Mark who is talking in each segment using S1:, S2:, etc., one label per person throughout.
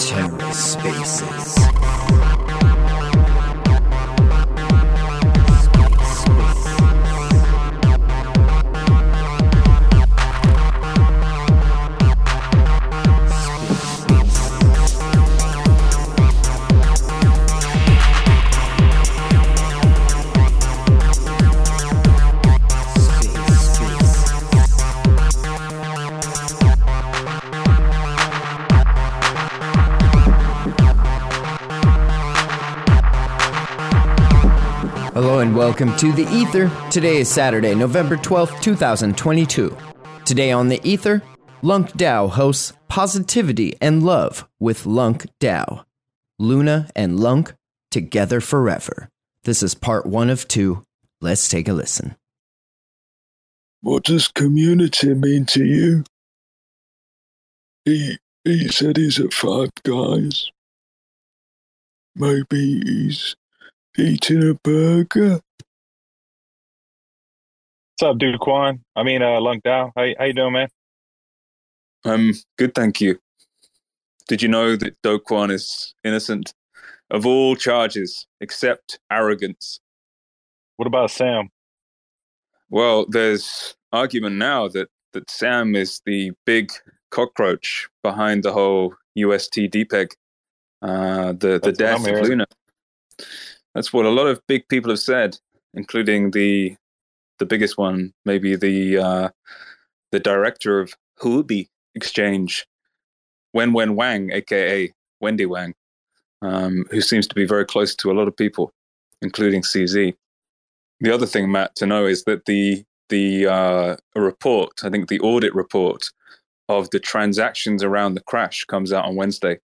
S1: TerraSpaces. Welcome to The Ether. Today is Saturday, November 12th, 2022. Today on The Ether, Lunc DAO hosts Positivity and Love with Lunc DAO. Luna and Lunc together forever. This is part one of two. Let's take a listen.
S2: What does community mean to you? He he said he's at Five Guys. Maybe he's eating a burger.
S3: What's up, dude? Kwon? I mean, uh, Lunc DAO. How, how you doing, man?
S4: Um, good, thank you. Did you know that Do Kwon is innocent of all charges except arrogance?
S3: What about Sam?
S4: Well, there's argument now that that Sam is the big cockroach behind the whole UST depeg, uh, the the
S3: That's
S4: death of. Luna. That's what a lot of big people have said, including the the biggest one, maybe the uh, the director of Huobi Exchange, Wen Wen Wang, aka Wendy Wang, um, who seems to be very close to a lot of people, including CZ. The other thing, Matt, to know is that the the uh, report, I think the audit report of the transactions around the crash comes out on Wednesday.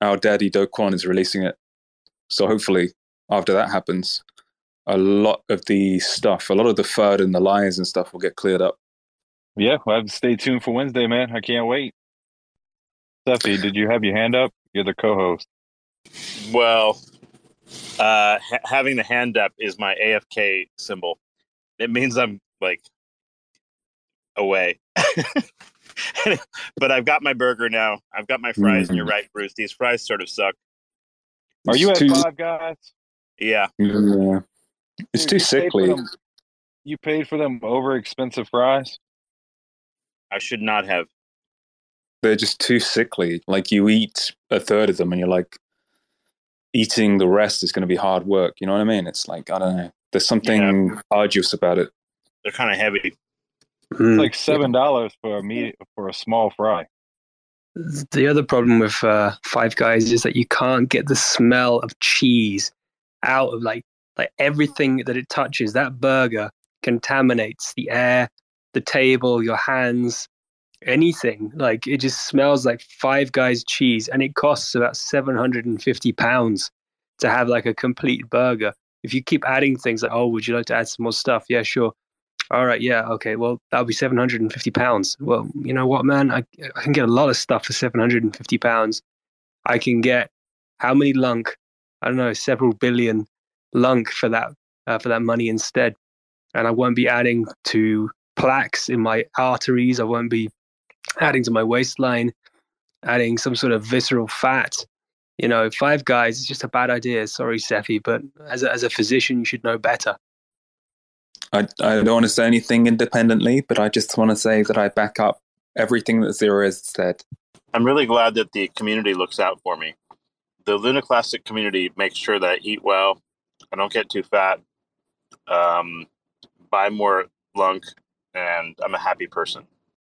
S4: Our daddy Do Kwon is releasing it. So hopefully, after that happens, a lot of the stuff, a lot of the FUD and the lies and stuff will get cleared up.
S3: Yeah, we'll have stay tuned for Wednesday, man. I can't wait. Steffi, did you have your hand up? You're the co-host.
S5: Well, uh, ha- having the hand up is my AFK symbol. It means I'm like away. but I've got my burger now. I've got my fries, and you're right, Bruce. These fries sort of suck.
S3: Are you at
S4: too-
S3: Five Guys?
S5: Yeah,
S4: Yeah. It's
S3: Dude,
S4: too
S3: you paid
S4: sickly.
S3: them- You paid for them over expensive fries.
S5: I should not have.
S4: They're just too sickly. Like you eat a third of them and you're like, eating the rest is going to be hard work. You know what I mean? It's like, I don't know. There's something arduous about it.
S5: They're kind of heavy.
S3: It's
S6: Mm.
S3: like seven dollars for a meat for a small fry.
S6: The other problem with uh, Five Guys is that you can't get the smell of cheese out of like like everything that it touches. That burger contaminates the air, the table, your hands, anything. Like it just smells like Five Guys cheese, and it costs about seven hundred and fifty pounds to have like a complete burger. If you keep adding things like, oh, would you like to add some more stuff? Yeah, sure. All right, yeah, okay. Well, that'll be seven hundred and fifty pounds. Well, you know what, man? I I can get a lot of stuff for seven hundred and fifty pounds. I can get how many Lunc? I don't know, several billion Lunc for that uh, for that money instead. And I won't be adding to plaques in my arteries. I won't be adding to my waistline, adding some sort of visceral fat. You know, Five Guys is just a bad idea. Sorry, Cephii, but as a, as a physician, you should know better.
S4: I, I don't want to say anything independently, but I just want to say that I back up everything that Zero has said.
S5: I'm really glad that the community looks out for me. The Luna Classic community makes sure that I eat well, I don't get too fat, um, buy more Lunc, and I'm a happy person.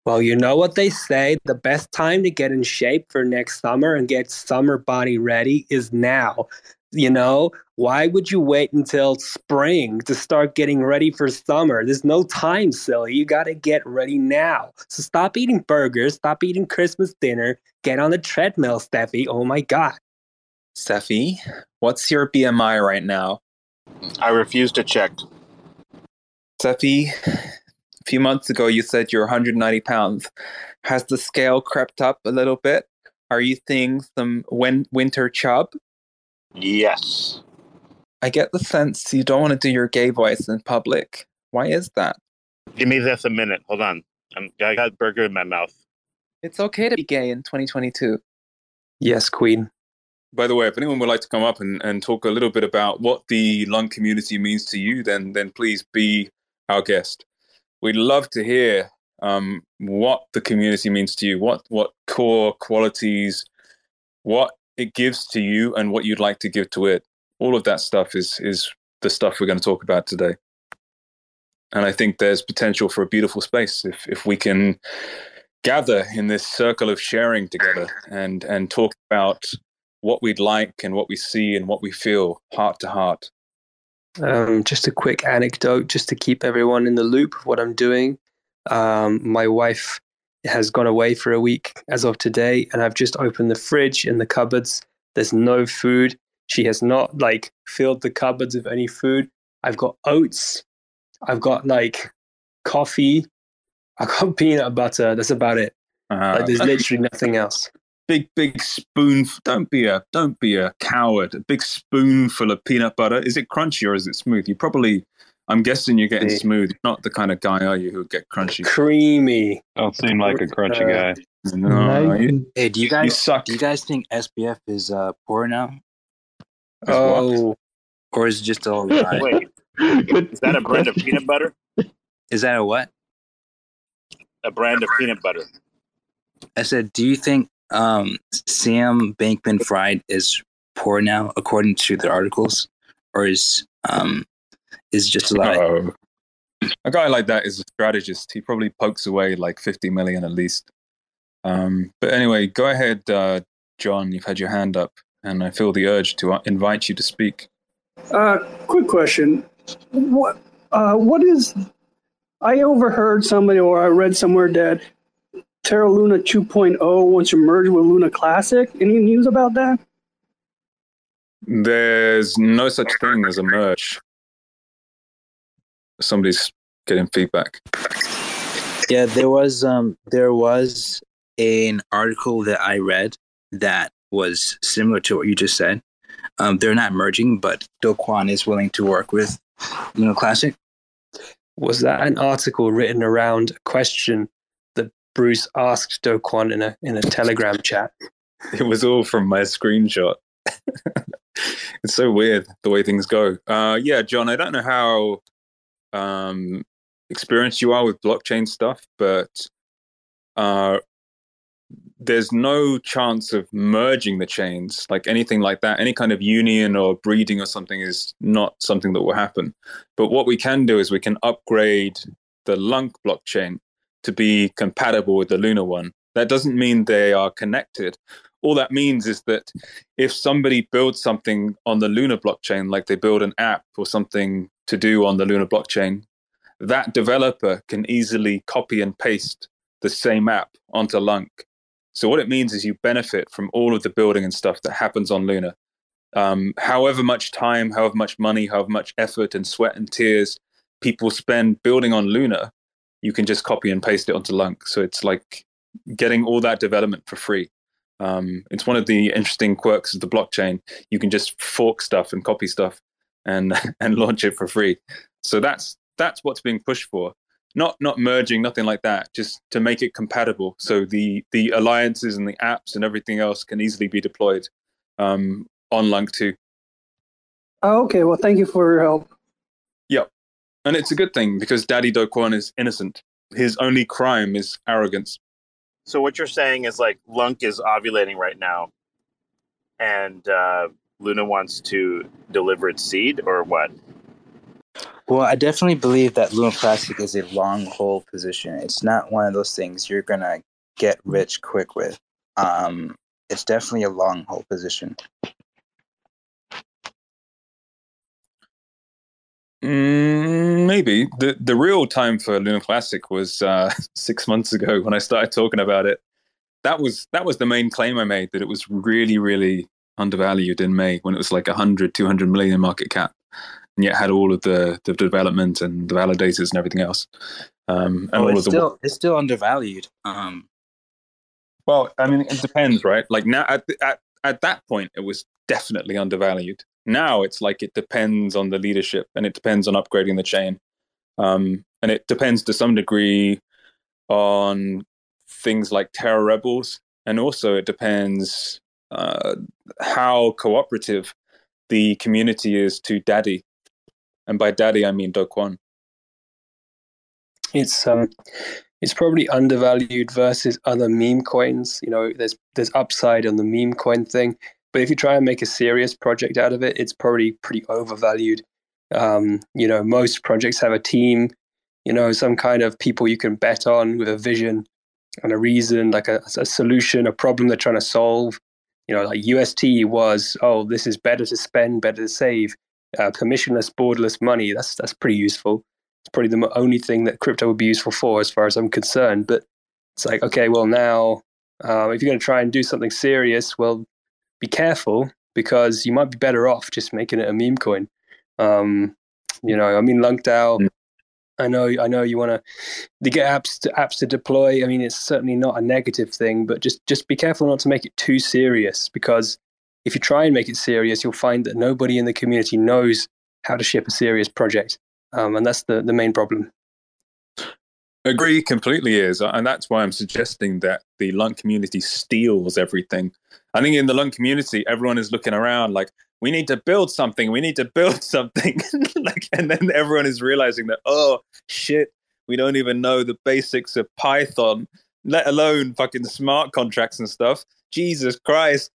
S6: Well, you know what they say the best time to get in shape for next summer and get summer body ready is now. You know, why would you wait until spring to start getting ready for summer? There's no time, silly. You got to get ready now. So stop eating burgers, stop eating Christmas dinner, get on the treadmill, Steffi. Oh my God.
S4: Steffi, what's your BMI right now?
S5: I refuse to check.
S4: Cephii, a few months ago you said you're 190 pounds. Has the scale crept up a little bit? Are you seeing some win- winter chub?
S5: Yes.
S4: I get the sense you don't want to do your gay voice in public, Why is that?
S7: Give me this a minute. Hold on. I'm, I got burger in my mouth.
S4: It's okay to be gay in 2022.
S6: Yes, Queen.
S4: By the way, if anyone would like to come up and, and talk a little bit about what the Lunc community means to you, then then please be our guest. We'd love to hear um, what the community means to you, what what core qualities, what it gives to you, and what you'd like to give to it. All of that stuff is is the stuff we're going to talk about today. And I think there's potential for a beautiful space if if we can gather in this circle of sharing together and and talk about what we'd like and what we see and what we feel heart to heart.
S6: Um, just a quick anecdote, just to keep everyone in the loop of what I'm doing. Um, my wife has gone away for a week as of today, and I've just opened the fridge and the cupboards. There's no food. She has not like filled the cupboards with any food. I've got oats. I've got like coffee. I've got peanut butter. That's about it.
S4: Uh,
S6: Like, there's literally nothing else.
S4: Big big spoon. Don't be a don't be a coward. A big spoonful of peanut butter. Is it crunchy or is it smooth? You probably. I'm guessing you're getting
S6: Yeah.
S4: smooth. You're Not the kind of guy, are you, who would get crunchy?
S6: Creamy.
S3: Don't seem like a crunchy
S6: Uh,
S3: guy.
S4: No, you,
S8: Hey, do you guys
S4: you
S8: guys
S4: suck.
S8: do you guys think SBF is uh poor now,
S4: As what?
S6: Oh,
S8: or is it just all right?
S7: Wait, is that a brand of peanut butter?
S8: Is that a what?
S7: A brand of peanut butter.
S8: I said, do you think um Sam Bankman Fried is poor now, according to the articles, or is um is just a lot?
S4: Oh. A guy like that is a strategist. He probably pokes away like 50 million at least. Um, but anyway, go ahead, uh, John. You've had your hand up, and I feel the urge to uh, invite you to speak.
S9: Uh, quick question. What uh, what is I overheard somebody or I read somewhere that Terra Luna 2.0 wants to merge with Luna Classic. Any news about that?
S4: There's no such thing as a merge. Somebody's getting feedback.
S8: Yeah, there was um there was an article that I read that was similar to what you just said. Um, they're not merging, but Do Kwon is willing to work with Luna Classic.
S6: was that an article written around a question that Bruce asked Do Kwon in a in a Telegram chat?
S4: It was all from my screenshot. it's so weird the way things go. Uh, yeah, John, I don't know how um, experienced you are with blockchain stuff, but uh, there's no chance of merging the chains, like anything like that. Any kind of union or breeding or something is not something that will happen. But what we can do is we can upgrade the Lunc blockchain to be compatible with the Luna one. That doesn't mean they are connected. All that means is that if somebody builds something on the Luna blockchain, like they build an app or something to do on the Luna blockchain, that developer can easily copy and paste the same app onto Lunc. So what it means is you benefit from all of the building and stuff that happens on Luna. Um, however much time, however much money, however much effort and sweat and tears people spend building on Luna, you can just copy and paste it onto Lunc. So it's like getting all that development for free. Um, it's one of the interesting quirks of the blockchain. You can just fork stuff and copy stuff and and launch it for free. So that's that's what's being pushed for. Not not merging, nothing like that. Just to make it compatible, so the the alliances and the apps and everything else can easily be deployed um, on Lunc too.
S9: Oh, okay. Well, thank you for your help.
S4: Yep, and it's a good thing because Daddy Do Kwon is innocent. His only crime is arrogance.
S7: So what you're saying is like Lunc is ovulating right now, and uh, Luna wants to deliver its seed, or what?
S8: Well, I definitely believe that Luna Classic is a long hold position. It's not one of those things you're gonna get rich quick with. Um, it's definitely a long hold position.
S4: Mm, maybe the the real time for Luna Classic was uh, six months ago when I started talking about it. That was that was the main claim I made that it was really really undervalued in May when it was like 100 200 million market cap and yet had all of the the development and the validators and everything else um, and
S8: Oh,
S4: all
S8: it's
S4: of the
S8: still it's still undervalued. Um,
S4: Well, I mean, it depends, right? Like now, at, at at that point, it was definitely undervalued. Now it's like it depends on the leadership and it depends on upgrading the chain. Um, and it depends to some degree on things like Terra Rebels, and also it depends uh, how cooperative the community is to Daddy, and by Daddy I mean Do.
S6: It's um, it's probably undervalued versus other meme coins. You know, there's there's upside on the meme coin thing, but if you try and make a serious project out of it, it's probably pretty overvalued. Um, you know, most projects have a team, you know, some kind of people you can bet on with a vision and a reason, like a, a solution, a problem they're trying to solve. You know, like UST was, oh, this is better to spend, better to save, uh, permissionless, borderless money. That's that's pretty useful. It's probably the only thing that crypto would be useful for, as far as I'm concerned. But it's like, okay, well now, uh, if you're going to try and do something serious, well, be careful because you might be better off just making it a meme coin. Um, you know, I mean, LuncDAO. Mm. I know, I know you want to to get apps to apps to deploy. I mean, it's certainly not a negative thing, but just just be careful not to make it too serious because if you try and make it serious, you'll find that nobody in the community knows how to ship a serious project, um, and that's the the main problem.
S4: Agree completely is, and that's why I'm suggesting that the Lunc community steals everything. I think in the Lunc community, everyone is looking around like, we need to build something. We need to build something. Like and then everyone is realizing that oh shit. We don't even know the basics of python let alone fucking smart contracts and stuff. Jesus christ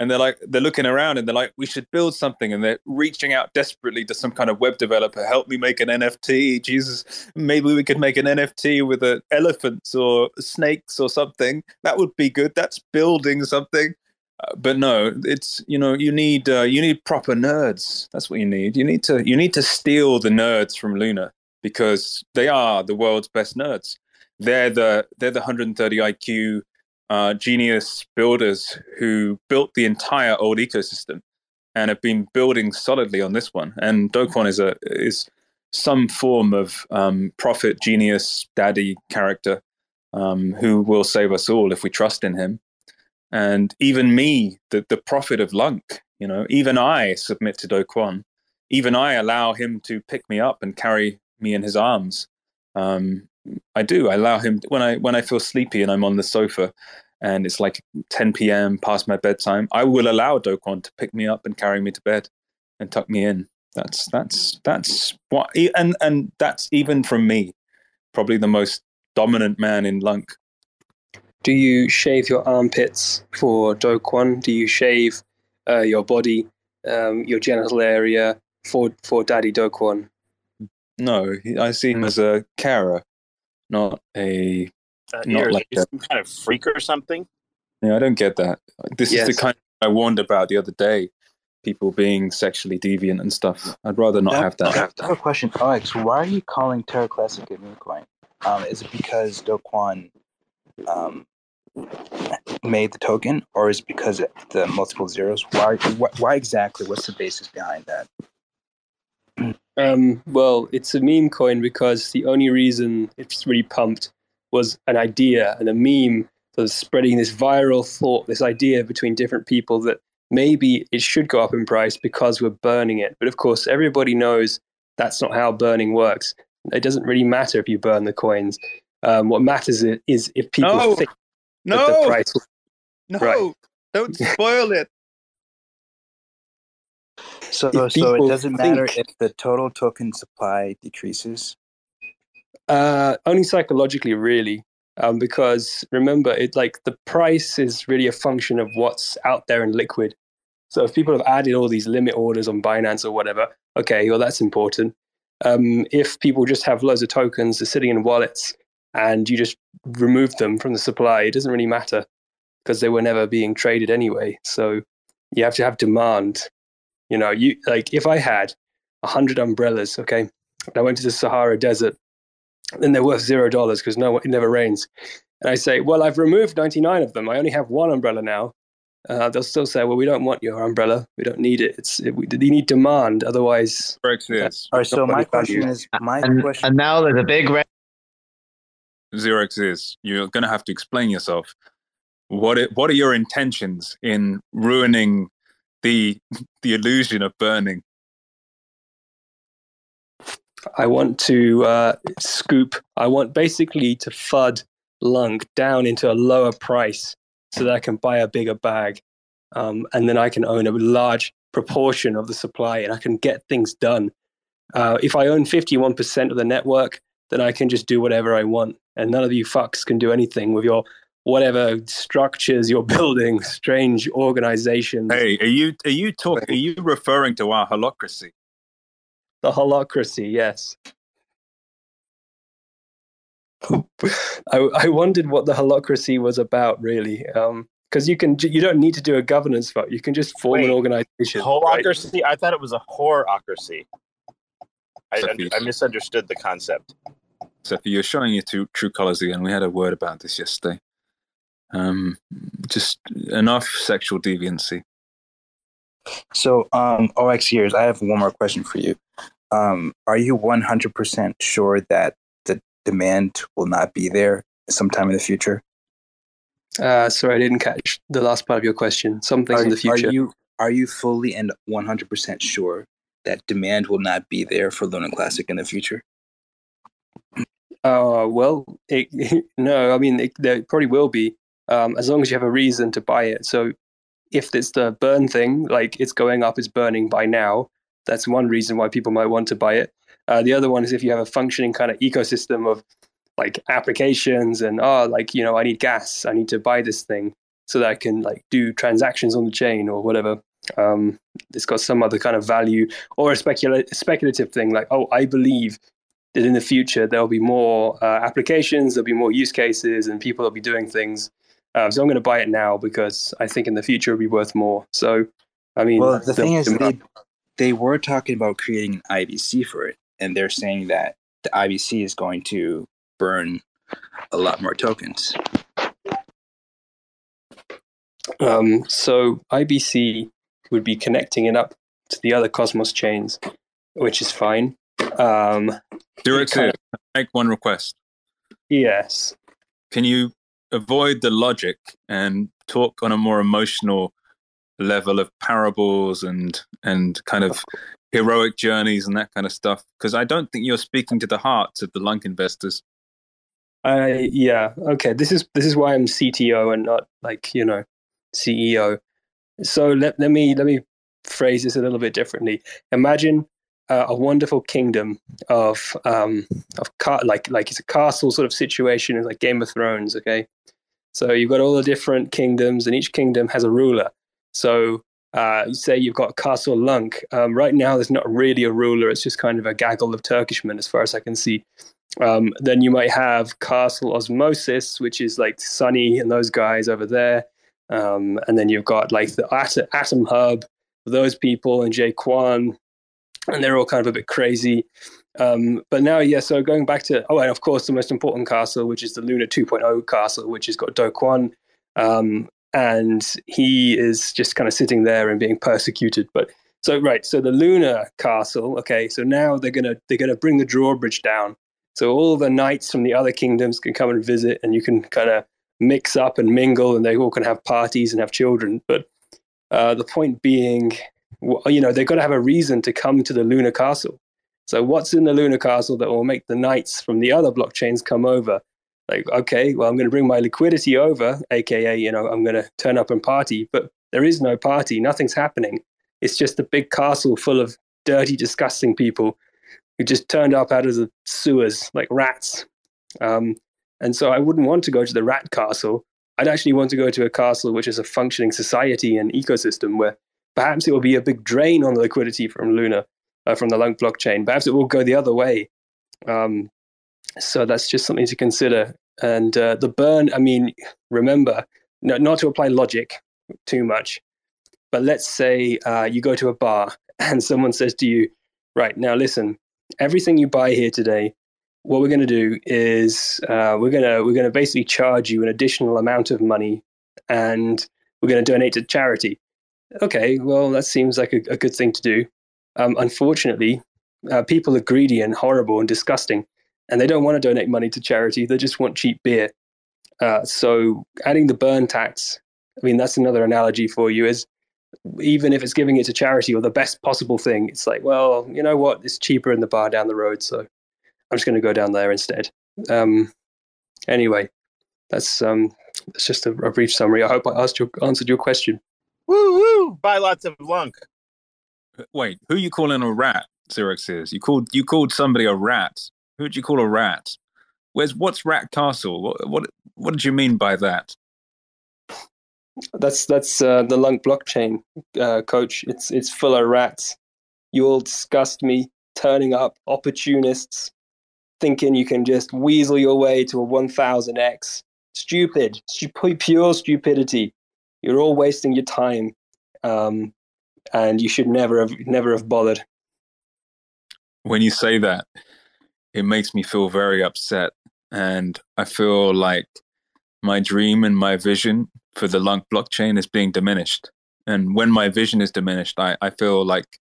S4: and they're like they're looking around and they're like we should build something and they're reaching out desperately to some kind of web developer help me make an nft jesus maybe we could make an nft with a elephants or snakes or something that would be good that's building something but no, it's you know you need uh, you need proper nerds. That's what you need. You need to you need to steal the nerds from Luna because they are the world's best nerds. They're the they're the 130 IQ uh, genius builders who built the entire old ecosystem and have been building solidly on this one. And Do Kwon is a is some form of um, prophet, genius, daddy character um, who will save us all if we trust in him. And even me, the, the prophet of Lunc, you know, even I submit to Do. Even I allow him to pick me up and carry me in his arms. Um, I do. I allow him when I when I feel sleepy and I'm on the sofa, and it's like 10 p.m. past my bedtime. I will allow Do Kwon to pick me up and carry me to bed, and tuck me in. That's that's that's what, and and that's even from me, probably the most dominant man in Lunc
S6: do you shave your armpits for Do Kwon? Do you shave uh, your body, um, your genital area for for Daddy Do Kwon?
S4: No, I see him as a carer, not a
S7: uh, not like a, some kind of freak or something.
S4: Yeah, I don't get that. This yes. is the kind I warned about the other day. People being sexually deviant and stuff. I'd rather not have that.
S8: I have a question, Alex. Why are you calling Terra Classic a meme coin? Um, is it because Do Kwon um, made the token, or is it because the multiple zeros? Why, why exactly? What's the basis behind that?
S6: Um, well, it's a meme coin because the only reason it's really pumped was an idea and a meme that was spreading this viral thought, this idea between different people that maybe it should go up in price because we're burning it. But of course, everybody knows that's not how burning works. It doesn't really matter if you burn the coins. Um, what matters is if people
S4: no.
S6: think
S4: no, price... no, right. don't spoil it.
S8: So, so it doesn't matter if the total token supply decreases.
S6: Uh, only psychologically, really, um, because remember, it like the price is really a function of what's out there in liquid. So if people have added all these limit orders on Binance or whatever, okay, well that's important. Um, if people just have loads of tokens, they're sitting in wallets, and you just remove them from the supply, it doesn't really matter because they were never being traded anyway. So you have to have demand. You know, you like if I had a hundred umbrellas, okay, and I went to the Sahara Desert, then they're worth zero dollars because no, it never rains. And I say, well, I've removed 99 of them. I only have one umbrella now. Uh, they'll still say, well, we don't want your umbrella. We don't need it. It's it, we, you need demand. Otherwise,
S4: correct. Yes.
S8: All right. So my question is, my
S10: and,
S8: question,
S10: and now there's a big red
S4: 0xEars, you're going to have to explain yourself. What it, what are your intentions in ruining the the illusion of burning?
S6: I want to uh, scoop. I want basically to fud Lunc down into a lower price so that I can buy a bigger bag, um, and then I can own a large proportion of the supply and I can get things done. Uh, if I own 51% of the network, then I can just do whatever I want, and none of you fucks can do anything with your whatever structures you're building, strange organizations.
S4: Hey, are you are you talking? Are you referring to our holacracy?
S6: The holacracy, yes. I, I wondered what the holacracy was about, really, um, because you can you don't need to do a governance vote. You can just form
S7: Wait,
S6: an organization. right?
S7: Holacracy? I thought it was a horrocracy. I, I misunderstood the concept.
S4: Sophie, you're showing your true, true colors again. We had a word about this yesterday. Um, just enough sexual deviancy.
S8: So, um, OX years, I have one more question for you. Um, are you 100% sure that the demand will not be there sometime in the future?
S6: Uh, sorry, I didn't catch the last part of your question. Some things
S8: are,
S6: in the future.
S8: Are you, are you fully and 100% sure that demand will not be there for Luna Classic in the future?
S6: Uh, well, it, no, I mean, it, there probably will be, um, as long as you have a reason to buy it. So if it's the burn thing, like it's going up, it's burning by now, that's one reason why people might want to buy it. Uh, the other one is if you have a functioning kind of ecosystem of like applications and, oh, like, you know, I need gas, I need to buy this thing so that I can like do transactions on the chain or whatever. Um, it's got some other kind of value or a specula- speculative thing like, oh, I believe that in the future there'll be more uh, applications, there'll be more use cases, and people will be doing things. Uh, so I'm going to buy it now because I think in the future it'll be worth more. So, I mean,
S8: Well, the thing is,
S6: the-
S8: they, they were talking about creating an IBC for it, and they're saying that the IBC is going to burn a lot more tokens.
S6: um, so IBC would be connecting it up to the other Cosmos chains, which is fine. Um,
S4: Director, make one request.
S6: yes.
S4: Can you avoid the logic and talk on a more emotional level of parables and and kind of heroic journeys and that kind of stuff? Because I don't think you're speaking to the hearts of the Lunc investors.
S6: I yeah okay. This is this is why I'm CTO and not like you know CEO. So let let me let me phrase this a little bit differently. Imagine uh, a wonderful kingdom of um of ca- like like it's a castle sort of situation, it's like Game of Thrones. Okay, so you've got all the different kingdoms, and each kingdom has a ruler. So uh, say you've got Castle Lunc. Um, right now, there's not really a ruler. It's just kind of a gaggle of Turkishmen, as far as I can see. Um, then you might have Castle Osmosis, which is like Sunny and those guys over there. Um, and then you've got like the Atom, Atom Hub, those people, and Jae Kwon, and they're all kind of a bit crazy. Um, but now, yeah, so going back to, oh, and of course, the most important castle, which is the Luna 2.0 castle, which has got Do Kwon. Um, and he is just kind of sitting there and being persecuted. But so, right, so the Luna castle, okay, so now they're going to they're gonna bring the drawbridge down. So all the knights from the other kingdoms can come and visit, and you can kind of mix up and mingle, and they all can have parties and have children. But uh, the point being, you know, they've got to have a reason to come to the Lunar Castle. So what's in the Lunar Castle that will make the knights from the other blockchains come over? Like, okay, well, I'm going to bring my liquidity over, aka, you know, I'm going to turn up and party. But there is no party, nothing's happening. It's just a big castle full of dirty, disgusting people who just turned up out of the sewers like rats. Um, and so I wouldn't want to go to the rat castle. I'd actually want to go to a castle which is a functioning society and ecosystem where perhaps it will be a big drain on the liquidity from Luna, uh, from the Lunc blockchain. Perhaps it will go the other way. Um, so that's just something to consider. And uh, the burn, I mean, remember, no, not to apply logic too much, but let's say uh, you go to a bar and someone says to you, right, now listen, everything you buy here today, what we're going to do is uh, we're going to we're going to basically charge you an additional amount of money, and we're going to donate to charity. Okay, well that seems like a, a good thing to do. Um, unfortunately, uh, people are greedy and horrible and disgusting, and they don't want to donate money to charity. They just want cheap beer. Uh, so adding the burn tax, I mean that's another analogy for you. Is even if it's giving it to charity or the best possible thing, it's like, well, you know what? It's cheaper in the bar down the road, so I'm just going to go down there instead. Um, anyway, that's um, that's just a, a brief summary. I hope I asked your, answered your question.
S7: Woo woo! Buy lots of Lunc.
S4: Wait, who you calling a rat? 0xEars. You called you called somebody a rat. Who'd you call a rat? Where's what's Rat Castle? What what what did you mean by that?
S6: That's that's uh, the Lunc blockchain, uh, coach. It's it's full of rats. You all disgust me. Turning up opportunists, thinking you can just weasel your way to a 1000x. Stupid, Stu- pure stupidity. You're all wasting your time, um, and you should never have never have bothered.
S4: When you say that, it makes me feel very upset, and I feel like my dream and my vision for the Lunc blockchain is being diminished. And when my vision is diminished, I, I feel like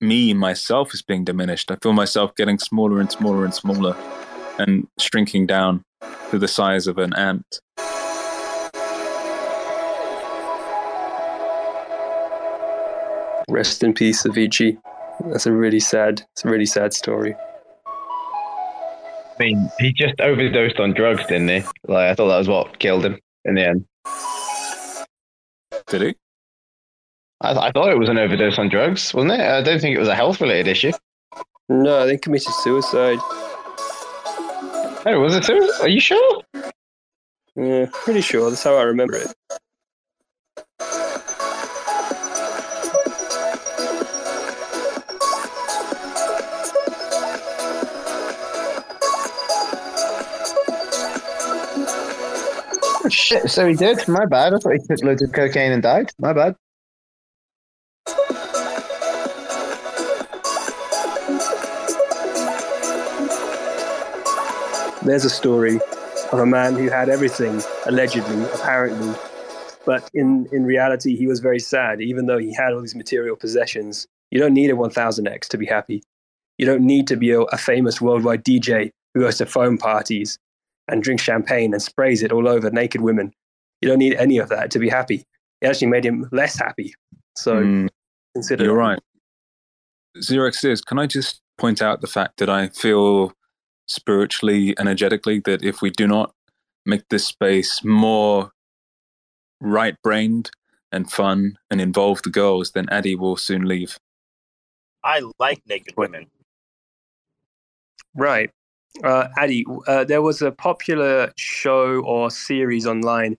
S4: me myself is being diminished. I feel myself getting smaller and smaller and smaller and shrinking down to the size of an ant.
S6: Rest in peace, Avicii. That's a really sad, it's a really sad story.
S10: I mean, he just overdosed on drugs, didn't he? Like, I thought that was what killed him in the end.
S4: Did he?
S10: I, I thought it was an overdose on drugs, wasn't it? I don't think it was a health related issue.
S6: No, they committed suicide.
S10: Oh, was it too? Are you sure?
S6: Yeah, pretty sure. That's how I remember it.
S10: Shit, so he did. My bad. I thought he took loads of cocaine and died. My bad.
S6: There's a story of a man who had everything, allegedly, apparently, but in, in reality, he was very sad, even though he had all these material possessions. You don't need a 1000X to be happy. You don't need to be a, a famous worldwide DJ who goes to phone parties and drinks champagne and sprays it all over naked women. You don't need any of that to be happy. It actually made him less happy. So
S4: Mm,
S6: consider
S4: you're
S6: it.
S4: right. 0xEars. Can I just point out the fact that I feel spiritually, energetically, that if we do not make this space more right brained and fun and involve the girls, then Addy will soon leave.
S7: I like naked women.
S6: Right. Uh, Addy, uh, there was a popular show or series online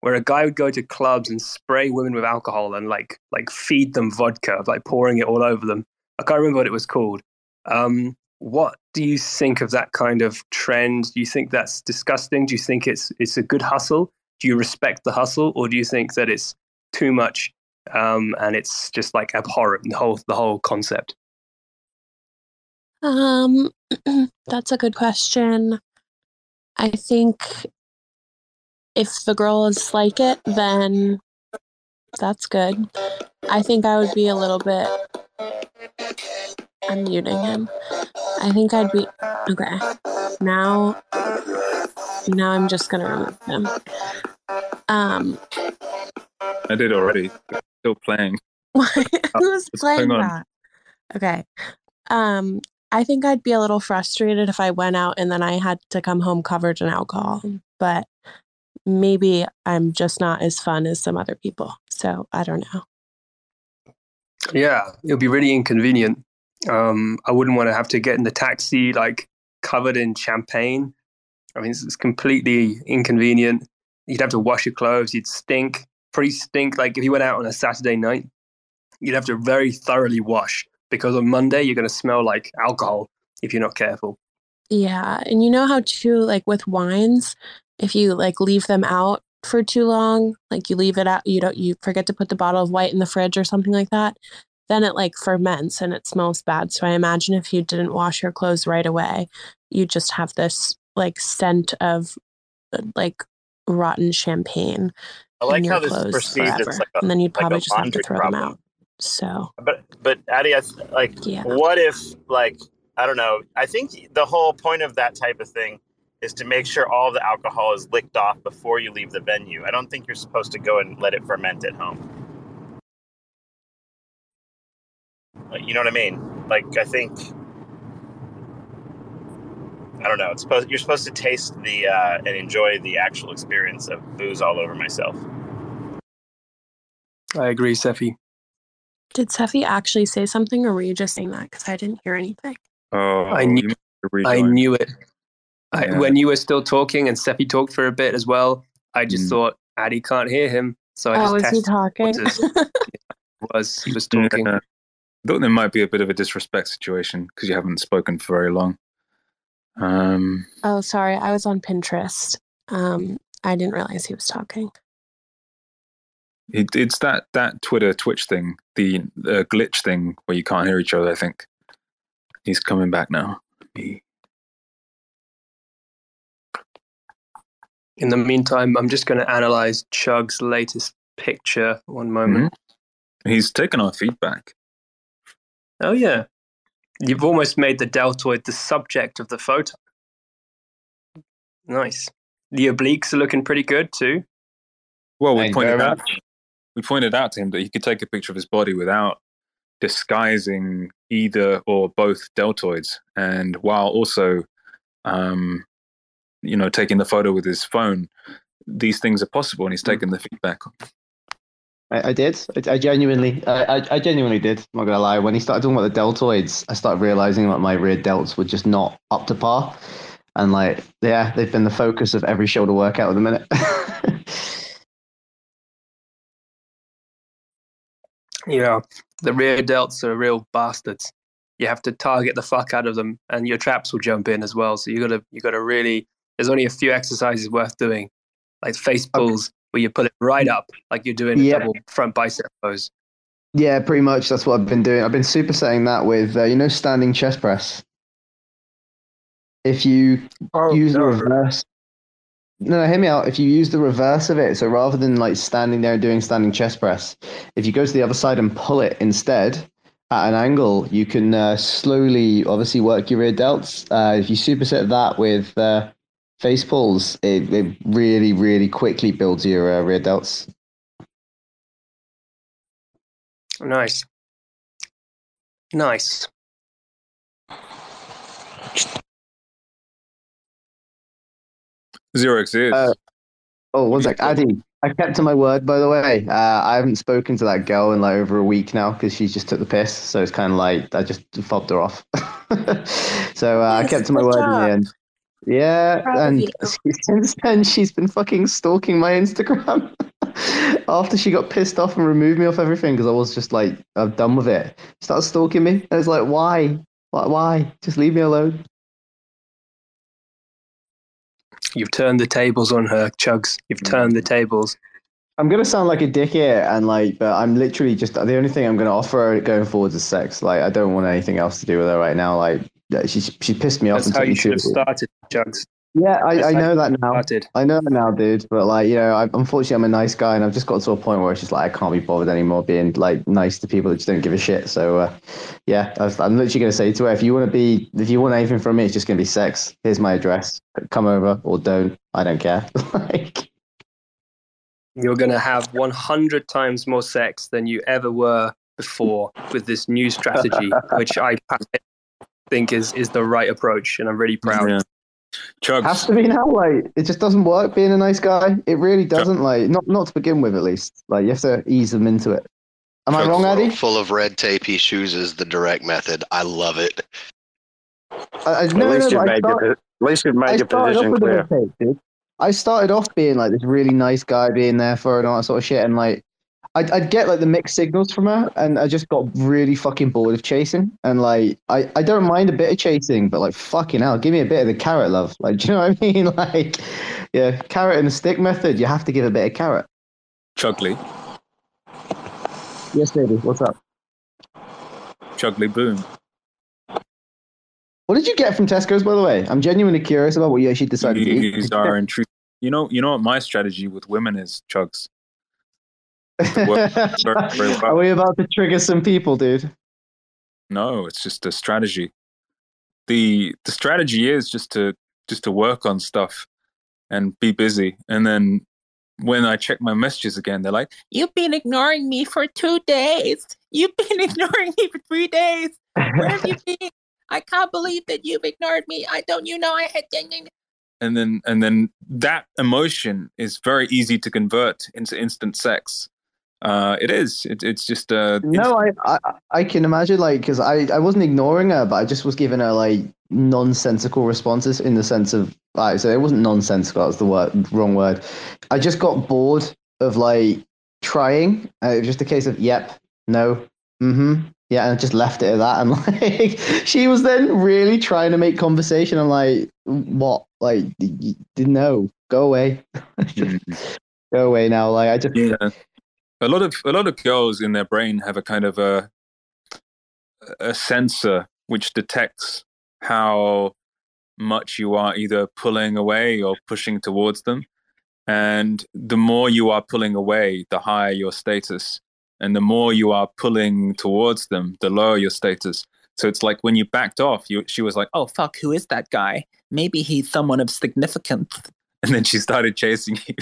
S6: where a guy would go to clubs and spray women with alcohol and like like feed them vodka, like pouring it all over them. I can't remember what it was called. Um, what do you think of that kind of trend? Do you think that's disgusting? Do you think it's it's a good hustle? Do you respect the hustle, or do you think that it's too much um, and it's just like abhorrent the whole the whole concept?
S11: Um, that's a good question. I think if the girls like it, then that's good. I think I would be a little bit. I'm muting him. I think I'd be okay. Now, now I'm just gonna remove him. Um,
S4: I did already. Still playing.
S11: who's
S4: let's
S11: playing that? Okay. Um, I think I'd be a little frustrated if I went out and then I had to come home covered in alcohol. But maybe I'm just not as fun as some other people. So I don't know.
S6: Yeah, it would be really inconvenient. Um, I wouldn't want to have to get in the taxi like covered in champagne. I mean, it's, it's completely inconvenient. You'd have to wash your clothes. You'd stink, pretty stink. Like if you went out on a Saturday night, you'd have to very thoroughly wash because on Monday you're going to smell like alcohol if you're not careful.
S11: Yeah. And you know how, too, like with wines, if you like leave them out for too long, like you leave it out, you don't, you forget to put the bottle of white in the fridge or something like that, then it like ferments and it smells bad. So I imagine if you didn't wash your clothes right away, you just have this like scent of uh, like rotten champagne
S7: I like
S11: in your
S7: how this is
S11: clothes
S7: perceived
S11: forever.
S7: as like a
S11: and then you'd
S7: like a
S11: probably just have to
S7: laundry
S11: throw them out. So
S7: But but Addie, I th- like
S11: Yeah.
S7: what if like I don't know. I think the whole point of that type of thing is to make sure all the alcohol is licked off before you leave the venue. I don't think you're supposed to go and let it ferment at home. Like, you know what I mean? Like I think I don't know. It's supposed you're supposed to taste the uh, and enjoy the actual experience of booze all over myself.
S6: I agree, Seffi.
S11: Did Seffi actually say something, or were you just saying that? Because I didn't hear anything.
S4: Oh,
S6: I knew-
S4: you must have
S6: I knew it. I,
S4: Yeah.
S6: When you were still talking and Seffi talked for a bit as well, I just
S4: Mm.
S6: thought Addy can't hear him, so I
S11: oh,
S6: just
S11: was he talking?
S6: waters. Was he was talking?
S4: Yeah. I thought there might be a bit of a disrespect situation because you haven't spoken for very long. Um,
S11: oh, sorry. I was on Pinterest. Um, I didn't realize he was talking.
S4: It, it's that that Twitter Twitch thing, the uh, glitch thing where you can't hear each other. I think he's coming back now. He-
S6: In the meantime, I'm just going to analyze Chug's latest picture. One moment.
S4: He's taken our feedback.
S6: Oh yeah, you've almost made the deltoid the subject of the photo. Nice. The obliques are looking pretty good too.
S4: Well, we
S10: Thank you
S4: pointed out
S10: much.
S4: We pointed out to him that he could take a picture of his body without disguising either or both deltoids, and while also, um, you know, taking the photo with his phone. These things are possible, and he's taken the feedback.
S10: I, I did. I, I genuinely, I, I- I genuinely did. I'm not gonna lie. When he started talking about the deltoids, I started realizing that my rear delts were just not up to par, and like, yeah, they've been the focus of every shoulder workout at the minute.
S6: Yeah, the rear delts are real bastards. You have to target the fuck out of them, and your traps will jump in as well. So you gotta you gotta really. There's only a few exercises worth doing, like face pulls, where you pull it right up, like you're doing a double front bicep pose.
S10: yeah, pretty much. That's what I've been doing. I've been supersetting that with, uh, you know, standing chest press. If you
S6: Oh,
S10: use the reverse. No, hear me out. If you use the reverse of it, so rather than like standing there and doing standing chest press, if you go to the other side and pull it instead at an angle, you can uh, slowly, obviously, work your rear delts. Uh, if you superset that with uh, face pulls, it, it really, really quickly builds your uh, rear delts.
S6: Nice, nice.
S4: 0xEars.
S10: Uh, Oh, one sec, Addy. I kept to my word, by the way. Uh, I haven't spoken to that girl in like over a week now because she just took the piss. So it's kind of like I just fobbed her off. so uh, I kept to my
S11: good
S10: word in the end. Yeah,
S11: Proud
S10: and since then she's been fucking stalking my Instagram. After she got pissed off and removed me off everything because I was just like, I'm done with it. She started stalking me. And I was like, why? Why? Why? Just leave me alone.
S6: You've turned the tables on her, Chugs. You've mm. turned the tables.
S10: I'm gonna sound like a dick here, and like, but I'm literally just the only thing I'm gonna offer her going forward is sex. Like, I don't want anything else to do with her right now. Like, she she pissed me off.
S6: That's how you should have started, Chugs.
S10: Yeah, I, I know that now.
S6: Started.
S10: I know that now, dude. But like, you know, I, unfortunately, I'm a nice guy, and I've just got to a point where it's just like I can't be bothered anymore being like nice to people that just don't give a shit. So, uh, yeah, I was, I'm literally gonna say to her, if you want to be, if you want anything from me, it's just gonna be sex. Here's my address. Come over or don't. I don't care. like,
S6: You're going to have 100 times more sex than you ever were before with this new strategy, which I think is, is the right approach. And I'm really proud.
S4: Yeah. Chugs.
S10: has to be now. Like, it just doesn't work being a nice guy. It really doesn't. Like, not not to begin with, at least. Like, you have to ease them into it. Am I wrong,
S12: world
S10: Addy?
S12: Full of red tape he chooses the direct method. I love it.
S10: I, I,
S13: At
S10: no, no,
S13: least
S10: but
S13: you've
S10: I
S13: made
S10: start-
S13: your, at least you've
S10: I
S13: made your
S10: started off
S13: position clear.
S10: a mistake, dude. I started off being like this really nice guy, being there for and all that sort of shit, and like I'd, I'd get like the mixed signals from her, and I just got really fucking bored of chasing. And like I, I don't mind a bit of chasing, but like fucking hell, give me a bit of the carrot love. Like, do you know what I mean? Like, yeah, carrot and the stick method. You have to give a bit of carrot.
S4: Chugly.
S10: Yes, baby. What's up?
S4: Chugly boom.
S10: What did you get from Tesco's, by the way? I'm genuinely curious about what you actually decided to eat.
S4: These are in truth. You know, you know what my strategy with women is, Chugs.
S10: Are we about to trigger some people, dude?
S4: No, it's just a strategy. the The strategy is just to just to work on stuff and be busy, and then when I check my messages again, they're like,
S14: You've been ignoring me for two days.
S13: You've been ignoring me for three days. Where have you been? I can't believe that you've ignored me. I don't you know I had
S4: and then and then that emotion is very easy to convert into instant sex. Uh, it is. It, it's just uh,
S10: No, I, I I can imagine like because I I wasn't ignoring her, but I just was giving her like nonsensical responses in the sense of like so it wasn't nonsensical. That's the word wrong word. I just got bored of like trying. Uh, it was just a case of yep, no, mm-hmm, yeah, and I just left it at that. And like, she was then really trying to make conversation. I'm like, what? Like, no, go away, go away now. Like, I just
S4: yeah. A lot of a lot of girls in their brain have a kind of a a sensor which detects how much you are either pulling away or pushing towards them. And the more you are pulling away, the higher your status and the more you are pulling towards them, the lower your status. So it's like when you backed off, you, she was like, "Oh fuck, who is that guy? Maybe he's someone of significance." And then she started chasing you.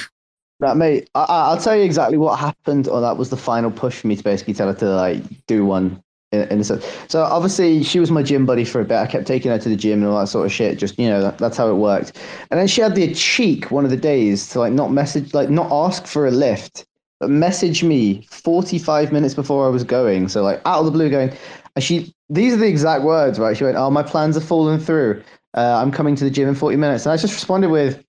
S10: Mate, I, will tell you exactly what happened. Or that was the final push for me to basically tell her to like do one. In, in a sense. So obviously she was my gym buddy for a bit. I kept taking her to the gym and all that sort of shit. Just you know, that, that's how it worked. And then she had the cheek one of the days to like not message, like not ask for a lift but message me 45 minutes before I was going. So like out of the blue going, and she, these are the exact words, right? She went, oh, my plans are falling through. Uh, I'm coming to the gym in 40 minutes. And I just responded with,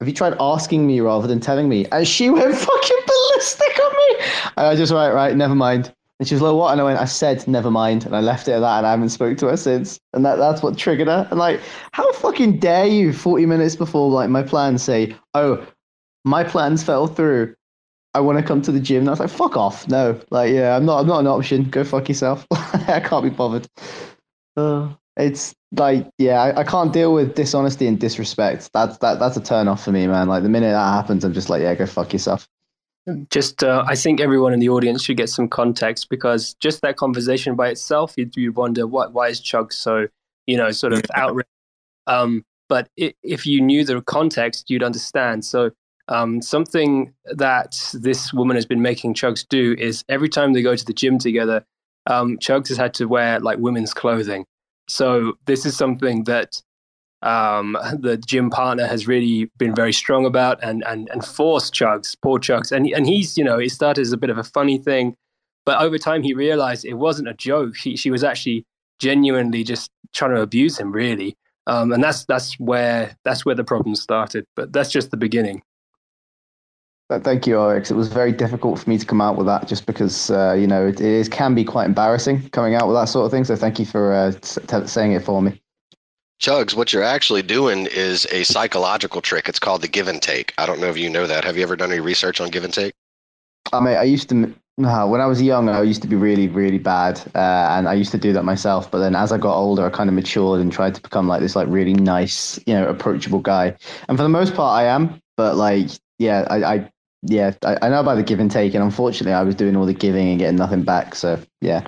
S10: have you tried asking me rather than telling me? And she went fucking ballistic on me. And I just went, right, never mind. And she was like, what? And I went, I said, never mind. And I left it at that and I haven't spoke to her since. And that, that's what triggered her. And like, how fucking dare you 40 minutes before like my plans say, oh, my plans fell through. I want to come to the gym. And I was like, fuck off. No, like, yeah, I'm not, I'm not an option. Go fuck yourself. I can't be bothered. Uh, it's like, yeah, I, I, can't deal with dishonesty and disrespect. That's that, that's a turn off for me, man. Like the minute that happens, I'm just like, yeah, go fuck yourself.
S6: Just, uh, I think everyone in the audience should get some context because just that conversation by itself, you you wonder what, why is Chug so, you know, sort of outraged. Um, but it, if you knew the context, you'd understand. So um, something that this woman has been making Chugs do is every time they go to the gym together, um, Chugs has had to wear like women's clothing. So this is something that um, the gym partner has really been very strong about and and and forced Chugs, poor Chugs, and and he's you know it started as a bit of a funny thing, but over time he realized it wasn't a joke. He, she was actually genuinely just trying to abuse him, really. Um, and that's that's where that's where the problem started. But that's just the beginning.
S10: Thank you, Alex. It was very difficult for me to come out with that just because, uh, you know, it, it can be quite embarrassing coming out with that sort of thing. So thank you for uh, t- saying it for me.
S12: Chugs, what you're actually doing is a psychological trick. It's called the give and take. I don't know if you know that. Have you ever done any research on give and take?
S10: I mean, I used to, when I was young, I used to be really, really bad. Uh, and I used to do that myself. But then as I got older, I kind of matured and tried to become like this, like really nice, you know, approachable guy. And for the most part, I am. But like, yeah, I, I yeah, I, I know about the give and take, and unfortunately, I was doing all the giving and getting nothing back. So yeah.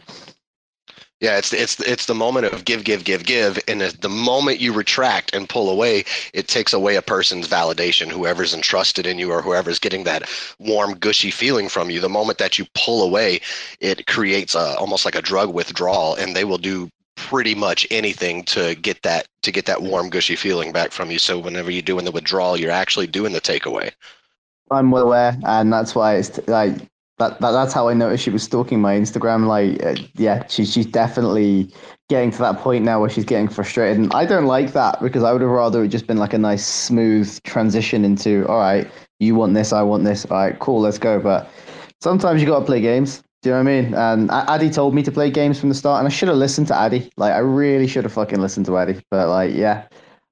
S12: Yeah, it's it's it's the moment of give, give, give, give, and the moment you retract and pull away, it takes away a person's validation. Whoever's entrusted in you, or whoever's getting that warm, gushy feeling from you, the moment that you pull away, it creates a, almost like a drug withdrawal, and they will do pretty much anything to get that to get that warm, gushy feeling back from you. So whenever you're doing the withdrawal, you're actually doing the takeaway.
S10: I'm well aware, and that's why it's like that, that. That's how I noticed she was stalking my Instagram. Like, uh, yeah, she's she's definitely getting to that point now where she's getting frustrated, and I don't like that because I would have rather it just been like a nice smooth transition into all right, you want this, I want this, all right, cool, let's go. But sometimes you got to play games. Do you know what I mean? And Addy told me to play games from the start, and I should have listened to Addy. Like, I really should have fucking listened to Addy. But like, yeah,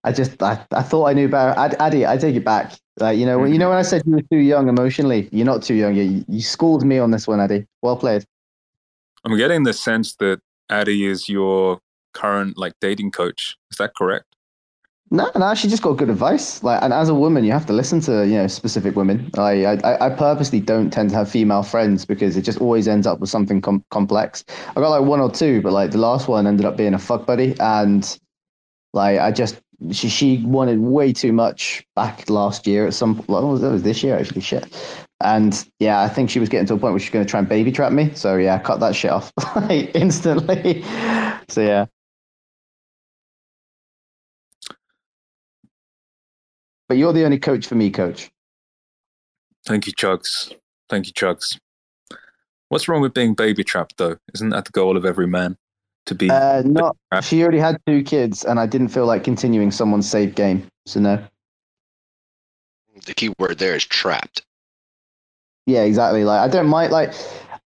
S10: I just I, I thought I knew better. Addy, I take it back. Like you know, when, you mm-hmm. know when I said you were too young emotionally, you're not too young. You, you schooled me on this one, Addy. Well played.
S4: I'm getting the sense that Addy is your current like dating coach. Is that correct?
S10: No, no, she just got good advice. Like, and as a woman, you have to listen to you know specific women. I, I, I purposely don't tend to have female friends because it just always ends up with something com- complex. I got like one or two, but like the last one ended up being a fuck buddy, and like I just she she wanted way too much back last year at some well that was this year actually shit And yeah, I think she was getting to a point where she's going to try and baby trap me. So yeah, cut that shit off like, instantly. so yeah. But you're the only coach for me, coach.
S4: Thank you, Chugs. Thank you, Chugs. What's wrong with being baby trapped, though? Isn't that the goal of every man? To be.
S10: Uh, not. She already had two kids, and I didn't feel like continuing someone's save game. So no.
S12: The key word there is trapped.
S10: Yeah, exactly. Like I don't mind. Like,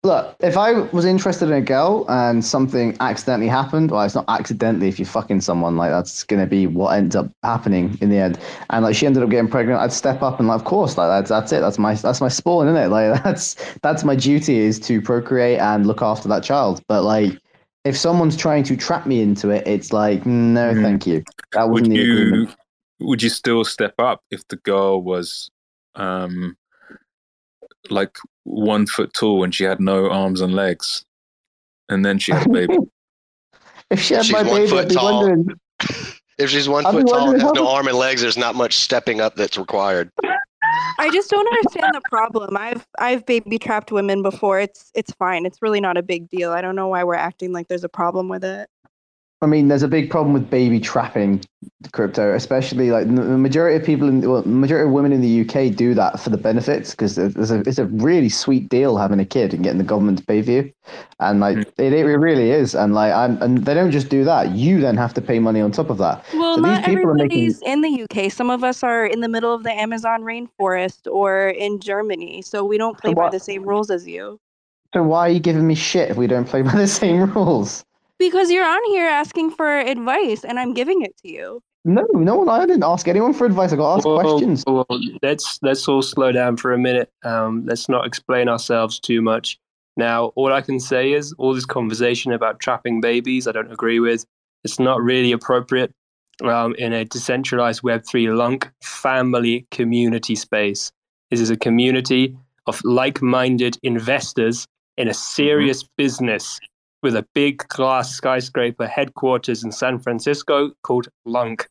S10: look, if I was interested in a girl and something accidentally happened, well, it's not accidentally. If you're fucking someone, like that's gonna be what ends up happening in the end. And like she ended up getting pregnant, I'd step up and like, of course, like that's that's it. That's my that's my spawn, isn't it? Like that's that's my duty is to procreate and look after that child. But like. If someone's trying to trap me into it, it's like no,
S4: Mhm.
S10: thank you. That
S4: would
S10: wasn't the
S4: you
S10: agreement.
S4: would you still step up if the girl was um like one foot tall and she had no arms and legs and then she had a baby
S10: If she had
S12: She's
S10: my
S12: one
S10: baby,
S12: foot
S10: I'd be
S12: tall.
S10: wondering.
S12: If she's one
S10: I'd
S12: foot tall and has no arm and legs, there's not much stepping up that's required.
S14: I just don't understand the problem. I've I've baby trapped women before. It's it's fine. It's really not a big deal. I don't know why we're acting like there's a problem with it.
S10: I mean, there's a big problem with baby trapping crypto, especially like the majority of people in well, majority of women in the UK do that for the benefits because it's a, it's a really sweet deal having a kid and getting the government to pay for you, and like hmm. it, it really is. And like, I'm, and they don't just do that; you then have to pay money on top of that.
S14: Well,
S10: so
S14: not
S10: these people are making.
S14: everybody's in the UK. Some of us are in the middle of the Amazon rainforest or in Germany, so we don't play by the same rules as you.
S10: So why are you giving me shit if we don't play by the same rules?
S14: Because you're on here asking for advice, and I'm giving it to you.
S10: No, no. I didn't ask anyone for advice. I got asked
S6: Well,
S10: questions.
S6: well, let's let's all slow down for a minute. Um, let's not explain ourselves too much. Now, all I can say is all this conversation about trapping babies, I don't agree with. It's not really appropriate um, in a decentralized Web3 Lunc family community space. This is a community of like minded investors in a serious business with a big glass skyscraper headquarters in San Francisco called Lunc.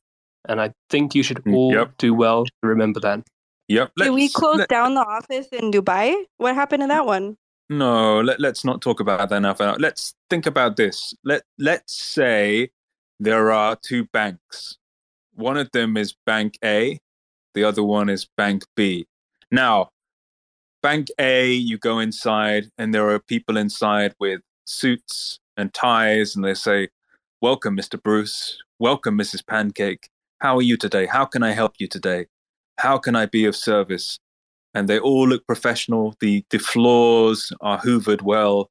S6: And I think you should mm, all
S4: Yep.
S6: do well to remember that.
S4: yep
S14: Did we close
S4: let-
S14: down the office in Dubai? What happened to that one?
S4: no let, let's not talk about that now. Uh, let's think about this let let's say there are two banks one of them is bank a the other one is bank b now bank a you go inside and there are people inside with suits and ties and they say welcome mr bruce. Welcome mrs pancake. How are you today? How can i help you today? How can i be of service? And they all look professional. The the floors are hoovered well.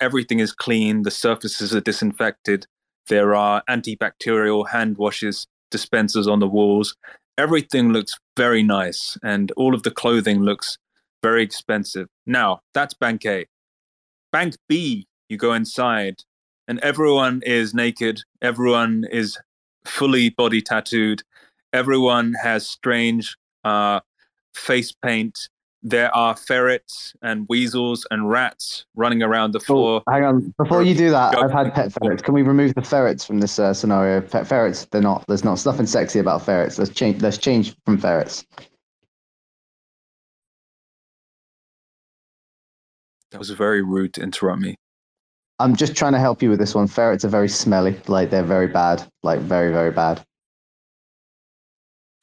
S4: Everything is clean. The surfaces are disinfected. There are antibacterial hand washes dispensers on the walls. Everything looks very nice and all of the clothing looks very expensive. Now that's bank a bank b you go inside and everyone is naked everyone is fully body tattooed everyone has strange uh, face paint there are ferrets and weasels and rats running around the floor
S10: Hang on, before you do that,
S4: Go.
S10: I've had pet ferrets. Can we remove the ferrets from this uh, scenario? Pet ferrets, they're not. There's not nothing sexy about ferrets. Let's change. Let's change from ferrets.
S4: That was very rude to interrupt me
S10: I'm just trying to help you with this one. Ferrets are very smelly. Like they're very bad. Like very very bad.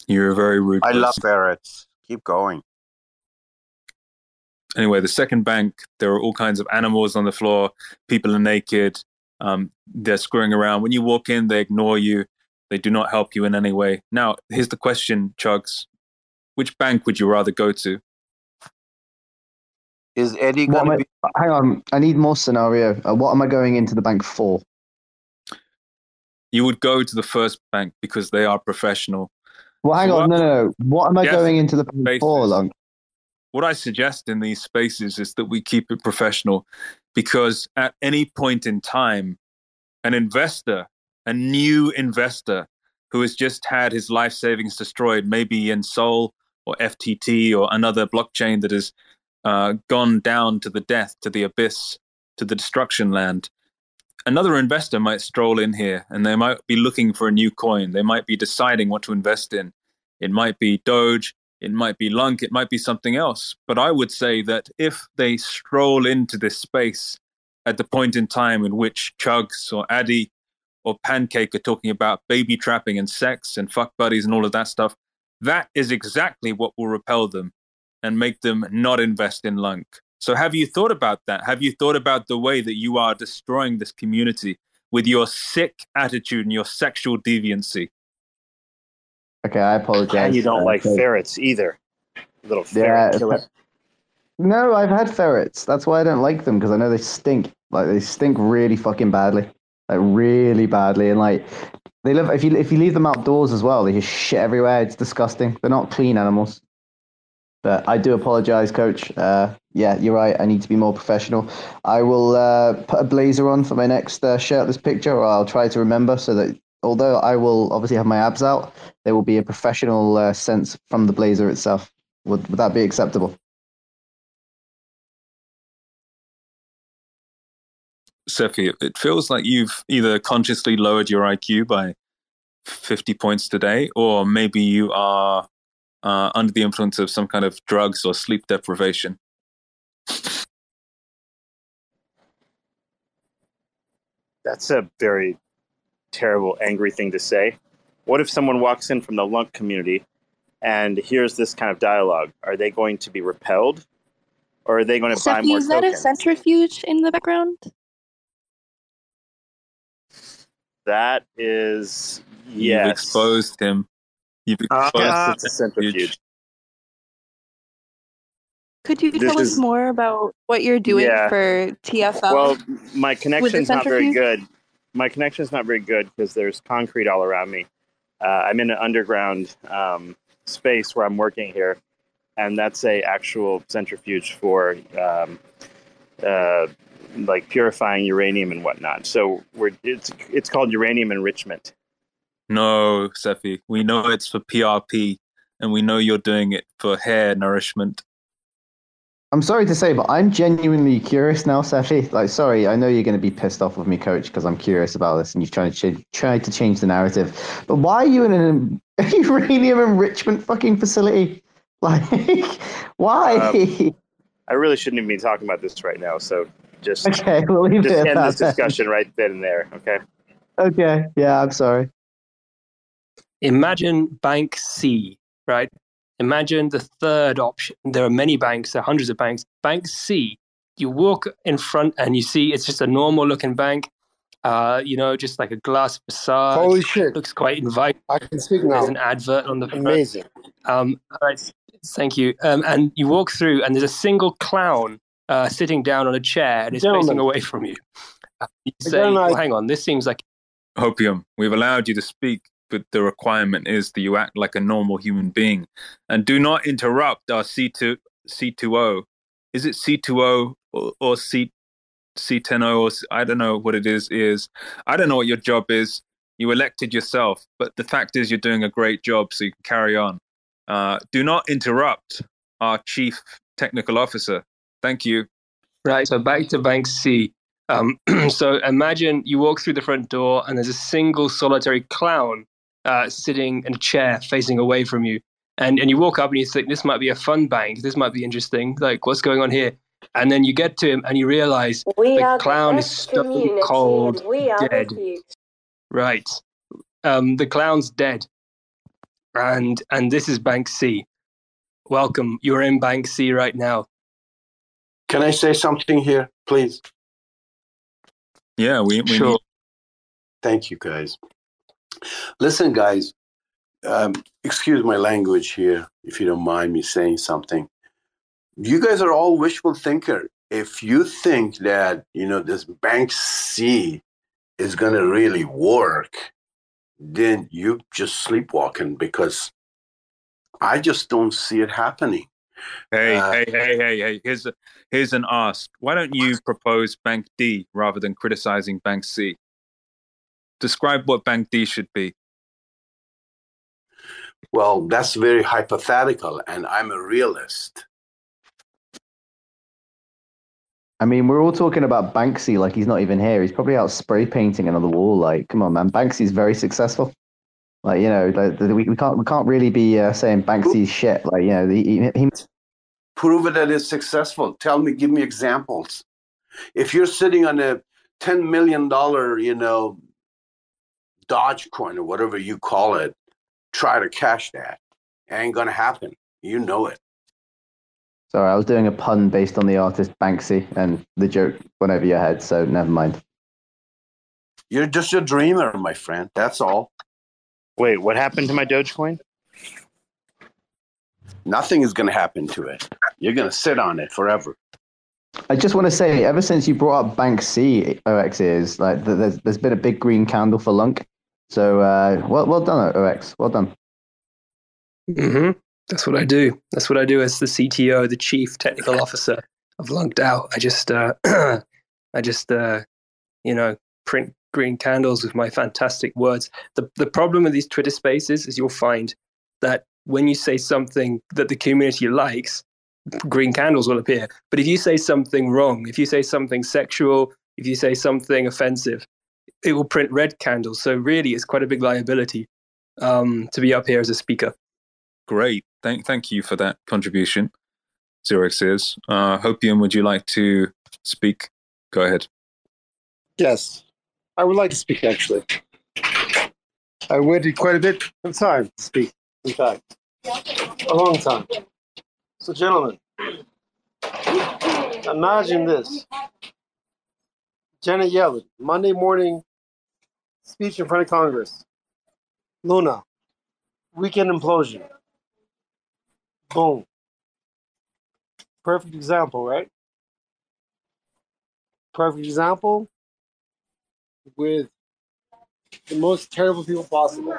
S4: you're a very rude
S15: I
S4: person.
S15: love ferrets. Keep going.
S4: anyway, the second bank, there are all kinds of animals on the floor. People are naked. Um, they're screwing around. When you walk in, they ignore you. They do not help you in any way. Now, here's the question, Chugs. Which bank would you rather go to?
S15: Is Eddie
S10: What
S15: going to
S10: I,
S15: be?
S10: hang on, I need more scenario. Uh, what am I going into the bank for?
S4: You would go to the first bank because they are professional.
S10: Well, hang
S4: So
S10: on,
S4: what-
S10: no, no, no. What am I
S4: Yes,
S10: going into the bank for,
S4: basis.
S10: Long?
S4: What I suggest in these spaces is that we keep it professional because at any point in time, an investor, a new investor who has just had his life savings destroyed, maybe in Sol or FTT or another blockchain that has uh, gone down to the death, to the abyss, to the destruction land. Another investor might stroll in here and they might be looking for a new coin. They might be deciding what to invest in. It might be Doge, it might be Lunc, it might be something else. But I would say that if they stroll into this space at the point in time in which Chugs or Addy or Pancake are talking about baby trapping and sex and fuck buddies and all of that stuff, that is exactly what will repel them and make them not invest in Lunc. So have you thought about that? Have you thought about the way that you are destroying this community with your sick attitude and your sexual deviancy?
S10: Okay, I apologize.
S5: And you don't
S10: Uh,
S5: like
S10: so-
S5: ferrets either. Little
S10: Yeah,
S5: ferret killer.
S10: No, I've had ferrets. That's why I don't like them because I know they stink. Like they stink really fucking badly, like really badly. And like they live if you if you leave them outdoors as well, they just shit everywhere. It's disgusting. They're not clean animals. But I do apologize, Coach. Uh, yeah, you're right. I need to be more professional. I will uh, put a blazer on for my next uh, shirtless picture, or I'll try to remember so that although I will obviously have my abs out, there will be a professional uh, sense from the blazer itself. Would, would that be acceptable?
S4: Sophie, it feels like you've either consciously lowered your IQ by 50 points today, or maybe you are uh, under the influence of some kind of drugs or sleep deprivation.
S5: That's a very terrible, angry thing to say. What if someone walks in from the Lunc community and hears this kind of dialogue? Are they going to be repelled, or are they going to buy
S14: Stephanie,
S5: more
S14: is that a centrifuge in the background?
S5: That is
S4: You've exposed him. You've
S5: Uh,
S4: exposed
S5: yes,
S4: the
S5: it's a centrifuge.
S14: Could you
S5: This
S14: tell us
S5: is-
S14: more about what you're doing
S5: Yeah.
S14: for TFL?
S5: Well, my connection's not very good. My connection's not very good because there's concrete all around me. Uh, I'm in an underground um, space where I'm working here, and that's a actual centrifuge for um, uh, like purifying uranium and whatnot. So we're it's it's called uranium enrichment.
S4: No, Cephii, we know it's for PRP, and we know you're doing it for hair nourishment.
S10: I'm sorry to say, but I'm genuinely curious now, Cephii. Like, sorry, I know you're going to be pissed off with me, Coach, because I'm curious about this, and you've tried to ch- tried to change the narrative. But why are you in an uranium enrichment fucking facility? Like, why?
S5: Um, I really shouldn't even be talking about this right now. So just
S10: Okay, we'll leave
S5: just
S10: it at
S5: end
S10: that
S5: this
S10: then.
S5: discussion right then and there. Okay.
S10: okay, yeah, I'm sorry.
S6: Imagine Bank C, right? Imagine the third option. There are many banks, there are hundreds of banks. Bank C, you walk in front and you see it's just a normal looking bank. Uh, you know, just like a glass facade.
S16: Holy shit.
S6: Looks quite inviting.
S16: I can speak now.
S6: There's an advert on the front.
S16: Amazing.
S6: Um, all right, thank you. Um, and you walk through, and there's a single clown uh, sitting down on a chair and is facing away from you. You say, well, "Hang on, this seems like
S4: Hopium, we've allowed you to speak, but the requirement is that you act like a normal human being and do not interrupt our C2, C2O. Is it C2O or, or C, C10O or I don't know what it is. Is I don't know what your job is. You elected yourself, but the fact is you're doing a great job, so you can carry on. Uh, do not interrupt our chief technical officer. Thank you.
S6: Right. So back to Bank C. Um, so imagine you walk through the front door and there's a single solitary clown uh, sitting in a chair facing away from you. And, and you walk up and you think, this might be a fun bank. This might be interesting. Like, what's going on here? And then you get to him and you realize
S17: We
S6: the
S17: are the
S6: clown is
S17: best
S6: stone
S17: community
S6: cold
S17: we are the
S6: dead.
S17: future.
S6: Right. Um, the clown's dead. And and this is Bank C. Welcome. You're in Bank C right now.
S16: Can I say something here, please?
S4: Yeah, we, we
S6: Sure.
S4: need
S16: Thank you, guys. Listen, guys, um, excuse my language here, if you don't mind me saying something. You guys are all wishful thinker. If you think that you know this Bank C is going to really work, then you just sleepwalking because I just don't see it happening.
S4: Hey,
S16: Uh,
S4: hey, hey, hey, hey! Here's a, here's an ask. Why don't you propose Bank D rather than criticizing Bank C? Describe what Bank D should be.
S16: Well, that's very hypothetical, and I'm a realist.
S10: I mean, we're all talking about Banksy like he's not even here. He's probably out spray painting another wall. Like, come on, man. Banksy's very successful. Like you know, like, the- we, we can't we can't really be uh, saying Banksy's shit. Like you know, the, he, he
S16: Prove it that it's successful. Tell me, give me examples. If you're sitting on a ten million dollar, you know, Dogecoin or whatever you call it, try to cash that. It ain't gonna happen. You know it.
S10: Sorry, I was doing a pun based on the artist Banksy, and the joke went over your head, so never mind.
S16: You're just a dreamer, my friend. That's all.
S5: Wait, what happened to my Dogecoin?
S16: Nothing is going to happen to it. You're going to sit on it forever.
S10: I just want to say, ever since you brought up Banksy OX is like there's there's been a big green candle for Lunc. So uh, well well done OX, well done.
S6: hmm That's what I do. That's what I do as the CTO, the chief technical officer of Lunc DAO. I just, uh, I just, uh, you know, print green candles with my fantastic words. The the problem with these Twitter Spaces is you'll find that when you say something that the community likes, green candles will appear. But if you say something wrong, if you say something sexual, if you say something offensive, it will print red candles. So really, it's quite a big liability um, to be up here as a speaker.
S4: Great. Thank thank you for that contribution. 0xEars. Uh Hopium, would you like to speak? Go ahead.
S17: Yes, I would like to speak actually. I waited quite a bit of time to speak, in fact, a long time. So, gentlemen, imagine this Janet Yellen, Monday morning speech in front of Congress. Luna, weekend implosion. Boom. Perfect example, right? Perfect example with the most terrible people possible.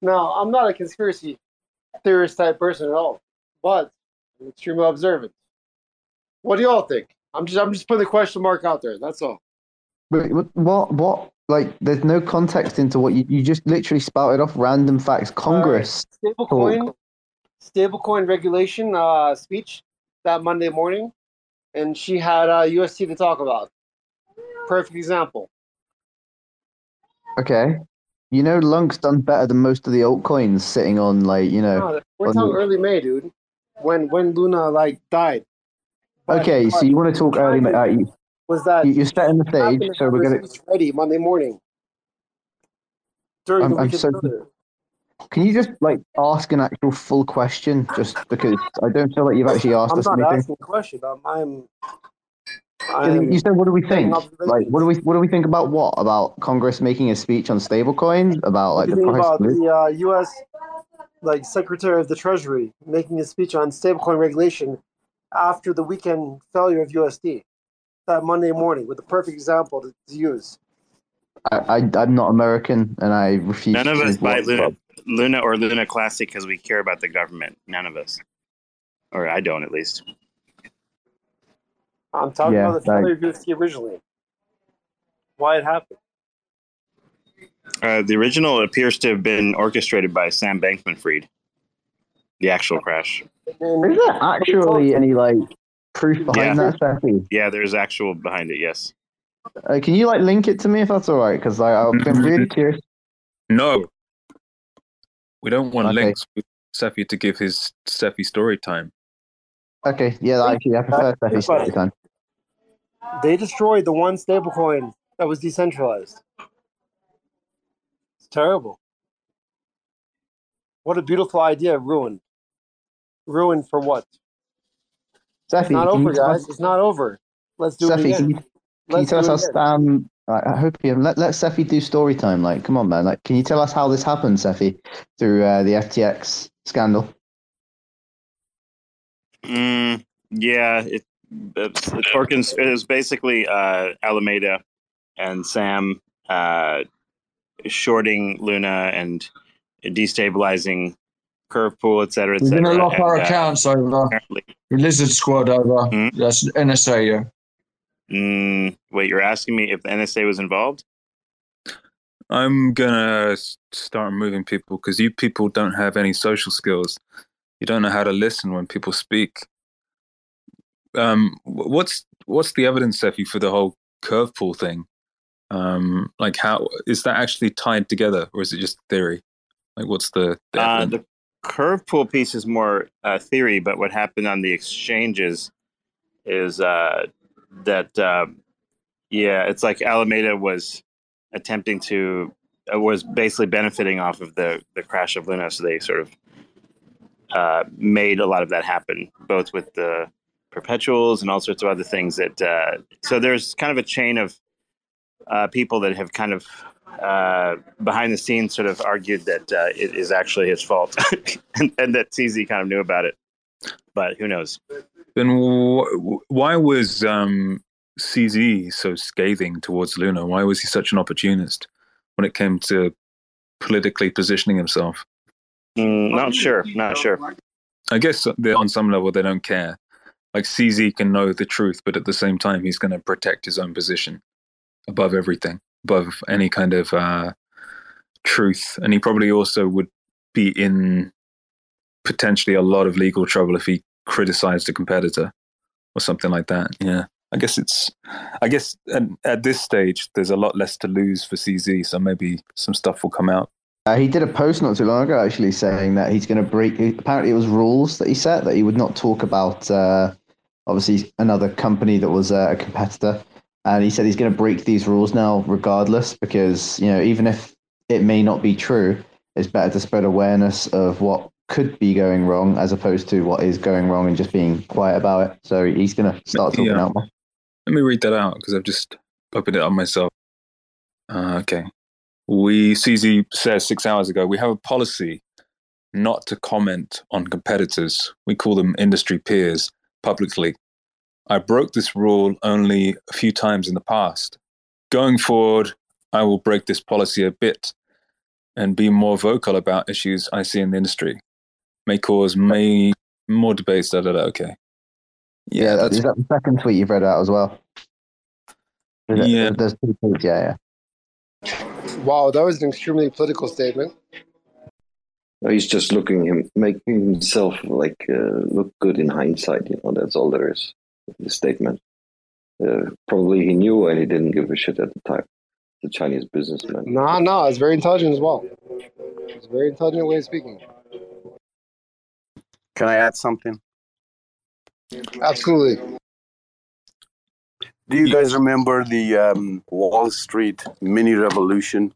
S17: Now, I'm not a conspiracy theorist type person at all, but I'm extremely observant. What do y'all think? I'm just I'm just putting the question mark out there. That's all.
S10: But what- what like there's no context into what you, you just literally spouted off random facts. Congress
S17: Stablecoin,
S10: talk.
S17: stablecoin regulation uh, speech that Monday morning, and she had uh, UST to talk about. Perfect example.
S10: Okay. You know Lunk's done better than most of the altcoins sitting on like, you know
S17: No, we're talking
S10: the-
S17: early May, dude. When when Luna like died. But-
S10: Okay, so you want to talk early uh, you,
S17: Was that
S10: you- you're setting the stage, so we're gonna
S17: ready Monday morning during
S10: I'm-
S17: the
S10: I'm so- Can you just like ask an actual full question just because I don't feel like you've actually asked
S17: I'm
S10: us
S17: not
S10: anything?
S17: asking a question. I'm. I'm, I'm
S10: you said, what do we think? Like, what do we what do we think about what? About Congress making a speech on stablecoins? About like the price?
S17: about the uh, U.S. like Secretary of the Treasury making a speech on stablecoin regulation after the weekend failure of UST that Monday morning with a perfect example to, to use?
S10: I, I I'm not American, and I refuse.
S5: None of
S10: to
S5: us buy Luna, Luna or Luna Classic because we care about the government. None of us, or I don't at least.
S17: I'm talking
S10: Yeah,
S17: about the
S10: like-
S17: failure of UST originally. Why it happened?
S5: Uh, the original appears to have been orchestrated by Sam Bankman-Fried. The actual crash.
S10: Is there actually any like proof behind
S5: Yeah.
S10: that, Cephii?
S5: Yeah, there's actual behind it. Yes.
S10: Uh, can you like link it to me if that's all right? Because I've been really curious.
S4: No. We don't want
S10: Okay.
S4: links. We want to give his Cephii story time.
S10: Okay, yeah, actually, I prefer Cephii's story time.
S17: They destroyed the one stablecoin that was decentralized. It's terrible. What a beautiful idea ruined. Ruined for what? It's not over, guys.
S10: us-
S17: It's not over. Let's do it again.
S10: can you, can you
S17: Let's
S10: tell us how
S17: again.
S10: Sam? I I hope you let let Cephii do story time. Like, come on, man. Like, can you tell us how this happened, Cephii, through uh, the FTX scandal?
S5: Mm, yeah, it, it's, it's Orkins. It was basically uh, Alameda and Sam uh, shorting Luna and destabilizing Curve Pool, et cetera, et
S18: We're
S5: cetera.
S18: going to lock our
S5: and, uh,
S18: accounts over. The Lizard Squad over. That's NSA, yeah.
S5: mm, wait, you're asking me if the NSA was involved?
S4: I'm gonna start moving people because you people don't have any social skills. You don't know how to listen when people speak. Um, what's what's the evidence, Cephii, for the whole curve pool thing? Um, like, how is that actually tied together, or is it just theory? Like, what's the, the
S7: Uh, the curve pool piece is more uh, theory, but what happened on the exchanges is uh, that uh, yeah, it's like Alameda was attempting to uh, was basically benefiting off of the the crash of Luna, so they sort of uh, made a lot of that happen, both with the perpetuals and all sorts of other things. That uh, so there's kind of a chain of uh, people that have kind of uh, behind the scenes sort of argued that uh, it is actually his fault, and, and that CZ kind of knew about it, but who knows?
S4: Then wh- why was um, CZ so scathing towards Luna? Why was he such an opportunist when it came to politically positioning himself?
S7: Mm, not sure. Not sure.
S4: I guess they- on some level they don't care. Like CZ can know the truth, but at the same time he's going to protect his own position above everything, above any kind of uh, truth. And he probably also would be in potentially a lot of legal trouble if he criticized a competitor or something like that. Yeah. I guess it's, I guess at, at this stage, there's a lot less to lose for CZ. So maybe some stuff will come out.
S10: Uh, he did a post not too long ago actually saying that he's going to break. Apparently, it was rules that he set that he would not talk about. Uh, obviously, another company that was uh, a competitor, and he said he's going to break these rules now, regardless, because you know even if it may not be true, it's better to spread awareness of what could be going wrong as opposed to what is going wrong and just being quiet about it. So he's going to start talking
S4: Yeah.
S10: out more.
S4: Let me read that out because I've just opened it up myself. Uh, okay. We, CZ says six hours ago, we have a policy not to comment on competitors. We call them industry peers publicly. I broke this rule only a few times in the past. Going forward, I will break this policy a bit and be more vocal about issues I see in the industry. May cause may more debates. Da da da. Okay.
S10: Yeah, that's is that the second tweet you've read out as well? Is it-
S4: Yeah.
S10: there's two tweets. Yeah, yeah.
S17: Wow, that was an extremely political statement.
S19: No, he's just looking him, making himself like uh, look good in hindsight. You know, that's all there is. The statement. Uh, probably he knew and he didn't give a shit at the time. The Chinese businessman.
S17: No, no, it's very intelligent as well. It's a very intelligent way of speaking.
S15: Can I add something?
S17: Absolutely.
S16: Do you guys remember the um, Wall Street mini revolution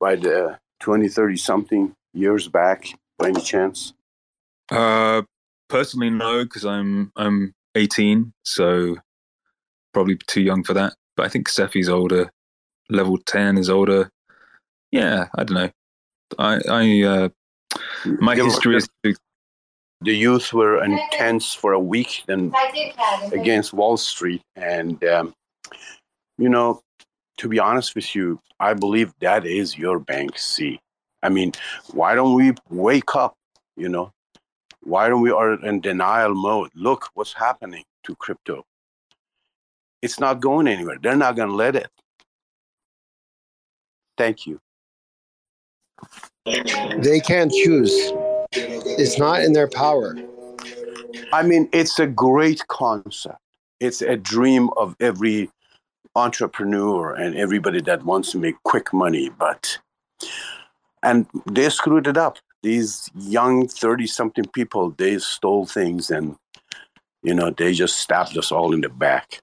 S16: by the 20, 30 something years back, by any chance?
S4: Uh, personally, no, because I'm I'm 18, so probably too young for that. But I think Cephii's older. Level 10 is older. Yeah, I don't know. I I uh, my
S16: Give-
S4: history is too,
S16: The youth were intense for a week then against Wall Street. And, um, you know, to be honest with you, I believe that is your bank C. I mean, why don't we wake up? You know, why don't we are in denial mode? Look what's happening to crypto. It's not going anywhere. They're not going to let it. Thank you.
S17: They can't choose. It's not in their power.
S16: I mean, it's a great concept. It's a dream of every entrepreneur and everybody that wants to make quick money, but and they screwed it up. These young 30 something people, they stole things and you know, they just stabbed us all in the back.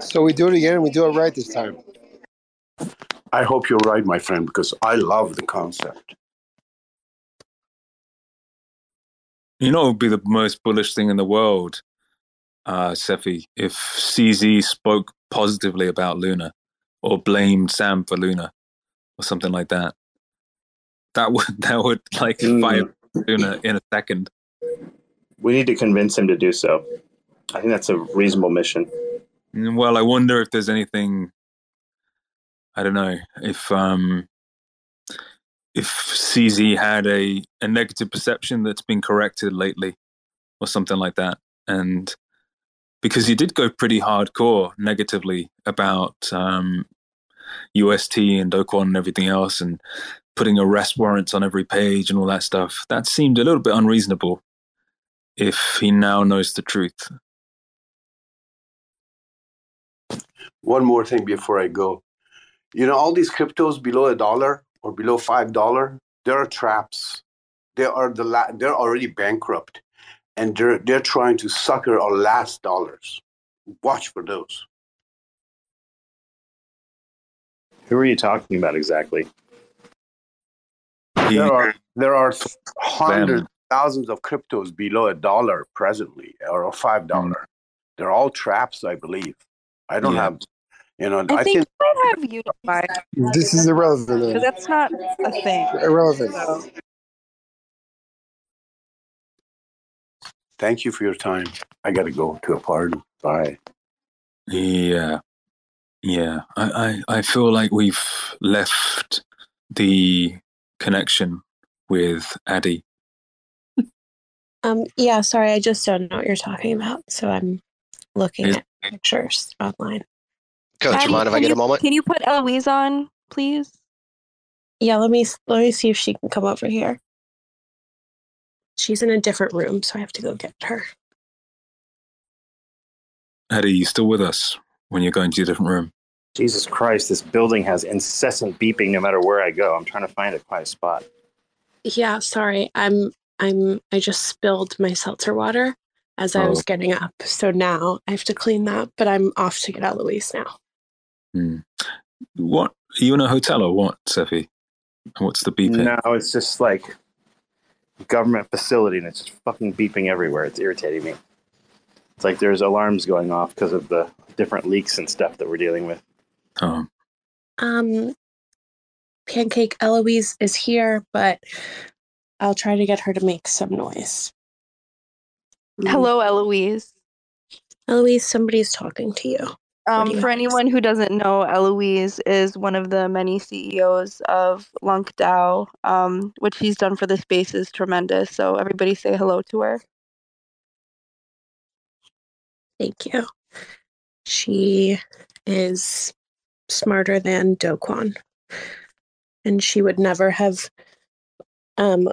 S17: So we do it again and we do it right this time.
S16: I hope you're right, my friend, because I love the concept.
S4: you know, it would be the most bullish thing in the world, uh, Cephii, if CZ spoke positively about Luna or blamed Sam for Luna or something like that. That would that would like fire Luna in a second.
S7: We need to convince him to do so. I think that's a reasonable mission.
S4: Mm, Well, I wonder if there's anything. I don't know if um, if CZ had a a negative perception that's been corrected lately, or something like that, and because he did go pretty hardcore negatively about um, UST and Do Kwon and everything else, and putting arrest warrants on every page and all that stuff. That seemed a little bit unreasonable. If he now knows the truth,
S16: one more thing before I go. You know, all these cryptos below a dollar or below five dollar, there are traps. They are the la- they're already bankrupt, and they're they're trying to sucker our last dollars. Watch for those.
S5: Who are you talking about exactly?
S16: There are there are hundreds, thousands of cryptos below a dollar presently, or a five dollar. Hmm. They're all traps, I believe. I don't
S14: Yeah.
S16: have, you know,
S14: I
S16: I,
S14: think
S16: think
S14: you might have Unify.
S17: This is irrelevant.
S14: Because that's not a thing.
S17: Irrelevant.
S14: So,
S16: Thank you for your time. I got to go to a party. Bye.
S4: Yeah, yeah. I, I, I feel like we've left the connection with Addy.
S11: Um, yeah, sorry, I just don't know what you're talking about, so I'm looking
S4: Is-
S11: at pictures online.
S12: Coach,
S14: Patty,
S12: you mind if I
S14: can
S12: get
S14: you-
S12: a moment?
S14: Can you put Eloise on, please?
S11: Yeah, let me let me see if she can come over here. She's in a different room, so I have to go get her.
S4: Addy, you still with us when you're going to your different room?
S5: Jesus Christ, this building has incessant beeping no matter where I go. I'm trying to find a quiet spot.
S11: Yeah, sorry. I'm I'm I just spilled my seltzer water as I
S4: Oh.
S11: was getting up. So now I have to clean that, but I'm off to get Eloise now.
S4: Hmm. What? Are you in a hotel or what, Cephii? What's the beeping?
S5: No, it's just like government facility and it's just fucking beeping everywhere. It's irritating me. It's like there's alarms going off because of the different leaks and stuff that we're dealing with.
S4: Oh,
S11: Um Pancake Eloise is here, but I'll try to get her to make some noise.
S14: Hello, Eloise.
S11: Eloise, somebody's talking to you.
S14: Um,
S11: you
S14: for
S11: have to
S14: anyone who doesn't know, Eloise is one of the many CEOs of Lunc DAO. Um, what she's done for the space is tremendous. So everybody say hello to her.
S11: Thank you. She is smarter than Do Kwon. And she would never have um,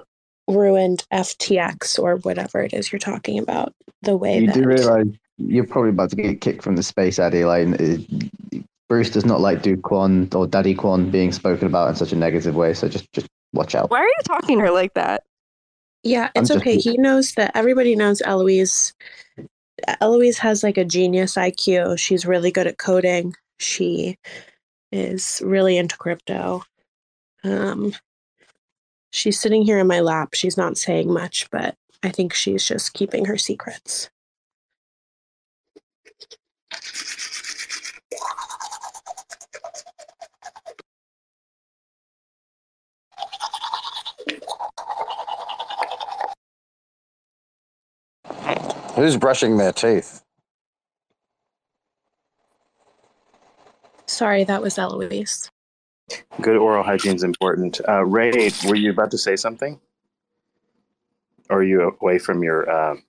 S11: ruined FTX or whatever it is you're talking about the way
S10: You
S11: that
S10: do realize you're probably about to get kicked from the space, Addy. Like, Bruce does not like Duke Kwon or Daddy Kwon being spoken about in such a negative way. So just, just watch out.
S14: Why are you talking to her like that?
S11: Yeah, it's
S10: just-
S11: okay. He knows that everybody knows Eloise. Eloise has like a genius IQ. She's really good at coding. She is really into crypto. Um, she's sitting here in my lap. She's not saying much, but I think she's just keeping her secrets.
S15: Who's brushing their teeth?
S11: Sorry, that was Eloise.
S5: Good oral hygiene is important. Uh, Ray, were you about to say something? Or are you away from your? Um,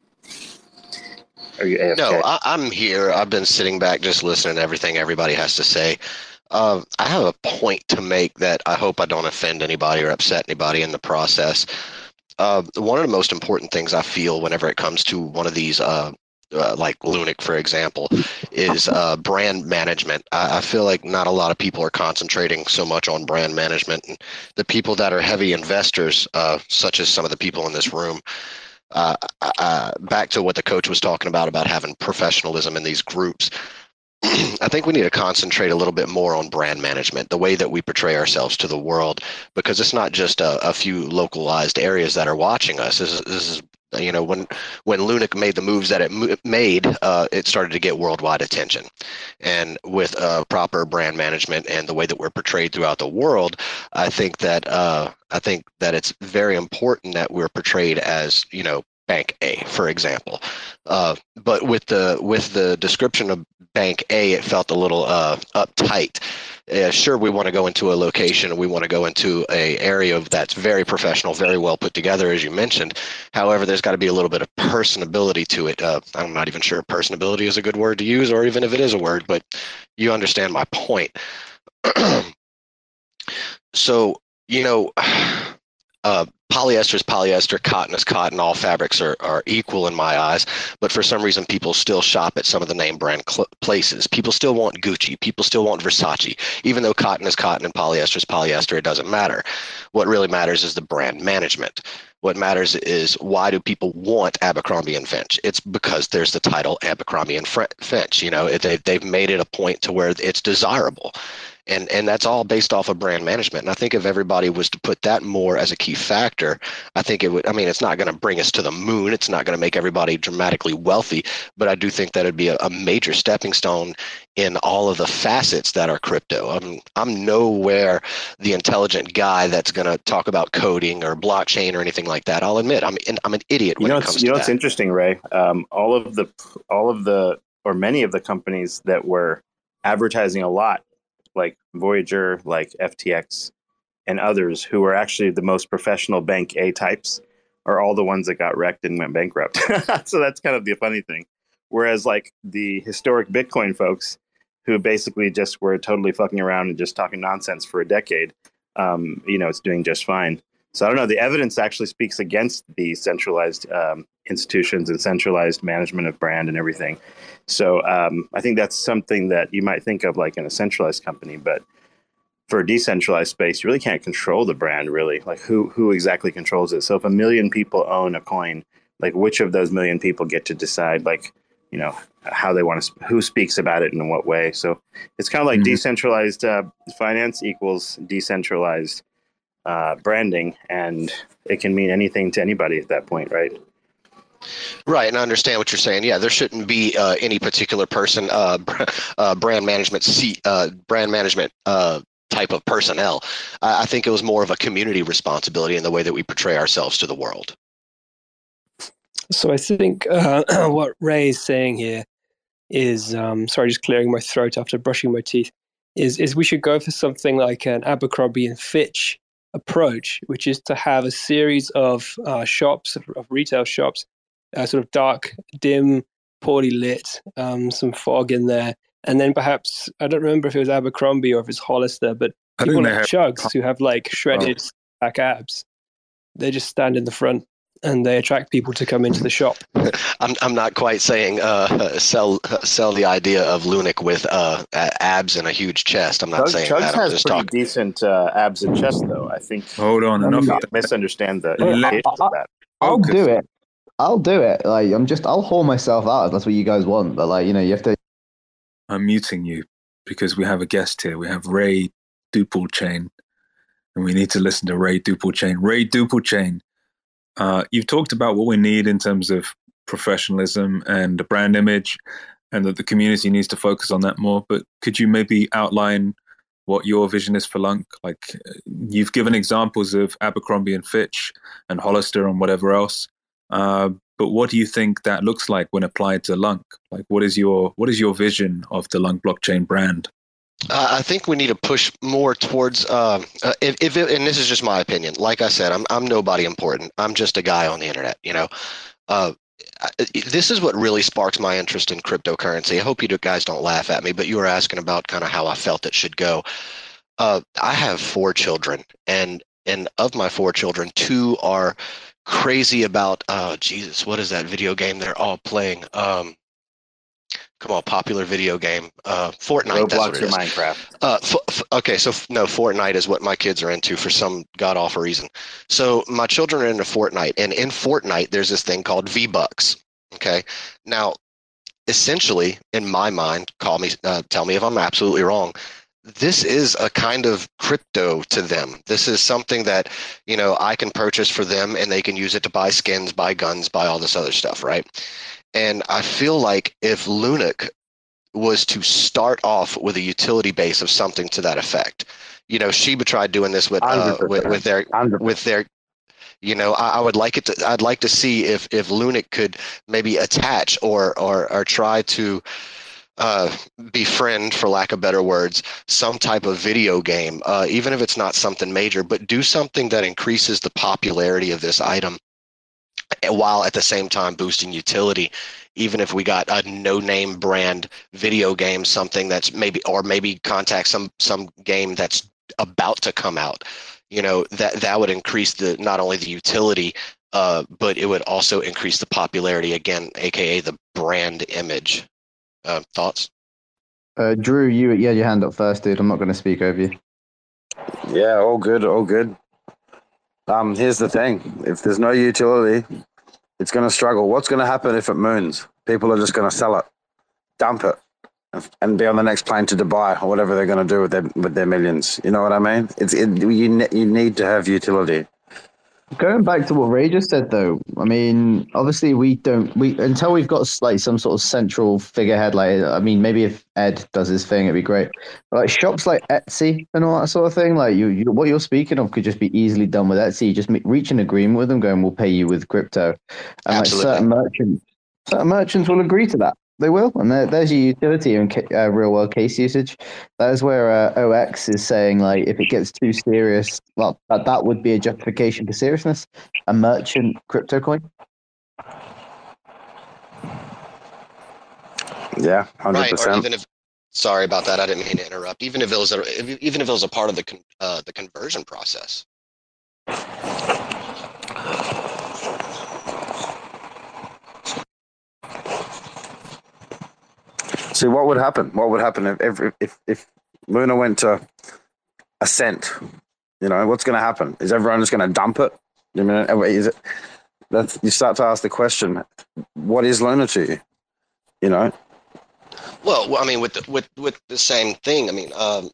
S5: are you AFK?
S12: No, I, I'm here. I've been sitting back just listening to everything everybody has to say. Uh, I have a point to make that I hope I don't offend anybody or upset anybody in the process. Uh, one of the most important things I feel whenever it comes to one of these, uh, uh, like Lunic, for example, is uh, brand management. I, I feel like not a lot of people are concentrating so much on brand management. And the people that are heavy investors, uh, such as some of the people in this room, uh, uh, back to what the coach was talking about about having professionalism in these groups. I think we need to concentrate a little bit more on brand management, the way that we portray ourselves to the world, because it's not just a, a few localized areas that are watching us. This is, this is you know, when when Lunic made the moves that it made, uh, it started to get worldwide attention, and with uh, proper brand management and the way that we're portrayed throughout the world, I think that uh, I think that it's very important that we're portrayed as you know Bank A, for example. Uh, but with the with the description of Bank A, it felt a little uh, uptight. Uh, sure, we want to go into a location we want to go into a area that's very professional, very well put together, as you mentioned. However, there's got to be a little bit of personability to it. Uh, I'm not even sure personability is a good word to use, or even if it is a word, but you understand my point. so, you know, uh, polyester is polyester, cotton is cotton. All fabrics are, are equal in my eyes. But for some reason, people still shop at some of the name brand cl- places. People still want Gucci. People still want Versace. Even though cotton is cotton and polyester is polyester, it doesn't matter. What really matters is the brand management. What matters is why do people want Abercrombie and Finch? It's because there's the title Abercrombie and Finch. You know, they, they've made it a point to where it's desirable and and that's all based off of brand management. And i think if everybody was to put that more as a key factor i think it would i mean it's not going to bring us to the moon. It's not going to make everybody dramatically wealthy. But i do think that would be a, a, major stepping stone in all of the facets that are crypto. I'm i'm nowhere the intelligent guy that's going to talk about coding or blockchain or anything like that. I'll admit i'm i'm an idiot
S5: you know
S12: it comes
S5: you know what's interesting ray? Um, all of the all of the or many of the companies that were advertising a lot like Voyager, like FTX, and others who are actually the most professional bank A types are all the ones that got wrecked and went bankrupt. so that's kind of the funny thing. Whereas like the historic Bitcoin folks who basically just were totally fucking around and just talking nonsense for a decade, um, you know, it's doing just fine. So I don't know. The evidence actually speaks against the centralized um, institutions and centralized management of brand and everything. So um, I think that's something that you might think of like in a centralized company, but for a decentralized space, you really can't control the brand. Really, like who who exactly controls it? So if a million people own a coin, like which of those million people get to decide, like you know how they want to, who speaks about it and in what way. So it's kind of like mm-hmm. decentralized uh, finance equals decentralized uh, branding, and it can mean anything to anybody at that point, right?
S12: Right, and I understand what you're saying. Yeah, there shouldn't be uh, any particular person, uh, uh, brand management, seat, uh, brand management uh, type of personnel. I, I think it was more of a community responsibility in the way that we portray ourselves to the world.
S6: So I think uh, what Ray is saying here is, um, sorry, just clearing my throat after brushing my teeth, is is we should go for something like an Abercrombie and Fitch approach, which is to have a series of shops, of retail shops uh, sort of dark, dim, poorly lit, um, some fog in there, and then perhaps I don't remember if it was Abercrombie or if it's Hollister, but people like Chugs who have like shredded oh. back abs, they just stand in the front and they attract people to come into the shop.
S12: I'm I'm not quite saying uh, sell sell the idea of Lunic with uh, abs and a huge chest. I'm not
S5: Chugs,
S12: saying
S5: Chugs
S12: that.
S5: has
S12: just
S5: pretty
S12: talking.
S5: decent uh, abs and chest, though. I think.
S4: Hold on,
S5: enough
S4: enough.
S5: misunderstand the
S10: I,
S5: implications
S10: I,
S5: of that.
S10: I'll do it. I'll do it. Like I'm just, I'll haul myself out if that's what you guys want. But like, you know, you have to.
S4: I'm muting you because we have a guest here. We have Ray Dupulchain, and we need to listen to Ray Dupulchain. Ray Dupulchain, uh, you've talked about what we need in terms of professionalism and the brand image, and that the community needs to focus on that more. But could you maybe outline what your vision is for Lunc? Like you've given examples of Abercrombie and Fitch and Hollister and whatever else. Uh, but what do you think that looks like when applied to Lunc? Like, what is your what is your vision of the Lunc blockchain brand?
S12: I think we need to push more towards. Uh, uh, if, if it, and this is just my opinion. Like I said, I'm I'm nobody important. I'm just a guy on the internet. You know, uh, this is what really sparks my interest in cryptocurrency. I hope you guys don't laugh at me, but you were asking about kind of how I felt it should go. Uh, I have four children, and and of my four children, two are crazy about. Oh Jesus, what is that video game they're all playing? Um, come on, popular video game, uh, Fortnite.
S5: Roblox or Minecraft.
S12: Uh, f- f- okay, so f- no, Fortnite is what my kids are into for some god awful reason. So my children are into Fortnite, and in Fortnite, there's this thing called V Bucks. Okay, now, essentially, in my mind, call me, uh, tell me if I'm absolutely wrong. This is a kind of crypto to them. This is something that you know I can purchase for them, and they can use it to buy skins, buy guns, buy all this other stuff, right? And I feel like if Lunic was to start off with a utility base of something to that effect, you know, Shiba tried doing this with uh, with, with their with their you know I, I, would like it to i'd like to see if if lunic could maybe attach or or or try to uh, befriend for lack of better words some type of video game uh, even if it's not something major but do something that increases the popularity of this item while at the same time boosting utility. Even if we got a no name brand video game something that's maybe or maybe contact some some game that's about to come out you know that that would increase the not only the utility uh, but it would also increase the popularity again aka the brand image uh, thoughts
S10: Uh, Drew, you you had your hand up first, dude. I'm not going to speak over you.
S15: Yeah, all good, all good. Um, here's the thing: if there's no utility, it's going to struggle. What's going to happen if it moons? People are just going to sell it, dump it, and- and be on the next plane to Dubai or whatever they're going to do with their with their millions. You know what I mean? It's it, you ne- you need to have utility.
S10: Going back to what Ray just said, though, I mean, obviously we don't we until we've got like some sort of central figurehead. Like, I mean, maybe if Ed does his thing, it'd be great. But like shops like Etsy and all that sort of thing, like you, you what you're speaking of could just be easily done with Etsy. You just reach an agreement with them, going, we'll pay you with crypto, and like certain merchants, certain merchants will agree to that. They will, and there, there's your utility and uh, real world case usage. That is where uh, OX is saying like if it gets too serious, well, that that would be a justification for seriousness. A merchant crypto coin.
S15: Yeah, hundred percent.
S12: even if sorry about that i didn't mean to interrupt even if it was a, even if it was a part of the con, uh, the conversion process
S15: See what would happen? What would happen if if if, if Luna went to a cent? You know, what's going to happen? Is everyone just going to dump it? You mean, is it? That's you start to ask the question: What is Luna to you? You know,
S12: Well, well, I mean, with the, with with the same thing. I mean, um,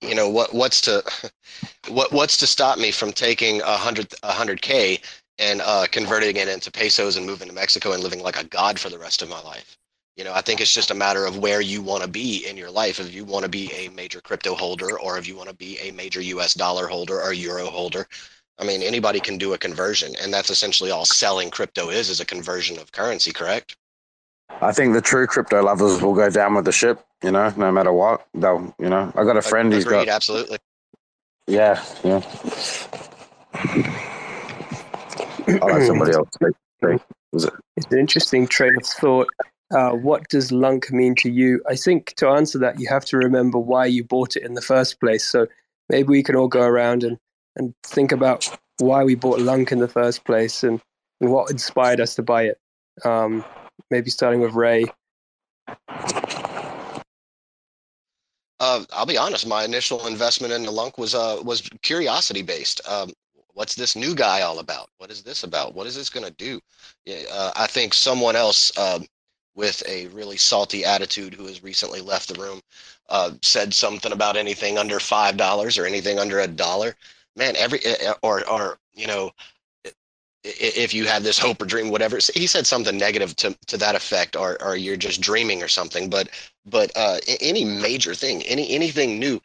S12: you know, what what's to what what's to stop me from taking a hundred a hundred k and uh, converting it into pesos and moving to Mexico and living like a god for the rest of my life? You know, I think it's just a matter of where you want to be in your life. If you want to be a major crypto holder, or if you want to be a major U.S. dollar holder or euro holder. I mean, anybody can do a conversion, and that's essentially all selling crypto is is a conversion of currency. Correct?
S15: I think the true crypto lovers will go down with the ship. You know, no matter what, they'll. You know, I got a friend who's
S12: Agreed.
S15: got.
S12: Absolutely.
S15: Yeah, yeah. I'll let somebody else speak. speak. Was it?
S6: It's an interesting train of thought. Uh, what does Lunc mean to you? I think to answer that, you have to remember why you bought it in the first place. So maybe we can all go around and, and think about why we bought Lunc in the first place and, and what inspired us to buy it. Um, maybe starting with Ray.
S12: Uh, I'll be honest. My initial investment in the Lunc was uh, was curiosity based. Um, what's this new guy all about? What is this about? What is this going to do? Uh, I think someone else um, with a really salty attitude who has recently left the room uh, said something about anything under five dollars or anything under a dollar. Man, every uh, or or you know if you have this hope or dream, whatever. He said something negative to, to that effect, or, or you're just dreaming or something. But but uh, any major thing, any anything new,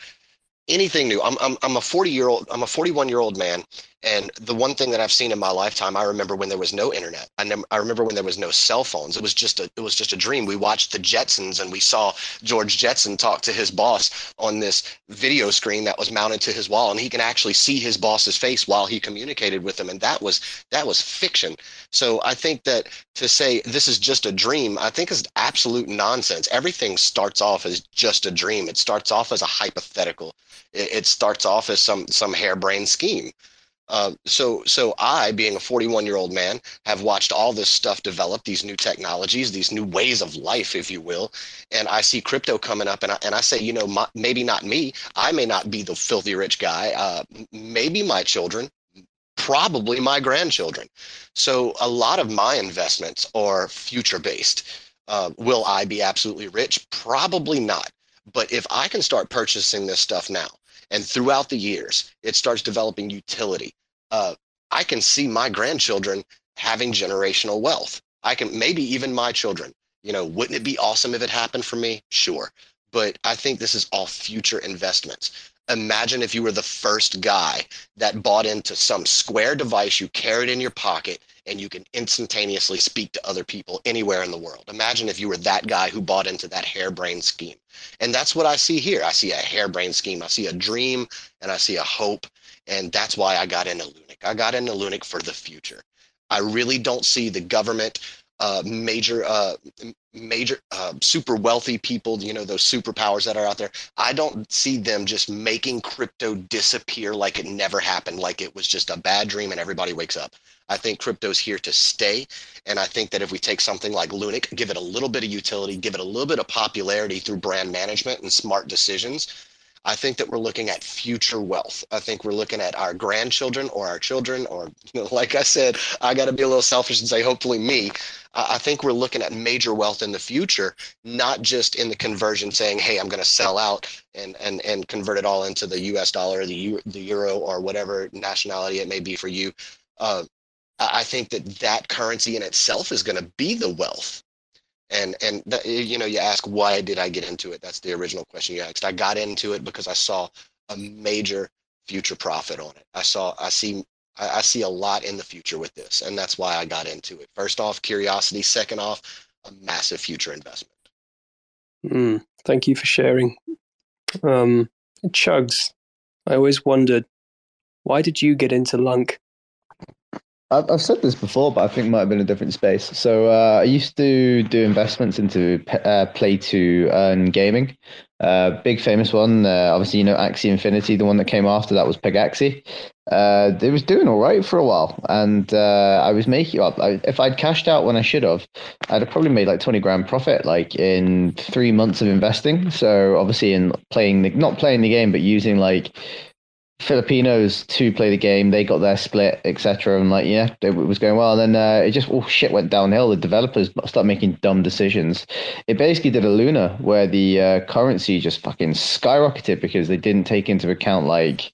S12: anything new. I'm I'm I'm a 40 year old. I'm a 41 year old man, and the one thing that I've seen in my lifetime, I remember when there was no internet. I never, I remember when there was no cell phones. It was just a it was just a dream. We watched the Jetsons, and we saw George Jetson talk to his boss on this video screen that was mounted to his wall, and he can actually see his boss's face while he communicated with him, and that was that was fiction. So I think that to say this is just a dream, I think is absolute nonsense. Everything starts off as just a dream. It starts off as a hypothetical. It, it starts off as some some harebrained scheme. Uh, so so I, being a 41 year old man, have watched all this stuff develop, these new technologies, these new ways of life, if you will, and I see crypto coming up, and I, and I say, you know, my, maybe not me. I may not be the filthy rich guy. Uh, maybe my children, probably my grandchildren. So a lot of my investments are future based. Uh, will I be absolutely rich? Probably not. But if I can start purchasing this stuff now, and throughout the years, it starts developing utility, uh, I can see my grandchildren having generational wealth. I can maybe even my children. You know, wouldn't it be awesome if it happened for me? Sure. But I think this is all future investments. Imagine if you were the first guy that bought into some square device you carried in your pocket and you can instantaneously speak to other people anywhere in the world. Imagine if you were that guy who bought into that harebrained scheme. And that's what I see here. I see a harebrained scheme. I see a dream and I see a hope. And that's why I got into Lunic. I got into Lunic for the future. I really don't see the government uh, major uh, major uh, super wealthy people you know those superpowers that are out there. I don't see them just making crypto disappear like it never happened like it was just a bad dream and everybody wakes up. I think crypto's here to stay and i think that if we take something like lunic give it a little bit of utility give it a little bit of popularity through brand management and smart decisions I think that we're looking at future wealth. I think we're looking at our grandchildren or our children, or like I said, I got to be a little selfish and say, hopefully me. I think we're looking at major wealth in the future, not just in the conversion saying, hey, I'm going to sell out and, and, and convert it all into the US dollar, the, the euro, or whatever nationality it may be for you. Uh, I think that that currency in itself is going to be the wealth and and that, you know you ask why did i get into it? That's the original question you asked. I got into it because i saw a major future profit on it. I saw i see I, I see a lot in the future with this and that's why i got into it. First off curiosity. Second off a massive future investment.
S6: Mm, thank you for sharing. Um, Chugs, I always wondered, why did you get into Lunc?
S10: I've, said this before, but I think it might have been a different space. So uh, I used to do investments into uh, play to earn gaming. Uh, big famous one, uh, obviously you know Axie Infinity. The one that came after that was Pegaxy. Uh, it was doing all right for a while, and uh, I was making up. I, if I'd cashed out when I should have, I'd have probably made like twenty grand profit, like in three months of investing. So obviously in playing the not playing the game, but using like Filipinos to play the game. They got their split, etc. And like, yeah, it was going well. And then uh, it just all oh, shit went downhill. The developers started making dumb decisions. It basically did a Luna where the uh, currency just fucking skyrocketed because they didn't take into account like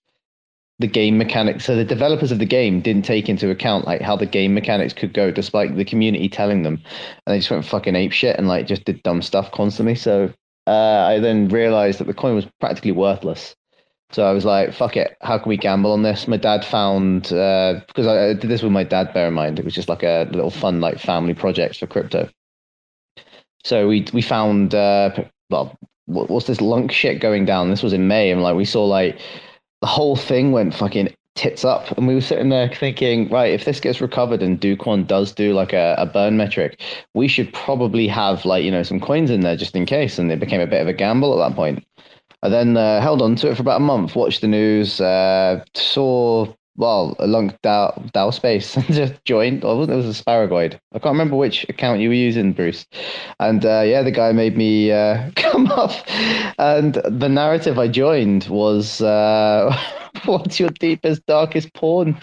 S10: the game mechanics. So the developers of the game didn't take into account like how the game mechanics could go, despite the community telling them. And they just went fucking ape shit and like just did dumb stuff constantly. So uh, I then realized that the coin was practically worthless. So I was like, fuck it. How can we gamble on this? My dad found, uh, because I, I did this with my dad, bear in mind, it was just like a little fun, like family project for crypto. So we, we found, uh, well, what's this Lunc shit going down? This was in May. And like, we saw like the whole thing went fucking tits up. And we were sitting there thinking, right, if this gets recovered and Kwon does do like a, a burn metric, we should probably have like, you know, some coins in there just in case. And it became a bit of a gamble at that point. I then uh, held on to it for about a month, watched the news, uh, saw well a Lunc DAO, DAO space and just joined. Or it was a Sparagoid. I can't remember which account you were using, Bruce. And uh, yeah, the guy made me uh, come up. And the narrative I joined was. Uh, What's your deepest, darkest porn?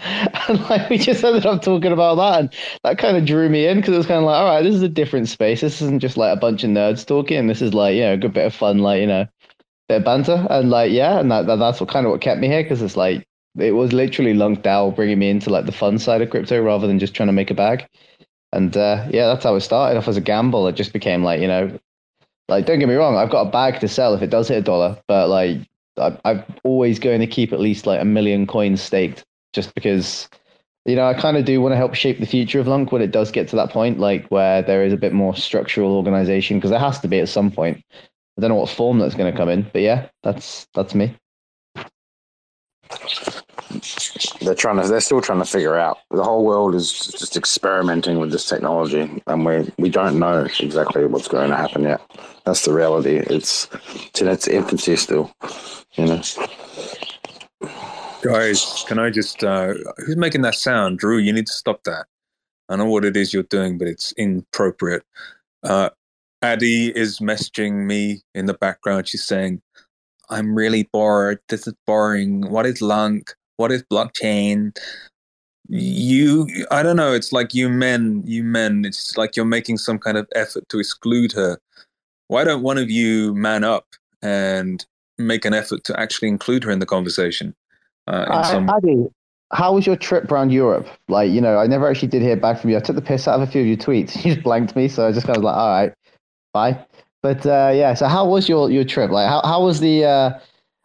S10: And like we just ended up talking about that, and that kind of drew me in because it was kind of like, all right, this is a different space. This isn't just like a bunch of nerds talking. This is like, you know, a good bit of fun, like you know, bit of banter, and like yeah, and that, that that's what kind of what kept me here because it's like it was literally Lunc DAO bringing me into like the fun side of crypto rather than just trying to make a bag. And uh, yeah, that's how it started off as a gamble. It just became like you know, like don't get me wrong, I've got a bag to sell if it does hit a dollar, but like I, I'm always going to keep at least like a million coins staked just because you know, I kind of do want to help shape the future of Lunc when it does get to that point, like where there is a bit more structural organization, because there has to be at some point. I don't know what form that's going to come in, but yeah, that's that's me.
S15: They're trying to. They're still trying to figure out. The whole world is just experimenting with this technology, and we we don't know exactly what's going to happen yet. That's the reality. It's it's in its infancy still. You know.
S4: Guys, can I just? Uh, who's making that sound, Drew? You need to stop that. I know what it is you're doing, but it's inappropriate. Uh, Addie is messaging me in the background. She's saying, I'm really bored. This is boring. What is Lunc? What is blockchain? You, I don't know. It's like you men, you men, it's like you're making some kind of effort to exclude her. Why don't one of you man up and make an effort to actually include her in the conversation? Uh, in
S10: Uh,
S4: some...
S10: Addy, how was your trip around Europe? Like, you know, I never actually did hear back from you. I took the piss out of a few of your tweets. You just blanked me, so I just kind of like, all right, But uh, yeah, so how was your your trip? Like, how how was the? Uh,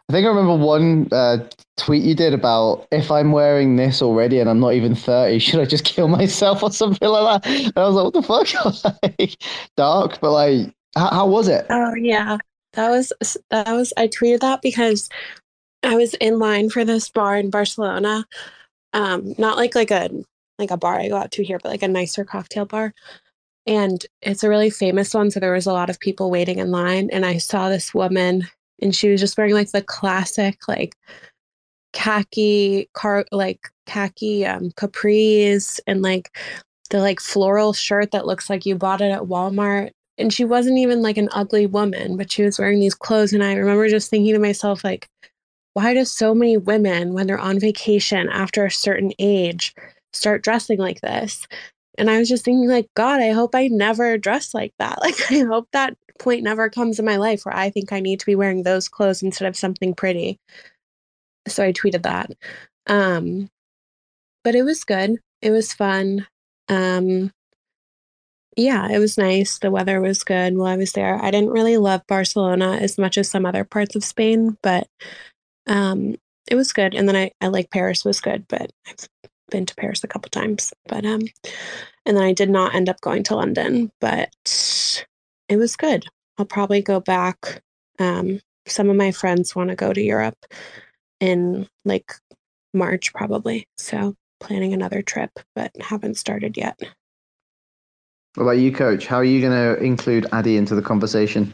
S10: I think I remember one uh, tweet you did about if I'm wearing this already and I'm not even thirty, should I just kill myself or something like that? And I was like, what the fuck? Like, Dark, but like, how, how was it?
S11: Oh yeah, that was that was. I tweeted that because I was in line for this bar in Barcelona. Um, not like like a like a bar I go out to here, but like a nicer cocktail bar. And it's a really famous one. So there was a lot of people waiting in line, and I saw this woman, and she was just wearing like the classic like khaki car like khaki um capris and like the like floral shirt that looks like you bought it at Walmart. And she wasn't even like an ugly woman, but she was wearing these clothes. And I remember just thinking to myself, like, why do so many women, when they're on vacation after a certain age, start dressing like this? And I was just thinking, like, God, I hope I never dress like that. Like, I hope that point never comes in my life where I think I need to be wearing those clothes instead of something pretty. So I tweeted that. Um, but it was good. It was fun. Um, yeah, it was nice. The weather was good while I was there. I didn't really love Barcelona as much as some other parts of Spain, but um, it was good. And then I, I like Paris was good, but I've been to Paris a couple times. But um, and then I did not end up going to London, but it was good. I'll probably go back. Um, some of my friends want to go to Europe in like March, probably. So planning another trip, but haven't started yet.
S10: What about you, Coach? How are you going to include Addy into the conversation?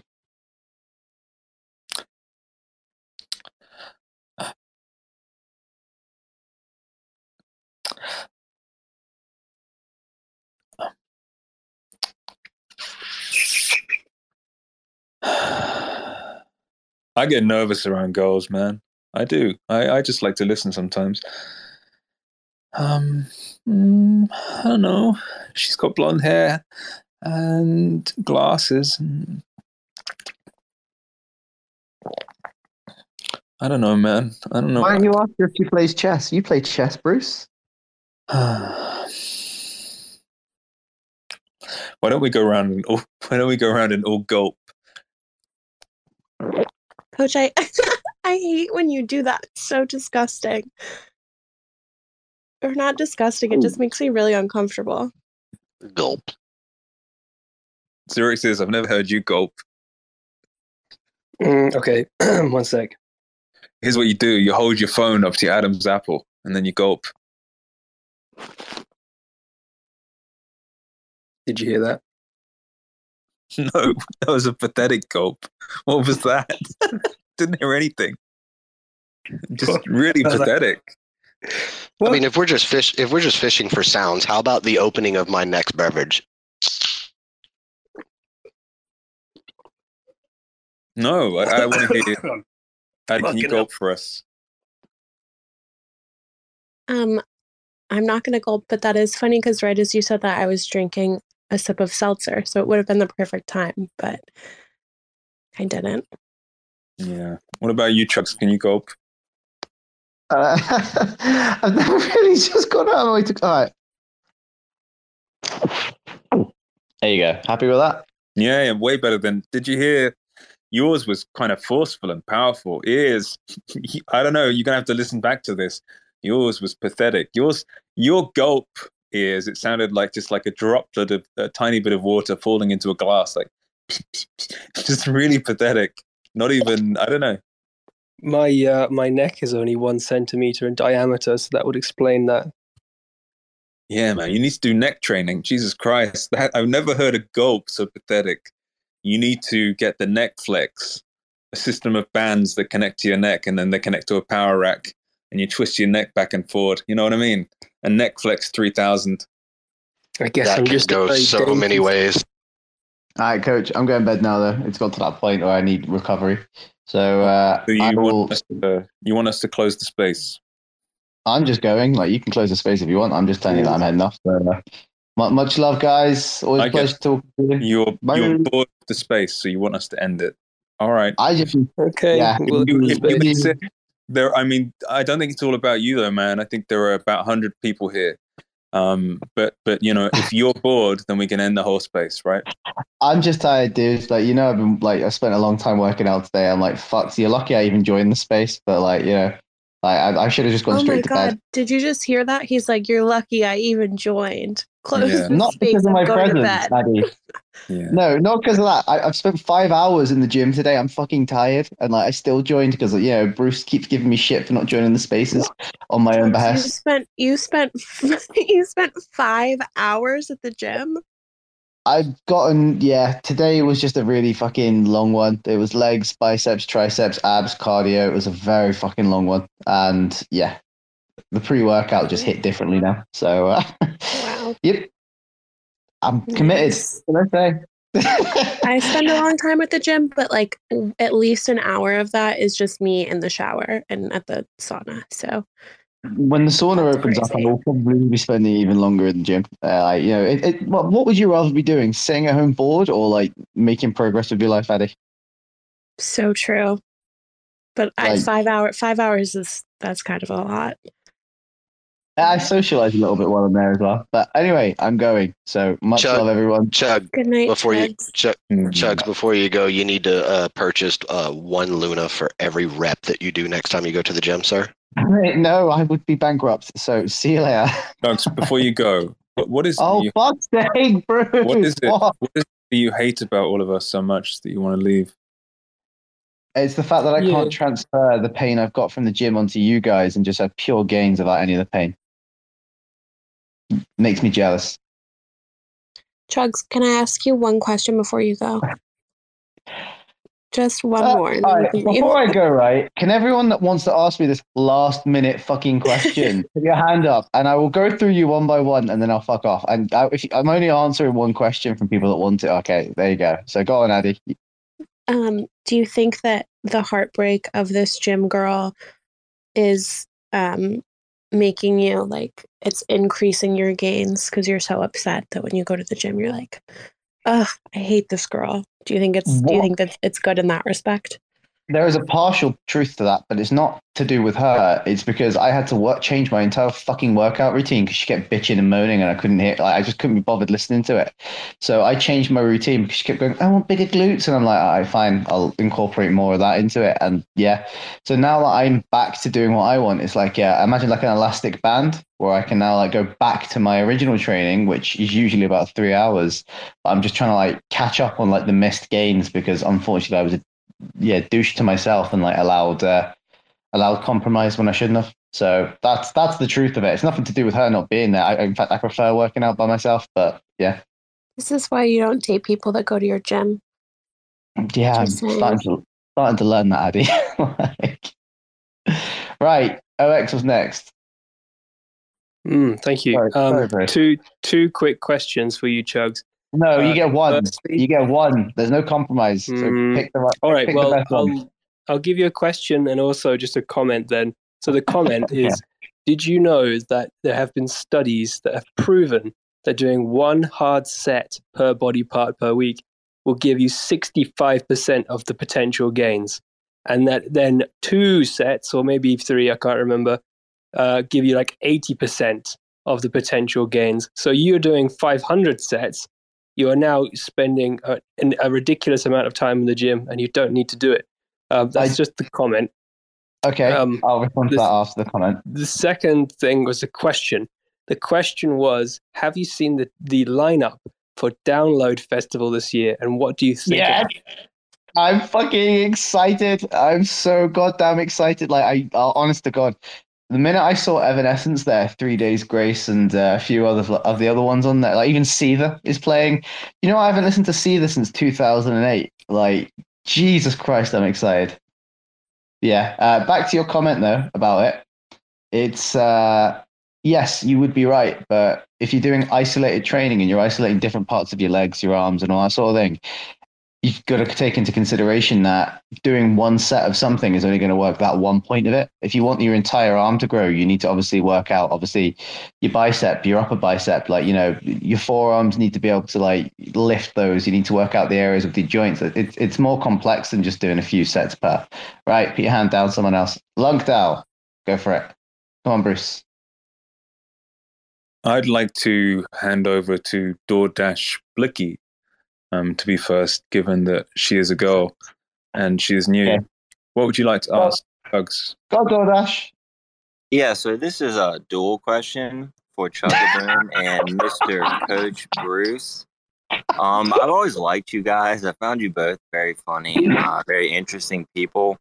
S4: I get nervous around girls, man. I do. I, I just like to listen sometimes. Um, mm, I don't know. She's got blonde hair and glasses. And... I don't know, man. I don't know.
S10: Why don't you ask her if she plays chess? You play chess, Bruce.
S4: Why don't we go around and all, why don't we go around and all gulp?
S11: Coach, I I hate when you do that. It's so disgusting. Or not disgusting, it just makes me really uncomfortable.
S12: Gulp.
S4: Zurich says, I've never heard you gulp.
S6: Mm, okay, one sec.
S4: Here's what you do you hold your phone up to your Adam's apple and then you gulp.
S6: Did you hear that?
S4: No, that was a pathetic gulp. What was that? Didn't hear anything. Just really
S12: I like-
S4: pathetic.
S12: I mean, if we're just fish, if we're just fishing for sounds, how about the opening of my next beverage?
S4: No, I, I want to hear. Addy, can you
S12: Fucking
S4: gulp for us?
S11: Um, I'm not going to gulp, but that is funny because right as you said that, I was drinking a sip of seltzer, so it would have been the perfect time, but I didn't.
S4: Yeah. What about you, Chucks? Can you gulp?
S10: Uh, I've never really just gone out of my way to. All right. There you go. Happy with that?
S4: Yeah, yeah, way better than. Did you hear? Yours was kind of forceful and powerful. Ears, I don't know. You're gonna have to listen back to this. Yours was pathetic. Yours, your gulp ears. It sounded like just like a droplet of a tiny bit of water falling into a glass. Like, just really pathetic. Not even. I don't know.
S6: My uh, my neck is only one centimeter in diameter, so that would explain that.
S4: Yeah, man, you need to do neck training. Jesus Christ, that, I've never heard a gulp so pathetic. You need to get the neck flex, a system of bands that connect to your neck, and then they connect to a power rack, and you twist your neck back and forward. You know what I mean? A Netflix three thousand.
S6: I guess
S12: That
S6: I'm just
S12: go so
S6: dainty-
S12: many ways.
S10: All right, coach. I'm going to bed now, though. It's got to that point where I need recovery. So, uh,
S4: So you
S10: will,
S4: want us to, you want us to close the space?
S10: I'm just going. Like, you can close the space if you want. I'm just telling you that I'm heading off. So, uh, much love, guys. Always
S4: I
S10: a pleasure
S4: guess
S10: talking to you.
S4: You're
S10: Bye.
S4: you're bored of the space, so you want us to end it. All right.
S10: I just
S6: okay.
S10: Yeah.
S6: we'll-
S4: You- if you
S6: space.
S4: said- there, I mean, I don't think it's all about you, though, man. I think there are about hundred people here. Um, but but you know, if you're bored, then we can end the whole space, right?
S10: I'm just tired, dude. Like, you know, I've been like, I spent a long time working out today. I'm like, fuck. So you're lucky I even joined the space, but like, you know, like I, I should have just gone
S11: Oh my
S10: straight to
S11: god,
S10: bed.
S11: did you just hear that? He's like, You're lucky I even joined. Close
S4: Yeah.
S10: Not because of my presence,
S11: bed.
S10: Daddy.
S4: Yeah.
S10: No, not because of that. I, I've spent five hours in the gym today. I'm fucking tired, and like I still joined because you know Bruce keeps giving me shit for not joining the spaces on my own
S11: behalf.
S10: You
S11: spent you spent you spent five hours at the gym.
S10: I've gotten yeah. Today was just a really fucking long one. It was legs, biceps, triceps, abs, cardio. It was a very fucking long one, and yeah, the pre-workout just hit differently now. So, uh,
S11: wow.
S10: yep, I'm committed. Can I say?
S11: I spend a long time at the gym, but like at least an hour of that is just me in the shower and at the sauna. So
S10: When the sauna opens up, I will probably be spending even longer in the gym. Uh, like, you know, it, it, what, what would you rather be doing? Sitting at home bored or like making progress with your life, Addy?
S11: so true. But I, five hour five hours is that's kind of a lot.
S10: I socialize a little bit while I'm there as well. But anyway, I'm going. So much
S12: Chug.
S10: love, everyone.
S12: Chug,
S11: Good night,
S12: before you
S11: Chugs.
S12: Chug, Chugs, before you go, you need to uh, purchase uh, one Luna for every rep that you do next time you go to the gym, sir.
S10: No, I would be bankrupt. So see you later.
S4: Dogs, before you go, what, what is
S10: Oh,
S4: you,
S10: fuck's sake, bro.
S4: what is it?
S10: What?
S4: What is it that you hate about all of us so much that you want to leave?
S10: It's the fact that I
S4: Yeah.
S10: can't transfer the pain I've got from the gym onto you guys and just have pure gains without any of the pain. Makes me jealous.
S11: Chugs, can I ask you one question before you go? Just one
S10: Uh,
S11: more. and
S10: all
S11: then
S10: right, before I go, right, can everyone that wants to ask me this last minute fucking question put your hand up, and I will go through you one by one, and then I'll fuck off. And I, if I'm only answering one question from people that want it, okay, there you go. So go on, Addy.
S11: Um, do you think that the heartbreak of this gym girl is um making you like it's increasing your gains because you're so upset that when you go to the gym you're like, ugh, I hate this girl. Do you think it's do you think that it's good in that respect?
S10: There is a partial truth to that, but it's not to do with her. It's because I had to work, change my entire fucking workout routine because she kept bitching and moaning, and I couldn't hear. Like, I just couldn't be bothered listening to it. So I changed my routine because she kept going, "I want bigger glutes," and I'm like, "All right, fine, I'll incorporate more of that into it." And yeah, so now that I'm back to doing what I want, it's like, yeah, imagine like an elastic band where I can now like go back to my original training, which is usually about three hours. But I'm just trying to like catch up on like the missed gains because unfortunately I was a yeah douche to myself and like allowed uh, allowed compromise when I shouldn't have. So that's that's the truth of it. It's nothing to do with her not being there. I, in fact, I prefer working out by myself. But yeah,
S11: This is why you don't date people that go to your gym.
S10: yeah, I'm starting to starting to learn that, Addy. Like- right, OX was next.
S6: Mm, thank you.
S10: Sorry,
S6: um,
S10: sorry,
S6: two two quick questions for you, Chugs.
S10: No, you
S6: Uh,
S10: get one. You get one. There's no compromise. So
S6: Mm,
S10: pick the right.
S6: All right. Well. I'll I'll give you a question and also just a comment then. So the comment is: Did you know that there have been studies that have proven that doing one hard set per body part per week will give you sixty-five percent of the potential gains, and that then two sets or maybe three, I can't remember, uh, give you like eighty percent of the potential gains. So you're doing five hundred sets you are now spending a, a ridiculous amount of time in the gym and you don't need to do it. Um, that's just the comment.
S10: Okay,
S6: Um,
S10: I'll respond to
S6: this-
S10: that after the comment.
S6: The second thing was a question. The question was Have you seen the, the lineup for Download Festival this year and what do you think? of
S10: I'm fucking excited. I'm so goddamn excited. Like I, uh, honest to God, the minute I saw Evanescence there, Three Days Grace, and uh, a few other of the other ones on there, like even Seether is playing. You know, I haven't listened to Seether since 2008. Like Jesus Christ, I'm excited. Yeah. Uh, back to your comment though about it. It's uh, yes, you would be right, but if you're doing isolated training and you're isolating different parts of your legs, your arms, and all that sort of thing, you've got to take into consideration that doing one set of something is only going to work that one point of it. If you want your entire arm to grow, you need to obviously work out obviously your bicep, your upper bicep, like you know your forearms need to be able to like lift those. You need to work out the areas of the joints. It's it's more complex than just doing a few sets per. Right, put your hand down. Someone else. Lunk down. Go for it. Come on, Bruce.
S4: I'd like to hand over to DoorDash Blicky um, to be first, given that she is a girl and she is new. What would you like to ask, Hugs?
S10: Go DoorDash.
S20: Yeah, so this is a dual question for ChuggaBoom and Mr. Coach Bruce. Um, I've always liked you guys. I found you both very funny, uh, very interesting people.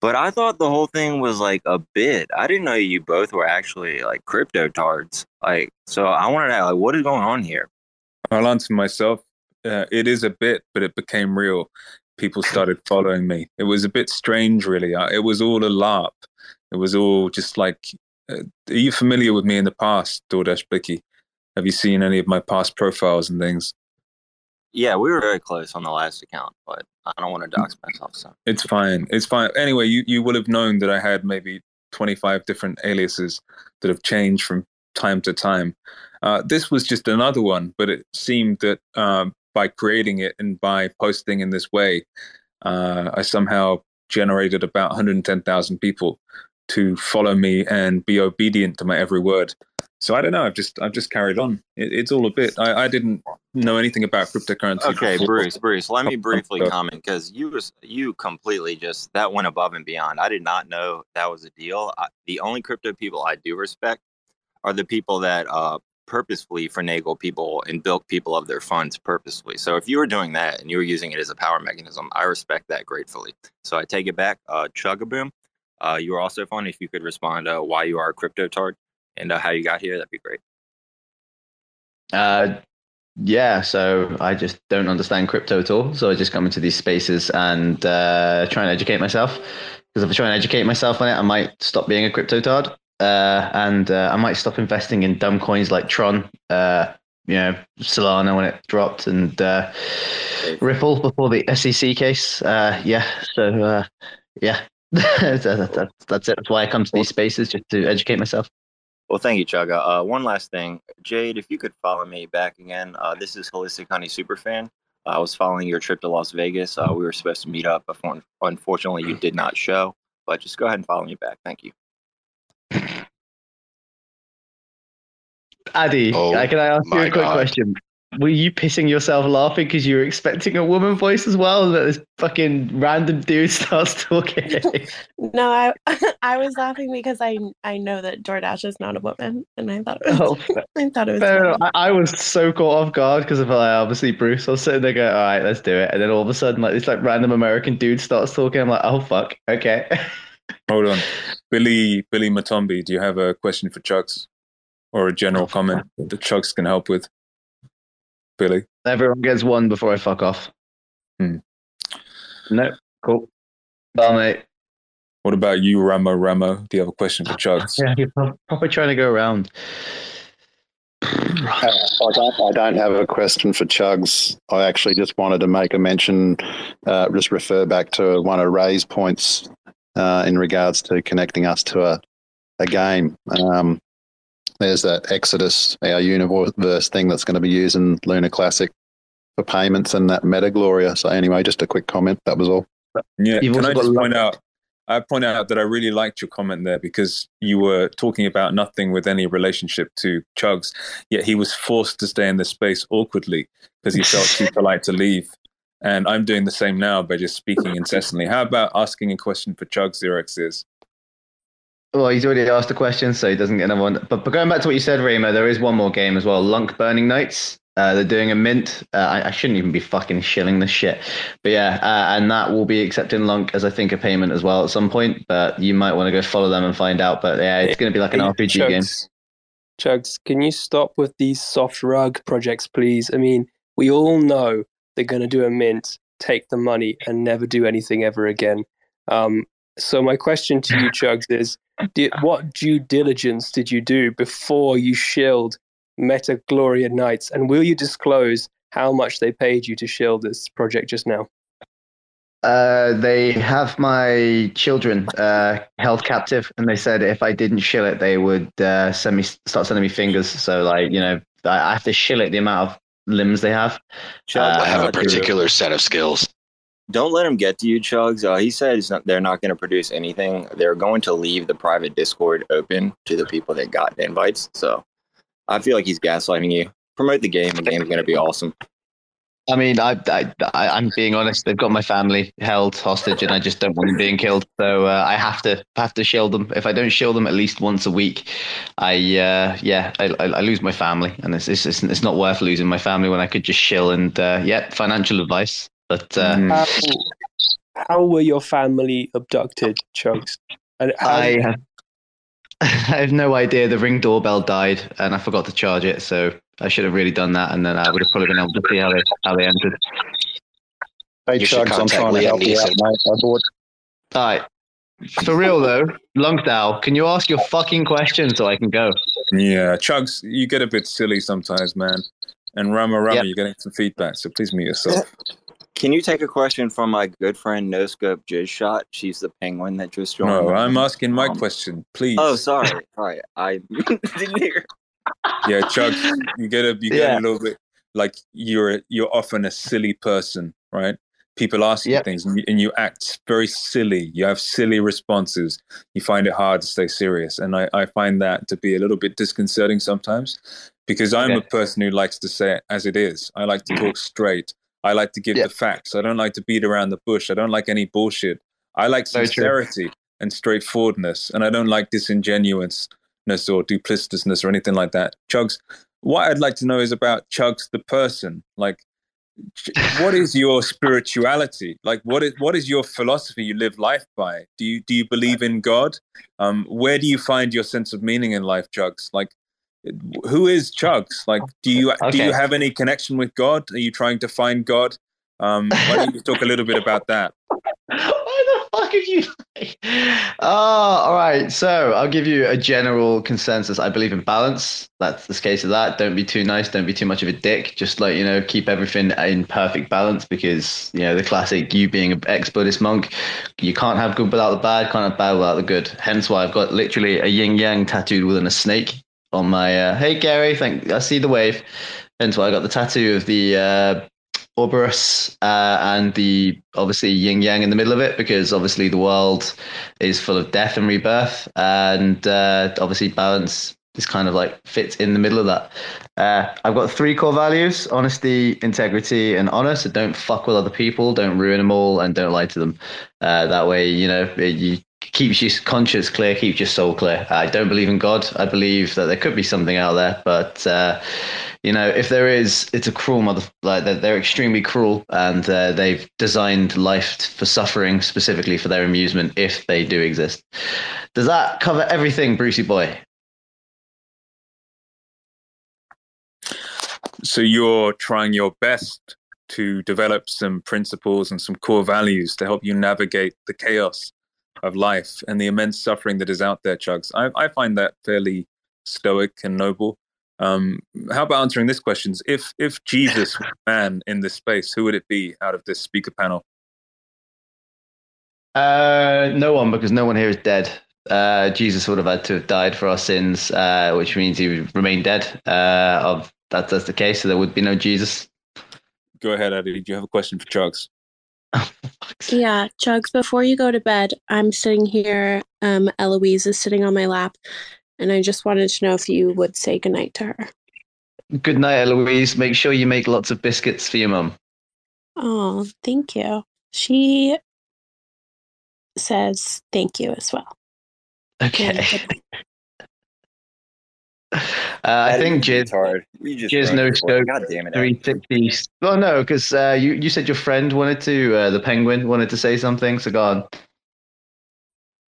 S20: But I thought the whole thing was like a bit. I didn't know you both were actually like crypto tards. Like, so I wanted to know, like, what is going on here?
S4: I'll answer myself. Uh, it is a bit, but it became real. People started following me. It was a bit strange, really. Uh, It was all a LARP. It was all just like. Uh, are you familiar with me in the past, DoorDash Blicky? Have you seen any of my past profiles and things?
S20: Yeah, we were very close on the last account, but I don't want to dox myself. So
S4: It's fine. It's fine. Anyway, you, you will have known that I had maybe 25 different aliases that have changed from time to time. Uh, this was just another one, but it seemed that um, by creating it and by posting in this way, uh, I somehow generated about 110,000 people to follow me and be obedient to my every word. So I don't know. I've just I've just carried on. It, it's all a bit. I, I didn't know anything about cryptocurrency.
S20: okay,
S4: before.
S20: Bruce, Bruce, let me briefly comment because you was you completely just that went above and beyond. I did not know that was a deal. I, the only crypto people I do respect are the people that uh, purposefully finagle people and bilk people of their funds purposefully. So if you were doing that and you were using it as a power mechanism, I respect that gratefully. So I take it back. Uh, ChuggaBoom, uh, you were also fun. If you could respond uh, why you are a crypto tard and uh, how you got here, that'd be great.
S10: Uh, yeah, so I just don't understand crypto at all. So I just come into these spaces and uh, try and educate myself. Because if I try and educate myself on it, I might stop being a crypto tard. Uh, and uh, I might stop investing in dumb coins like Tron, uh, you know, Solana when it dropped, and uh, Ripple before the SEC case. Uh, yeah, so uh, yeah, that's, that's, that's it. That's why I come to these spaces just to educate myself.
S20: Well, thank you, Chaga. Uh, one last thing, Jade, if you could follow me back again. Uh, this is Holistic Honey Superfan. Uh, I was following your trip to Las Vegas. Uh, we were supposed to meet up, but unfortunately, you did not show. But just go ahead and follow me back. Thank you.
S10: Addy,
S12: Oh,
S10: uh, can I ask you a quick
S12: God.
S10: question? Were you pissing yourself laughing because you were expecting a woman voice as well? That this fucking random dude starts talking.
S11: No, I I was laughing because I I know that DoorDash is not a woman, and I thought it was
S10: Oh, fair-
S11: I thought it was
S10: Fair enough. I, I was so caught off guard because of like, obviously Bruce. I was sitting there going, "All right, let's do it," and then all of a sudden, like this like random American dude starts talking. I'm like, "Oh fuck, okay."
S4: Hold on, Billy Billy Matombe. Do you have a question for Chugs or a general comment that Chugs can help with? Billy.
S10: Everyone gets one before I fuck off.
S4: Hmm.
S10: No, cool. Well, mate.
S4: What about you, Ramo Ramo? Do you have a question for Chugs?
S10: Yeah, you're probably trying to go around.
S21: Uh, I don't, I don't have a question for Chugs. I actually just wanted to make a mention, uh, just refer back to one of Ray's points uh, in regards to connecting us to a, a game. Um, there's that Exodus, our universe thing that's going to be using Luna Classic for payments and that Metagloria. So, anyway, just a quick comment. That was all.
S4: Yeah,
S21: You've
S4: can I just
S21: lo-
S4: point out? I point out that I really liked your comment there because you were talking about nothing with any relationship to Chugs, yet he was forced to stay in the space awkwardly because he felt too polite to leave. And I'm doing the same now by just speaking incessantly. How about asking a question for Chugs, Xerox is?
S10: Well, he's already asked a question, so he doesn't get another one. But, but going back to what you said, Ramo, there is one more game as well. Lunc Burning Knights. Uh, they're doing a mint. Uh, I, I shouldn't even be fucking shilling this shit. But yeah, uh, and that will be accepting Lunc as I think a payment as well at some point. But you might want to go follow them and find out. But yeah, it's going to be like an RPG game.
S6: Chugs, Chugs, can you stop with these soft rug projects, please? I mean, we all know they're going to do a mint, take the money, and never do anything ever again. Um, so my question to you, Chugs, is: did, what due diligence did you do before you shilled Meta Gloria Knights, and will you disclose how much they paid you to shill this project just now?
S10: Uh, they have my children uh, held captive, and they said if I didn't shill it, they would uh, send me start sending me fingers. So like you know, I I have to shill it the amount of limbs they have.
S12: I have
S10: Uh,
S12: a particular set of skills.
S20: Don't let him get to you, Chugs. Uh, he said not, they're not going to produce anything. They're going to leave the private Discord open to the people that got invites. So I feel like he's gaslighting you. Promote the game. The game's going to be awesome.
S10: I mean, I, I, I'm being honest. They've got my family held hostage, and I just don't want them being killed. So uh, I have to have to shield them. If I don't shield them at least once a week, I uh, yeah, I, I, lose my family, and it's, it's it's it's not worth losing my family when I could just shill. And uh, yeah, financial advice. But uh,
S6: How, how were your family abducted, Chugs? And how,
S10: I have I have no idea. The ring doorbell died, and I forgot to charge it. So I should have really done that, and then I would have probably been able to see how they how they entered.
S21: Hey,
S12: You should
S21: Chugs, I'm trying to
S12: Liam
S21: help you out, mate. I bought.
S10: All right. For real though, Longdale, can you ask your fucking question so I can go?
S4: Yeah, Chugs, you get a bit silly sometimes, man. And Rama Rama,
S20: Yep.
S4: you're getting some feedback, so please mute yourself.
S20: Can you take a question from my good friend No Scope Jizz Shot? She's the penguin that just joined.
S4: No, I'm asking my
S20: Um,
S4: question, please.
S20: Oh, sorry, sorry. I didn't hear.
S4: Yeah, Chugs, you get a you get
S10: Yeah.
S4: a little bit like you're you're often a silly person, right? People ask you
S10: Yep.
S4: things and you, and you act very silly. You have silly responses. You find it hard to stay serious, and I, I find that to be a little bit disconcerting sometimes because I'm a person who likes to say it as it is. I like to talk straight. I like to give
S10: Yeah.
S4: the facts. I don't like to beat around the bush. I don't like any bullshit. I like sincerity and straightforwardness, and I don't like disingenuousness or duplicitousness or anything like that. Chugs, what I'd like to know is about Chugs the person. Like, what is your spirituality? Like, what is what is your philosophy you live life by? Do you do you believe in God? Um, where do you find your sense of meaning in life, Chugs? Like, who is Chugs? Like, do you do you have any connection with God? Are you trying to find God? Um, why don't you talk a little bit about that?
S10: Why the fuck have you? Oh, all right. So I'll give you a general consensus. I believe in balance. That's the case of that. Don't be too nice. Don't be too much of a dick. Just like you know, keep everything in perfect balance. Because you know the classic, you being an ex-Buddhist monk, you can't have good without the bad. Can't have bad without the good. Hence why I've got literally a yin yang tattooed within a snake on my. Uh, hey Gary, thank. I see the wave. Hence why I got the tattoo of the. Uh, Ouroboros uh, and the obviously yin yang in the middle of it because obviously the world is full of death and rebirth and uh, obviously balance is kind of like fits in the middle of that. Uh, I've got three core values: honesty, integrity, and honor. So don't fuck with other people, don't ruin them all, and don't lie to them. Uh, that way, you know, you keeps your conscience clear, keeps your soul clear. I don't believe in God. I believe that there could be something out there, but uh, you know, if there is, it's a cruel mother. Like they're, they're extremely cruel, and uh, they've designed life for suffering specifically for their amusement, if they do exist. Does that cover everything, Brucey boy?
S4: So you're trying your best to develop some principles and some core values to help you navigate the chaos of life and the immense suffering that is out there, Chugs. I, I find that fairly stoic and noble. Um, how about answering this question? If if Jesus was man in this space, who would it be out of this speaker panel?
S10: Uh, no one, because no one here is dead. Uh, Jesus would have had to have died for our sins, uh, which means he would remain dead. Uh, of that, that's the case, so there would be no Jesus.
S4: Go ahead, Eddie. Do you have a question for Chugs?
S11: Yeah, Chugs, before you go to bed, I'm sitting here. Um, Eloise is sitting on my lap, and I just wanted to know if you would say goodnight to her.
S10: Good night, Eloise. Make sure you make lots of biscuits for your mum.
S11: Oh, thank you. She says thank you as well.
S10: Okay. Uh, I think Jizz,
S20: hard. You just
S10: Jizz no
S20: it
S10: scope
S20: God damn it. Eddie.
S10: 360. Well, no, because uh, you, you said your friend wanted to, uh, the penguin wanted to say something, so go on.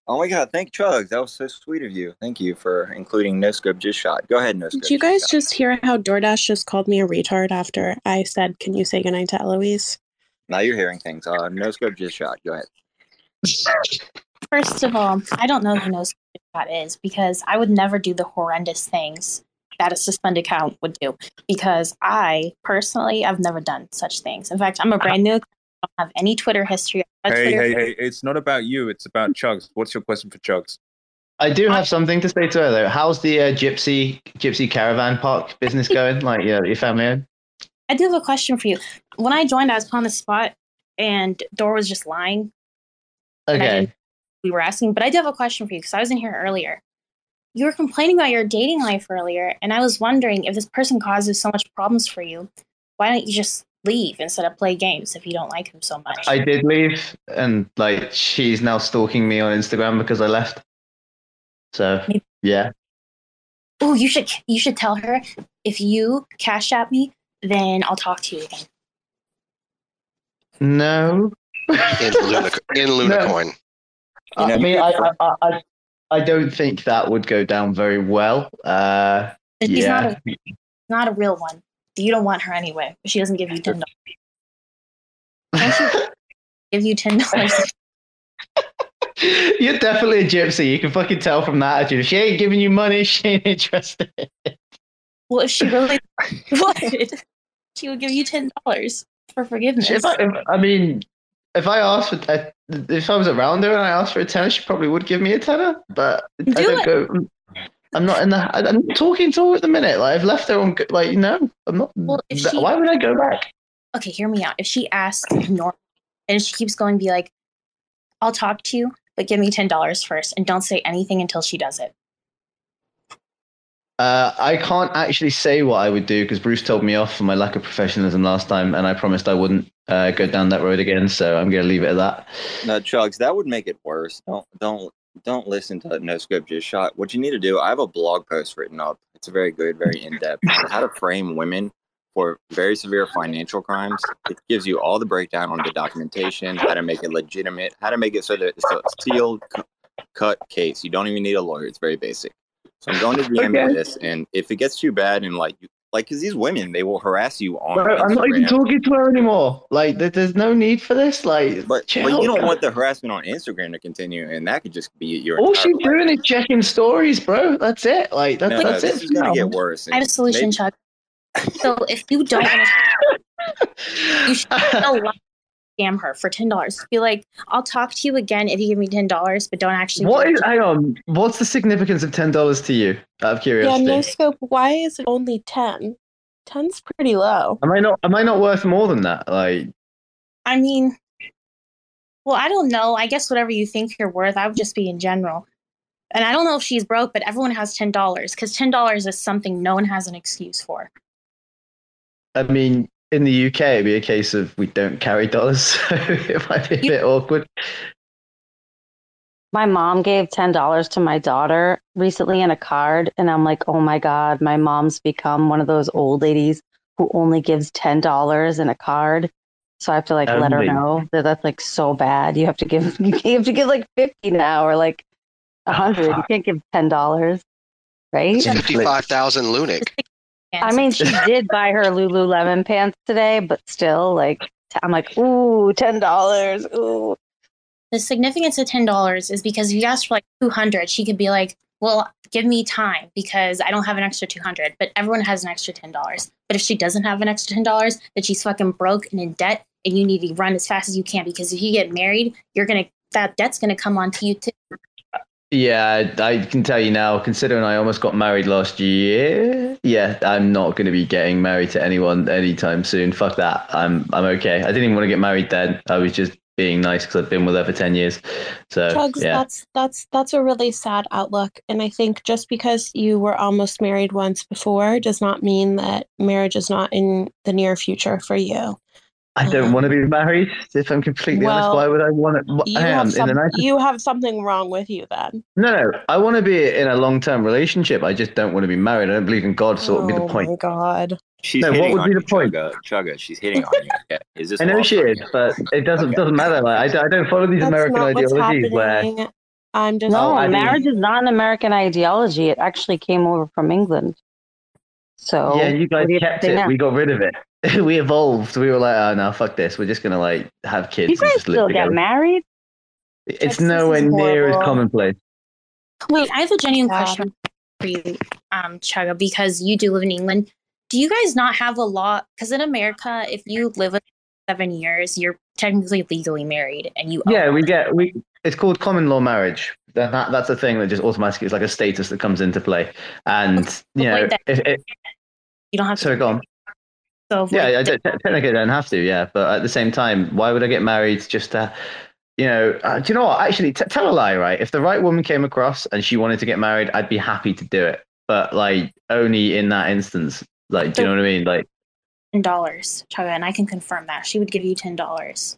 S20: Oh my god, thank Chugs. That was so sweet of you. Thank you for including No Scope Just Shot. Go ahead, No Scope.
S11: Did you guys just hear how DoorDash just called me a retard after I said, Can you say goodnight to Eloise?
S20: Now you're hearing things. Uh, No Scope Just Shot. Go ahead.
S22: First of all, I don't know who knows who that is because I would never do the horrendous things that a suspended account would do. Because I personally, I've never done such things. In fact, I'm a brand new. account. I don't have any Twitter history.
S4: Hey,
S22: Twitter
S4: hey, hey! It's not about you. It's about Chugs. What's your question for Chugs?
S10: I do have something to say to her, though. How's the uh, Gypsy Gypsy Caravan Park business going? like, yeah, your family owned?
S22: I do have a question for you. When I joined, I was put on the spot, and Dora was just lying.
S10: Okay.
S22: Didn't- We were asking, but I do have a question for you because I was in here earlier. You were complaining about your dating life earlier, and I was wondering if this person causes so much problems for you, why don't you just leave instead of play games if you don't like him so much?
S10: I did leave, and like she's now stalking me on Instagram because I left. So yeah,
S22: Oh, you should you should tell her if you cash at me, then I'll talk to you again.
S10: no.
S12: In Luna, in Lunacoin.
S10: I mean, I, I, I, I, I don't think that would go down very well. Uh,
S22: He's
S10: yeah.
S22: not a not a real one. You don't want her anyway. She doesn't give you ten dollars. give you ten dollars.
S10: You're definitely a gypsy. You can fucking tell from that attitude. If she ain't giving you money, she ain't interested.
S22: well, if she really would, she would give you ten dollars for forgiveness.
S10: If I, if, I mean, if I asked for, if I was around her and I asked for a tenner, she probably would give me a tenner. But I
S22: Do
S10: don't
S22: it.
S10: go. I'm not in the. I- I'm talking to her at the minute. Like I've left her on. Like no, I'm not.
S22: Well, she-
S10: why would I go back?
S22: okay, hear me out. If she asks normal and she keeps going, be like, I'll talk to you, but give me ten dollars first, and don't say anything until she does it.
S10: Uh, I can't actually say what I would do because Bruce told me off for my lack of professionalism last time, and I promised I wouldn't uh, go down that road again. So I'm going to leave it at that.
S20: No, Chugs, that would make it worse. Don't don't don't listen to no scope just shot. What you need to do, I have a blog post written up. It's very good, very in depth. How to frame women for very severe financial crimes. It gives you all the breakdown on the documentation, how to make it legitimate, how to make it so that it's a sealed, cut case. You don't even need a lawyer. It's very basic. So I'm going to DM you
S10: Okay.
S20: this, and if it gets too bad, and like, like, because these women, they will harass you on.
S10: Bro, I'm not even talking to her anymore. Like there's no need for this. Like,
S20: But,
S10: chill.
S20: but you don't want the harassment on Instagram to continue, and that could just be your.
S10: All she's
S20: life.
S10: doing is checking stories, bro. That's it. Like that,
S20: No,
S10: that's
S20: this
S10: it.
S20: is gonna
S10: now.
S20: get worse.
S22: I have a solution,
S20: Maybe-
S22: Chuck. So if you don't want to, you should allow scam her for ten dollars. Be like, I'll talk to you again if you give me ten dollars, but don't actually.
S10: What is,
S22: give is?
S10: Hang on. What's the significance of ten dollars to you? Out of
S11: Yeah, no scope. Why is it only 10? 10's pretty low.
S10: Am I not? Am I not worth more than that? Like,
S22: I mean, well, I don't know. I guess whatever you think you're worth, I would just be in general. And I don't know if she's broke, but everyone has ten dollars because ten dollars is something no one has an excuse for.
S10: I mean, in the UK, it'd be a case of we don't carry dollars, so it might be a bit awkward.
S23: My mom gave ten dollars to my daughter recently in a card, and I'm like, oh my god, my mom's become one of those old ladies who only gives ten dollars in a card. So I have to like let her know that that's like so bad. You have to give you have to give like fifty now or like a hundred. Ah, you can't give ten dollars, right?
S12: Fifty-five thousand Lunic.
S23: I mean, she did buy her Lululemon pants today, but still, like, I'm like, ooh, ten dollars, ooh.
S22: The significance of ten dollars is because if you ask for like two hundred, she could be like, "Well, give me time because I don't have an extra two hundred. But everyone has an extra ten dollars. But if she doesn't have an extra ten dollars, then she's fucking broke and in debt, and you need to run as fast as you can because if you get married, you're gonna that debt's gonna come onto you too.
S10: Yeah, I, can tell you now. Considering I almost got married last year, yeah, I'm not going to be getting married to anyone anytime soon. Fuck that. I'm I'm okay. I didn't even want to get married then. I was just being nice because I've been with her for ten years. So
S11: Chugs,
S10: yeah.
S11: that's that's that's a really sad outlook. And I think just because you were almost married once before does not mean that marriage is not in the near future for you.
S10: I don't want to be married. If I'm completely honest, why would I want to?
S11: You
S10: Hang
S11: have
S10: on, in the nicest
S11: you have something wrong with you then.
S10: No, no. I want to be in a long-term relationship. I just don't want to be married. I don't believe in God, so what would be
S11: Oh
S10: the point?
S11: Oh my god.
S20: She's
S10: No, what
S20: hitting
S10: would
S20: on
S10: be
S20: you,
S10: the point?
S20: Chugga. Chugga, she's hitting on you. Yeah. Is this
S10: I know she is,
S20: you?
S10: but it doesn't
S20: Okay.
S10: doesn't matter. Like I, I don't follow these
S11: That's
S10: American ideologies where.
S11: I'm just
S23: No,
S10: I mean-
S23: marriage is not an American ideology. It actually came over from England. So
S10: yeah, you guys
S23: what do you
S10: kept it.
S23: now?
S10: We got rid of it. we evolved. We were like, oh no, fuck this. We're just gonna like have kids.
S23: You
S10: and
S23: guys
S10: just live
S23: still get
S10: together.
S23: married?
S10: It's nowhere near as commonplace.
S22: Wait, I have a genuine
S11: Yeah.
S22: question for you, um, Chugga, because you do live in England. Do you guys not have a law? Because in America, if you live with seven years, you're technically legally married, and you
S10: Yeah, we get we. It's called common law marriage. That, that that's a thing that just automatically is like a status that comes into play. And you know,
S22: Avoid that.
S10: if, if
S22: you don't have to.
S10: sorry, go on.
S22: So avoid
S10: Yeah, I don't, technically I don't have to. Yeah, but at the same time, why would I get married just to, you know? Uh, do you know what? Actually, t- tell a lie, right? If the right woman came across and she wanted to get married, I'd be happy to do it. But like only in that instance. Like, do you know what I mean? Like,
S22: ten dollars, Chugga, and I can confirm that she would give you ten dollars.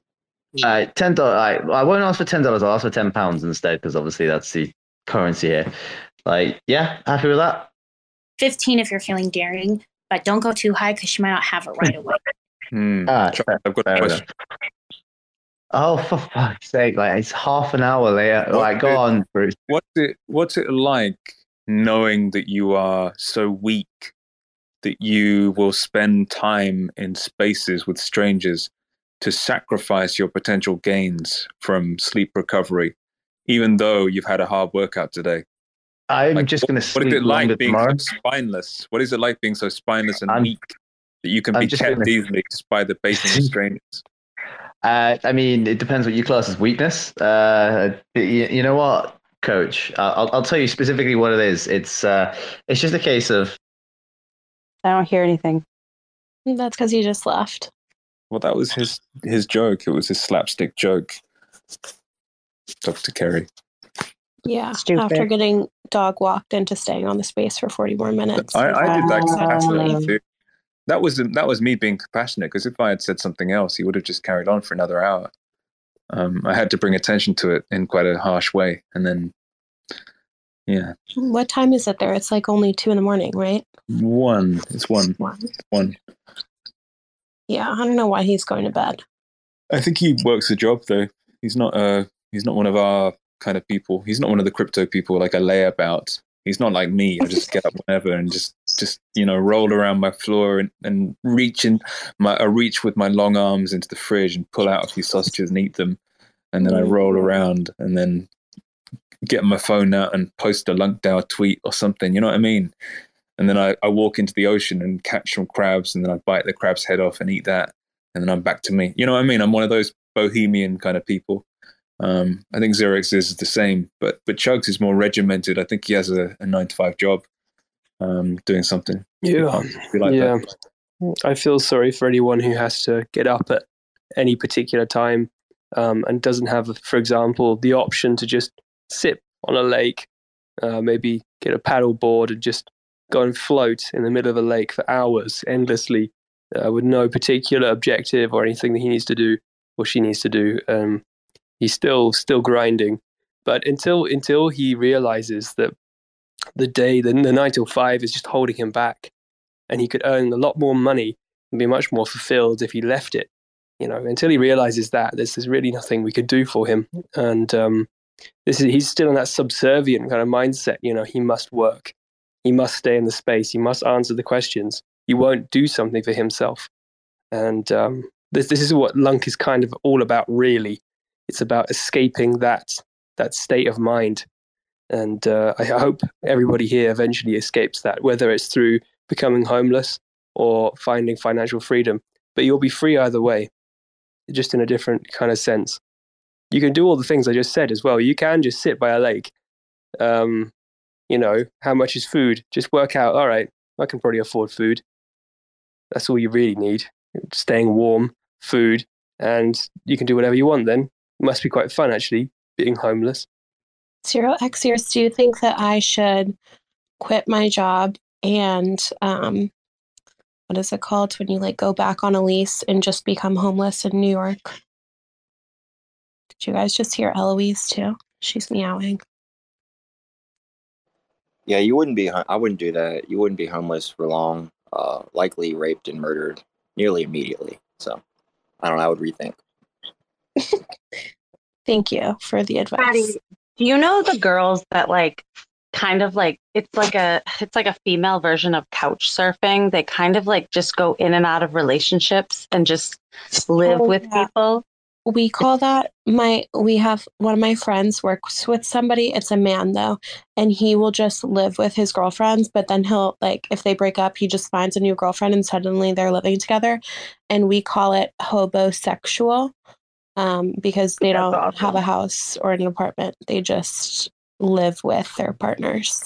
S10: uh, ten dollars. I, I won't ask for ten dollars. I'll ask for ten pounds instead because obviously that's the currency here. Like, yeah, happy with that.
S22: Fifteen if you're feeling daring, but don't go too high because she might not have it right away.
S10: Ah,
S4: Chuck, I've got a question.
S10: Oh, for fuck's sake! Like it's half an hour later. Like, go on, Bruce.
S4: What's it What's it like knowing that you are so weak that you will spend time in spaces with strangers to sacrifice your potential gains from sleep recovery, even though you've had a hard workout today?
S10: I'm
S4: Like,
S10: just going to
S4: what
S10: sleep
S4: is it like being
S10: tomorrow.
S4: so spineless? What is it like being so spineless and
S10: I'm-
S4: weak that you can
S10: I'm
S4: be
S10: just
S4: kept
S10: gonna-
S4: easily just by the baiting of strangers?
S10: Uh, I mean, it depends what you class as weakness. Uh, you, you know what, Coach? I'll I'll tell you specifically what it is. It's uh, it's just a case of
S23: I don't hear anything.
S11: That's because he just left.
S4: Well, that was his his joke. It was his slapstick joke. Dr. Kerry.
S11: Yeah.
S23: Stupid.
S11: After getting dog walked into staying on the space for 40 more minutes.
S4: I, I did that
S11: Exactly.
S4: compassionately too. That was that was me being compassionate because if I had said something else, he would have just carried on for another hour. Um, I had to bring attention to it in quite a harsh way, and then, yeah,
S11: What time is it there? It's like only two in the morning, right?
S4: one. It's one. One.
S11: Yeah. I don't know why he's going to bed.
S4: I think he works a job though. He's not uh he's not one of our kind of people. He's not one of the crypto people like I lay about. He's not like me. I just get up whenever and just just you know roll around my floor and, and reach in my I reach with my long arms into the fridge and pull out a few sausages and eat them, and then I mm. roll around and then get my phone out and post a LuncDAO tweet or something. You know what I mean? And then I, I walk into the ocean and catch some crabs, and then I bite the crab's head off and eat that, and then I'm back to me. You know what I mean? I'm one of those bohemian kind of people. Um, I think Xerox is the same, but but Chugs is more regimented. I think he has a, a nine to five job, um, doing something.
S6: Yeah,
S4: like
S6: yeah.
S4: that.
S6: I feel sorry for anyone who has to get up at any particular time um, and doesn't have, for example, the option to just sit on a lake, uh, maybe get a paddle board and just go and float in the middle of a lake for hours endlessly uh, with no particular objective or anything that he needs to do or she needs to do. Um, he's still still grinding, but until until he realizes that the day the, the nine till five is just holding him back, and he could earn a lot more money and be much more fulfilled if he left it. You know, until he realizes that there's, there's really nothing we could do for him, and um, this is he's still in that subservient kind of mindset. You know, he must work, he must stay in the space, he must answer the questions. He won't do something for himself, and um, this this is what Lunc is kind of all about. Really, it's about escaping that that state of mind, and uh, I hope everybody here eventually escapes that, whether it's through becoming homeless or finding financial freedom. But you'll be free either way, just in a different kind of sense. You can do all the things I just said as well. You can just sit by a lake. Um, you know, how much is food? Just work out, all right, I can probably afford food. That's all you really need. Staying warm, food, and you can do whatever you want then. It must be quite fun actually, being homeless.
S11: 0xEars, do you think that I should quit my job and um what is it called when you like go back on a lease and just become homeless in New York? Did you guys just hear Eloise too? She's meowing.
S20: Yeah, you wouldn't be. hu- I wouldn't do that. You wouldn't be homeless for long. Uh, likely raped and murdered nearly immediately. So, I don't know. I would rethink.
S11: Thank you for the advice.
S23: Patty, do you know the girls that like kind of like it's like a it's like a female version of couch surfing. They kind of like just go in and out of relationships and just live
S11: Oh,
S23: with
S11: yeah.
S23: people.
S11: We call that my we have one of my friends works with somebody, it's a man though, and he will just live with his girlfriends, but then he'll like if they break up, he just finds a new girlfriend and suddenly they're living together. And we call it hobosexual. Um, because they
S23: That's
S11: don't have a house or an apartment. They just live with their partners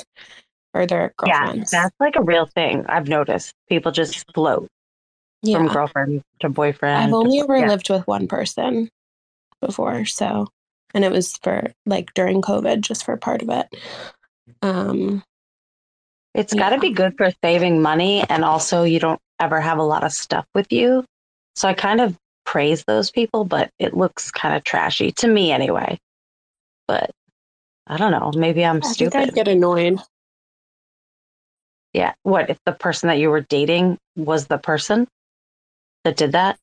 S11: or their girlfriends.
S23: Yeah, that's like a real thing. I've noticed people just float from girlfriend to boyfriend.
S11: I've only ever
S23: yeah.
S11: lived with one person before, so and it was for like during COVID, just for part of it. Um,
S23: It's got to be good for saving money, and also you don't ever have a lot of stuff with you. So I kind of praise those people, but it looks kind of trashy to me anyway. But I don't know. Maybe I'm
S11: I think
S23: stupid.
S11: I'd get annoyed.
S23: Yeah. What if the person that you were dating was the person that did that?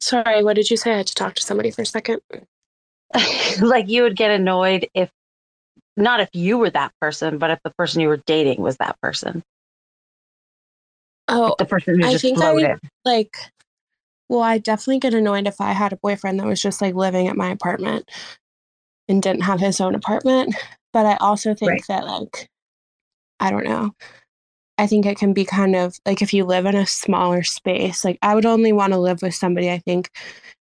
S11: Sorry, what did you say? I had to talk to somebody for a second.
S23: like you would get annoyed if not if you were that person, but if the person you were dating was that person.
S11: Oh,
S23: the person who
S11: I
S23: just
S11: think
S23: floated.
S11: I like. Well, I definitely get annoyed if I had a boyfriend that was just like living at my apartment and didn't have his own apartment. But I also think that like, I don't know. I think it can be kind of like if you live in a smaller space. Like I would only want to live with somebody. I think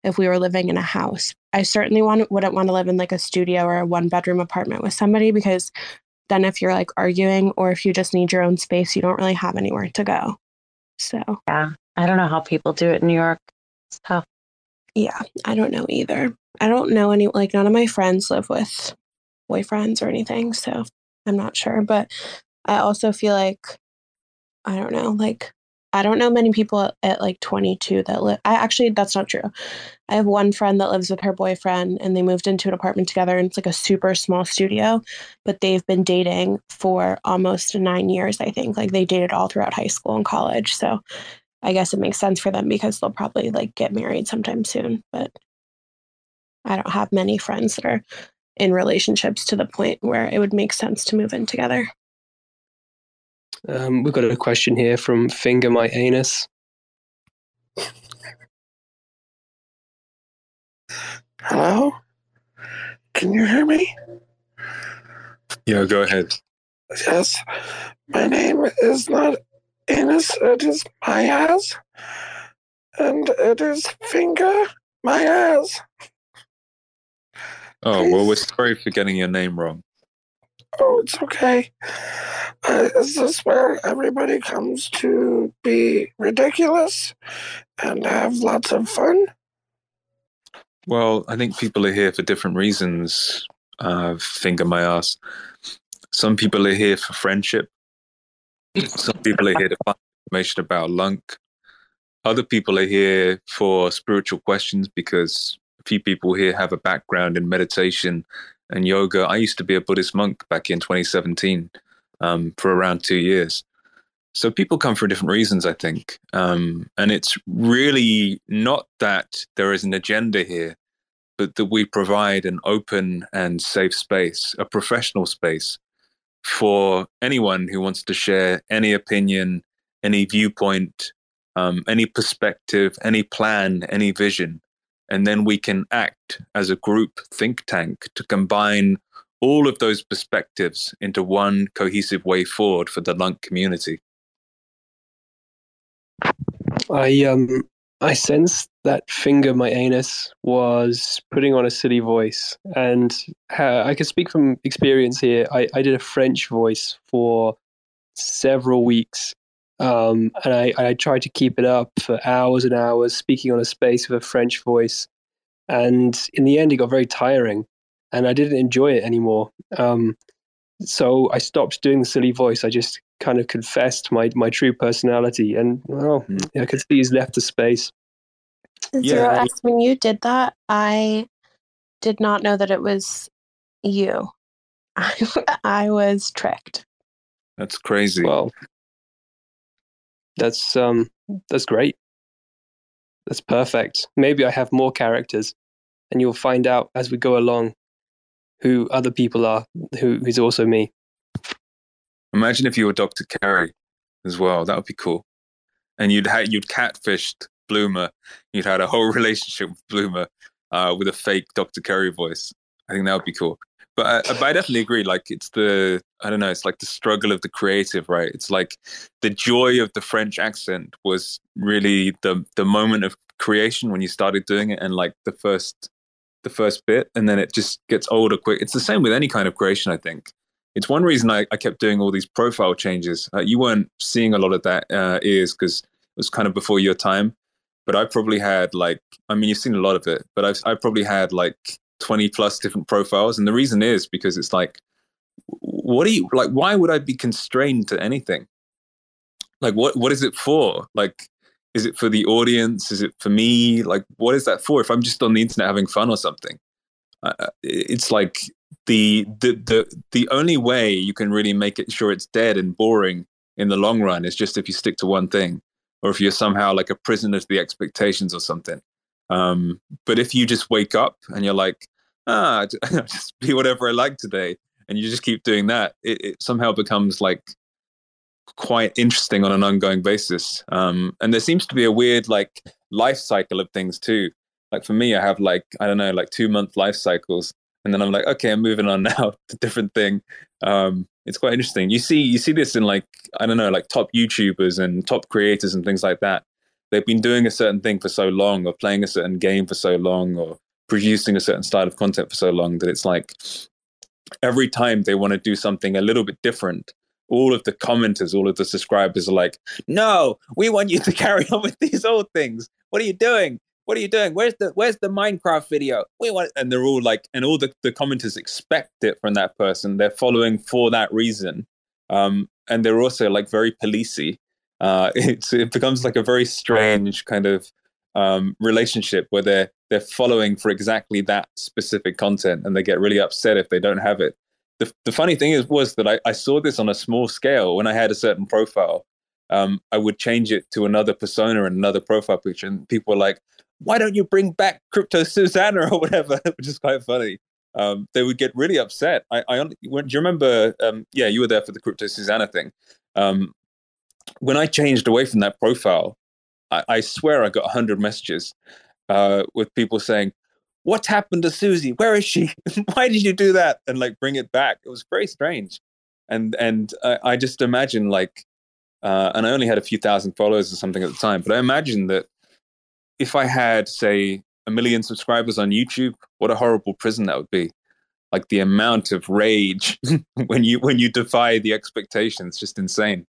S11: if we were living in a house, I certainly want wouldn't want to live in like a studio or a one bedroom apartment with somebody because then if you're like arguing or if you just need your own space, you don't really have anywhere to go. So
S23: yeah, I don't know how people do it in New York. It's tough.
S11: Yeah, I don't know either. I don't know any like none of my friends live with boyfriends or anything, so I'm not sure. But I also feel like I don't know, like I don't know many people at, like 22 that live. I actually that's not true. I have one friend that lives with her boyfriend, and they moved into an apartment together, and it's like a super small studio. But they've been dating for almost nine years, I think. Like they dated all throughout high school and college, so I guess it makes sense for them because they'll probably like get married sometime soon. But I don't have many friends that are in relationships to the point where it would make sense to move in together.
S6: Um, we've got a question here from Finger My Anus.
S24: Hello? Can you hear me?
S4: Yeah, go ahead.
S24: Yes. My name is not Anus, it is my ass. And it is finger my ass.
S4: Oh well, we're sorry for getting your name wrong.
S24: Oh, it's okay. Uh, is this where everybody comes to be ridiculous and have lots of fun?
S4: Well, I think people are here for different reasons. Uh, finger my ass. Some people are here for friendship. Some people are here to find information about Lunc. Other people are here for spiritual questions because a few people here have a background in meditation and yoga. I used to be a Buddhist monk back in 2017 um, for around two years. So people come for different reasons, I think. Um, and it's really not that there is an agenda here, but that we provide an open and safe space, a professional space for anyone who wants to share any opinion, any viewpoint, um, any perspective, any plan, any vision. And then we can act as a group think tank to combine all of those perspectives into one cohesive way forward for the Lunc community.
S6: I um I sensed that finger my anus was putting on a silly voice, and uh, I can speak from experience here. I, I did a French voice for several weeks, um, and I, I tried to keep it up for hours and hours, speaking on a space with a French voice, and in the end, it got very tiring, and I didn't enjoy it anymore. Um, so I stopped doing the silly voice. I just kind of confessed my my true personality, and well, I could see he's left the space.
S11: Zero X, when you did that, I did not know that it was you. I, I was tricked.
S4: That's crazy.
S6: Well, that's um that's great. That's perfect. Maybe I have more characters, and you'll find out as we go along who other people are who who's also me.
S4: Imagine if you were Dr. Kerry as well. That would be cool. And you'd had you'd catfished Bloomer. You'd had a whole relationship with Bloomer uh, with a fake Dr. Kerry voice. I think that would be cool. But, uh, but I definitely agree. Like it's the I don't know. It's like the struggle of the creative, right? It's like the joy of the French accent was really the the moment of creation when you started doing it, and like the first the first bit, and then it just gets older quick. It's the same with any kind of creation, I think. It's one reason I, I kept doing all these profile changes. Uh, you weren't seeing a lot of that uh, ears because it was kind of before your time. But I probably had like, I mean, you've seen a lot of it, but I've I probably had like 20 plus different profiles. And the reason is because it's like, what do you like? Why would I be constrained to anything? Like, what what is it for? Like, is it for the audience? Is it for me? Like, what is that for? If I'm just on the internet having fun or something, uh, it's like the the the the only way you can really make it sure it's dead and boring in the long run is just if you stick to one thing, or if you're somehow like a prisoner to the expectations or something. Um, but if you just wake up and you're like, ah, just be whatever I like today, and you just keep doing that, it, it somehow becomes like quite interesting on an ongoing basis. Um, and there seems to be a weird like life cycle of things too. Like for me, I have like I don't know, like two month life cycles, and then I'm like, okay, I'm moving on now to different thing. Um, it's quite interesting. You see, you see this in like I don't know, like top YouTubers and top creators and things like that. They've been doing a certain thing for so long, or playing a certain game for so long, or producing a certain style of content for so long that it's like every time they want to do something a little bit different, all of the commenters, all of the subscribers are like, "No, we want you to carry on with these old things. What are you doing? What are you doing? Where's the Where's the Minecraft video? We want." And they're all like, and all the the commenters expect it from that person. They're following for that reason, um, and they're also like very policey. Uh, it's, it becomes like a very strange kind of um, relationship where they're they're following for exactly that specific content, and they get really upset if they don't have it the, the funny thing is was that I, I saw this on a small scale when I had a certain profile. Um, I would change it to another persona and another profile picture, and people were like, "Why don't you bring back Crypto Susanna or whatever?" Which is quite funny. Um, they would get really upset. I, I do you remember? Um, yeah, you were there for the Crypto Susanna thing. Um, when I changed away from that profile, I, I swear I got hundred messages uh, with people saying, what's happened to Susie? Where is she? Why did you do that? And like bring it back. It was very strange. And and I, I just imagine like, uh, and I only had a few thousand followers or something at the time, but I imagine that if I had say a million subscribers on YouTube, what a horrible prison that would be. Like the amount of rage when you when you defy the expectations, just insane.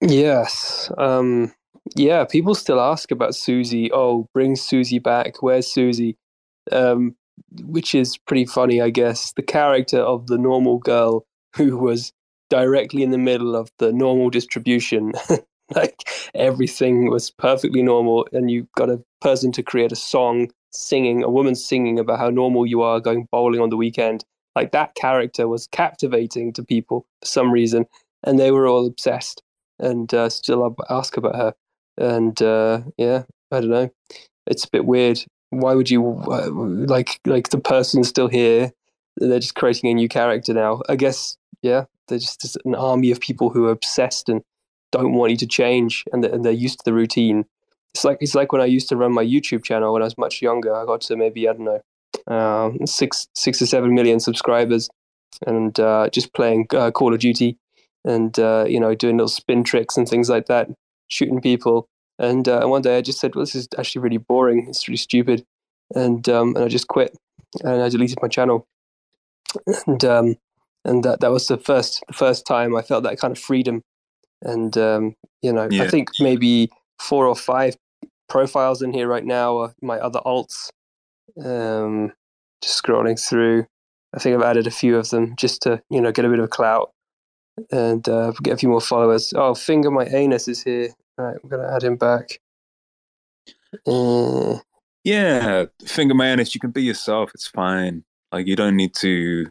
S6: Yes. Um, yeah, people still ask about Susie. Oh, bring Susie back. Where's Susie? um, which is pretty funny, I guess. The character of the normal girl who was directly in the middle of the normal distribution. like everything was perfectly normal, and you've got a person to create a song singing, a woman singing about how normal you are going bowling on the weekend. Like that character was captivating to people for some reason, and they were all obsessed and uh, still ask about her. And uh, yeah, I don't know. It's a bit weird why would you uh, like like the person's still here they're just creating a new character now i guess yeah they're just, an army of people who are obsessed and don't want you to change and they're, and they're used to the routine it's like it's like when i used to run my youtube channel when i was much younger i got to maybe i don't know um, six six or seven million subscribers and uh, just playing uh, call of duty and uh, you know doing little spin tricks and things like that shooting people and uh, one day I just said, "Well, this is actually really boring. It's really stupid," and um, and I just quit and I deleted my channel. And um, and that that was the first the first time I felt that kind of freedom. And um, you know, yeah. I think maybe four or five profiles in here right now are my other alts. Um, just scrolling through, I think I've added a few of them just to you know get a bit of clout and uh, get a few more followers. Oh, finger my anus is here. Right, I'm gonna add him back.
S4: Uh, yeah, finger my anus. You can be yourself. It's fine. Like you don't need to.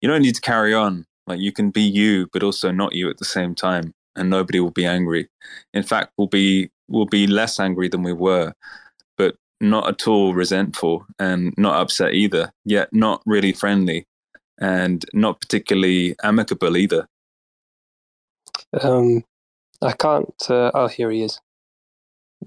S4: You don't need to carry on. Like you can be you, but also not you at the same time, and nobody will be angry. In fact, we'll be we'll be less angry than we were, but not at all resentful and not upset either. Yet not really friendly, and not particularly amicable either.
S6: Um, I can't. Uh, oh, here he is.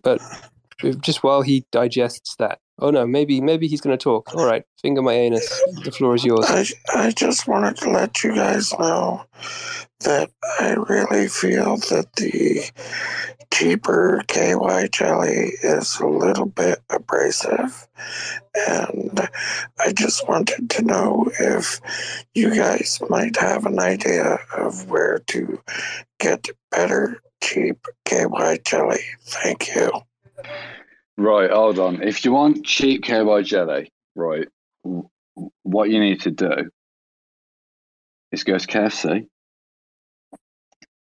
S6: But just while he digests that. Oh no, maybe maybe he's going to talk. All right, finger my anus. The floor is yours.
S24: I I just wanted to let you guys know that I really feel that the cheaper KY jelly is a little bit abrasive, and I just wanted to know if you guys might have an idea of where to get better cheap KY jelly. Thank you.
S19: Right, hold on. If you want cheap KY jelly, right, what you need to do is go to KFC,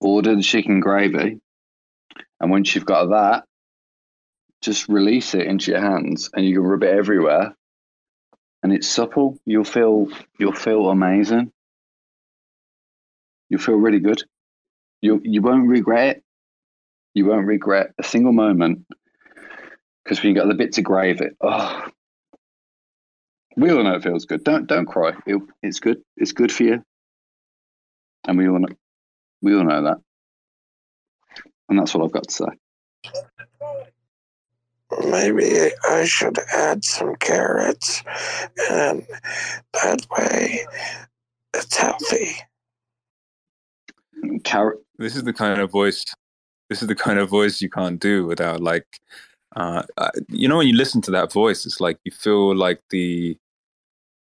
S19: order the chicken gravy, and once you've got that, just release it into your hands, and you can rub it everywhere. And it's supple. You'll feel you'll feel amazing. You'll feel really good. You you won't regret it. You won't regret a single moment because when you got the bit to grave it, oh, we all know it feels good. Don't don't cry. It, it's good. It's good for you.
S21: and we all know, we all know that, and that's what I've got to say.
S24: Maybe I should add some carrots, and that way it's healthy.
S21: Carrot.
S4: This is the kind of voice. This is the kind of voice you can't do without like, uh, you know, when you listen to that voice, it's like you feel like the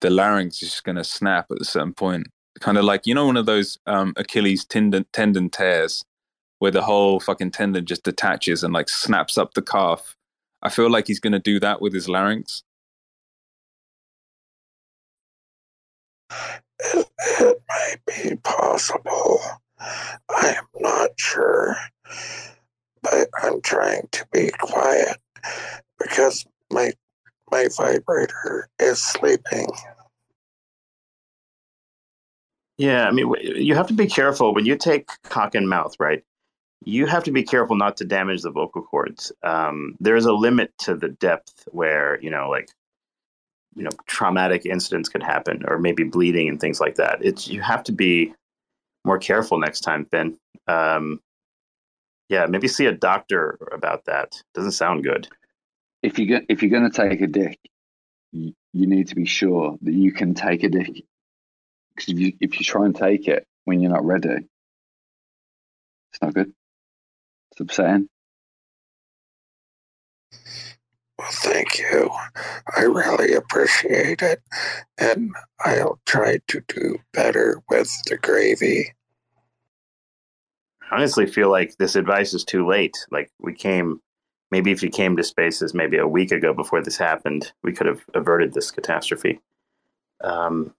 S4: the larynx is just going to snap at a certain point. Kind of like you know one of those um, Achilles tendon tendon tears where the whole fucking tendon just detaches and like snaps up the calf. I feel like he's going to do that with his larynx.
S24: It, it might be possible. I am not sure, but I'm trying to be quiet because my my vibrator is sleeping.
S5: Yeah, I mean, you have to be careful when you take cock and mouth, right? You have to be careful not to damage the vocal cords. Um, there's a limit to the depth where you know, like, you know, traumatic incidents could happen, or maybe bleeding and things like that. It's you have to be more careful next time, Finn. Um, yeah, maybe see a doctor about that. Doesn't sound good.
S21: If you if you're going to take a dick, you, you need to be sure that you can take a dick. Because if you if you try and take it when you're not ready, it's not good. It's upsetting.
S24: Well, thank you. I really appreciate it, and I'll try to do better with the gravy.
S5: Honestly feel like this advice is too late. Like we came, maybe if you came to spaces maybe a week ago before this happened, we could have averted this catastrophe. Um,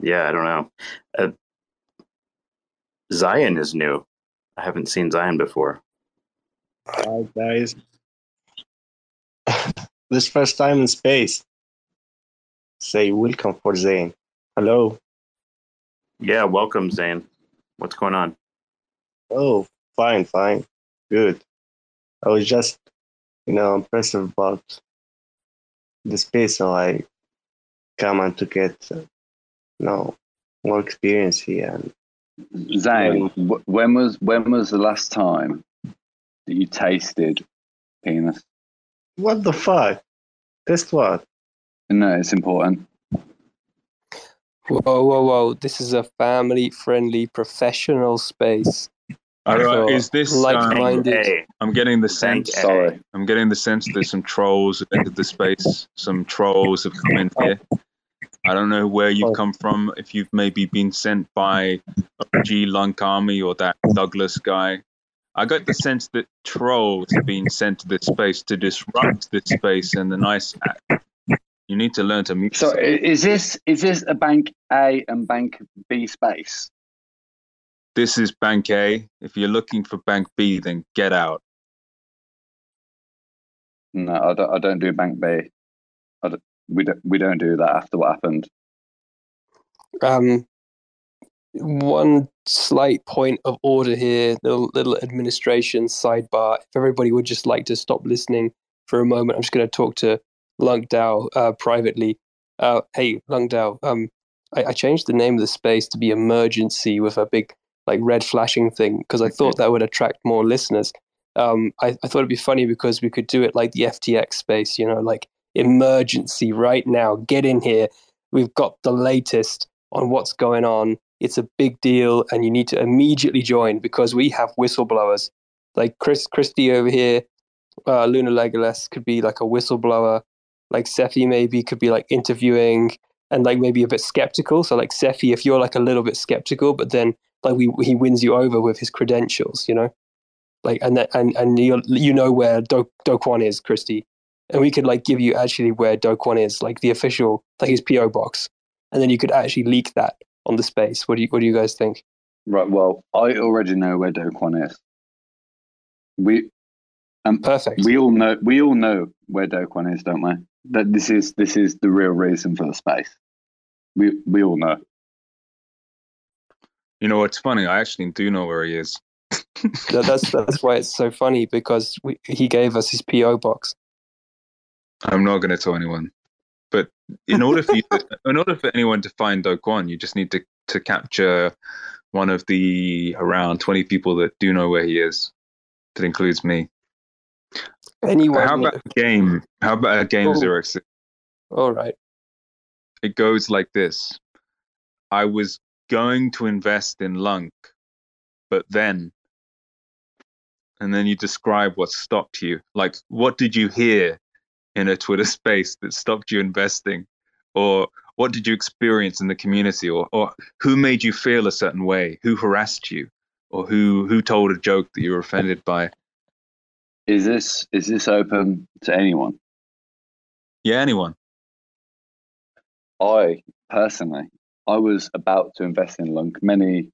S5: yeah, I don't know. Uh, Zion is new. I haven't seen Zion before.
S25: Hi guys. this first time in space. Say welcome for Zane. Hello.
S5: Yeah, welcome, Zane. What's going on?
S25: Oh, fine, fine. Good. I was just, you know, impressed about the space, so I come on to get, uh, you know, more experience here. And
S21: Zane, wh- when was when was the last time that you tasted penis?
S25: what the fuck? Test what?
S21: No, it's important.
S6: Whoa, whoa, whoa! This is a family-friendly, professional space.
S4: All right,
S6: So,
S4: is this um,
S6: like-minded?
S4: I'm getting the sense.
S21: Sorry.
S4: I'm getting the sense that some trolls have entered the space. Some trolls have come in here. I don't know where you've come from. If you've maybe been sent by G Lunc Army or that Douglas guy. I got the sense that trolls have been sent to this space to disrupt this space and the nice. You need to learn to mute.
S21: So is this is this a bank A and bank B space?
S4: This is Bank A. If you're looking for Bank B, then get out.
S21: No, I don't. I don't do bank B. I don't, we don't. We don't do that after what happened.
S6: Um, one slight point of order here, little little administration sidebar. If everybody would just like to stop listening for a moment, I'm just going to talk to Lunc DAO uh, privately. Uh, hey, Lunc DAO, um, I, I changed the name of the space to be emergency with a big like red flashing thing because I thought that would attract more listeners. Um, I, I thought it'd be funny because we could do it like the FTX space, you know, like emergency right now. Get in here. We've got the latest on what's going on. It's a big deal, and you need to immediately join because we have whistleblowers. Like Chris Christie over here, uh, Luna Legolas could be like a whistleblower. Like Cephii maybe could be like interviewing and like maybe a bit skeptical. So like Cephii, if you're like a little bit skeptical, but then like we, he wins you over with his credentials, you know, like and that, and and you you know where Do Do Kwon is, Christy, and we could like give you actually where Do Kwon is, like the official like his PO box, and then you could actually leak that on the space. What do you what do you guys think?
S21: Right. Well, I already know where Do Kwon is. We um,
S6: perfect.
S21: We all know. We all know where Do Kwon is, don't we? That this is this is the real reason for the space. We we all know.
S4: You know what's funny? I actually do know where he is.
S6: That- that's that's why it's so funny because we, he gave us his PO box.
S4: I'm not going to tell anyone. But in order for you in order for anyone to find Do Kwon, you just need to to capture one of the around 20 people that do know where he is. That includes me.
S6: Anyone?
S4: How about a game? How about a game
S6: Oh.
S4: zero six?
S6: All right.
S4: It goes like this. I was going to invest in Lunc, but then and then you describe what stopped you. Like what did you hear in a Twitter space that stopped you investing? Or what did you experience in the community? Or or who made you feel a certain way? Who harassed you? Or who who told a joke that you were offended by?
S26: Is this is this open to anyone?
S4: Yeah, anyone.
S26: I personally, I was about to invest in Lunc many,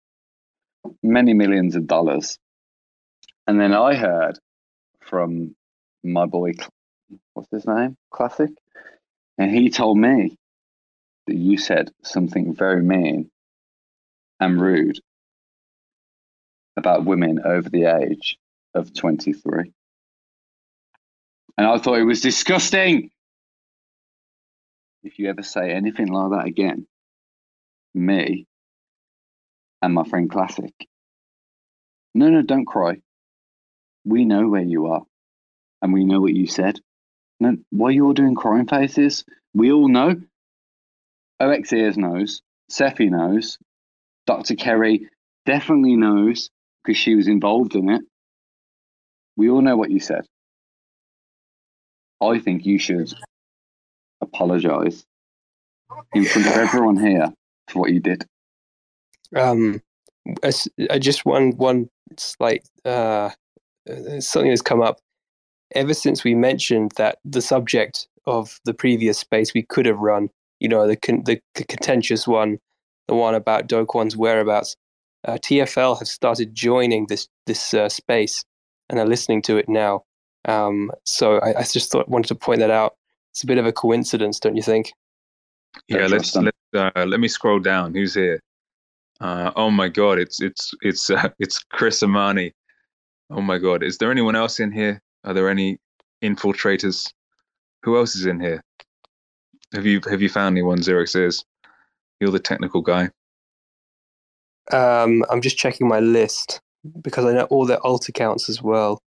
S26: many millions of dollars, and then I heard from my boy, what's his name, Classic, and he told me that you said something very mean and rude about women over the age of twenty three, and I thought it was disgusting. If you ever say anything like that again, me and my friend Classic. No, no, don't cry. We know where you are, and we know what you said. No, why you all doing crying faces? We all know. 0xEars knows. Cephii knows. Dr. Kerry definitely knows because she was involved in it. We all know what you said. I think you should apologize in front of everyone here for what you did.
S6: Um, as- I just one one slight uh, uh, something has come up ever since we mentioned that the subject of the previous space we could have run, you know, the con- the, the contentious one, the one about Do Kwon's whereabouts. Uh, TFL have started joining this this uh, space and are listening to it now. Um, so I, I just thought wanted to point that out. It's a bit of a coincidence, don't you think?
S4: Yeah, let's let uh, let me scroll down. Who's here? Uh, oh my god, it's it's it's uh, it's Chris Amani. Oh my god, is there anyone else in here? Are there any infiltrators? Who else is in here? Have you have you found anyone? Xerox is. You're the technical guy.
S6: Um, I'm just checking my list because I know all their alt accounts as well.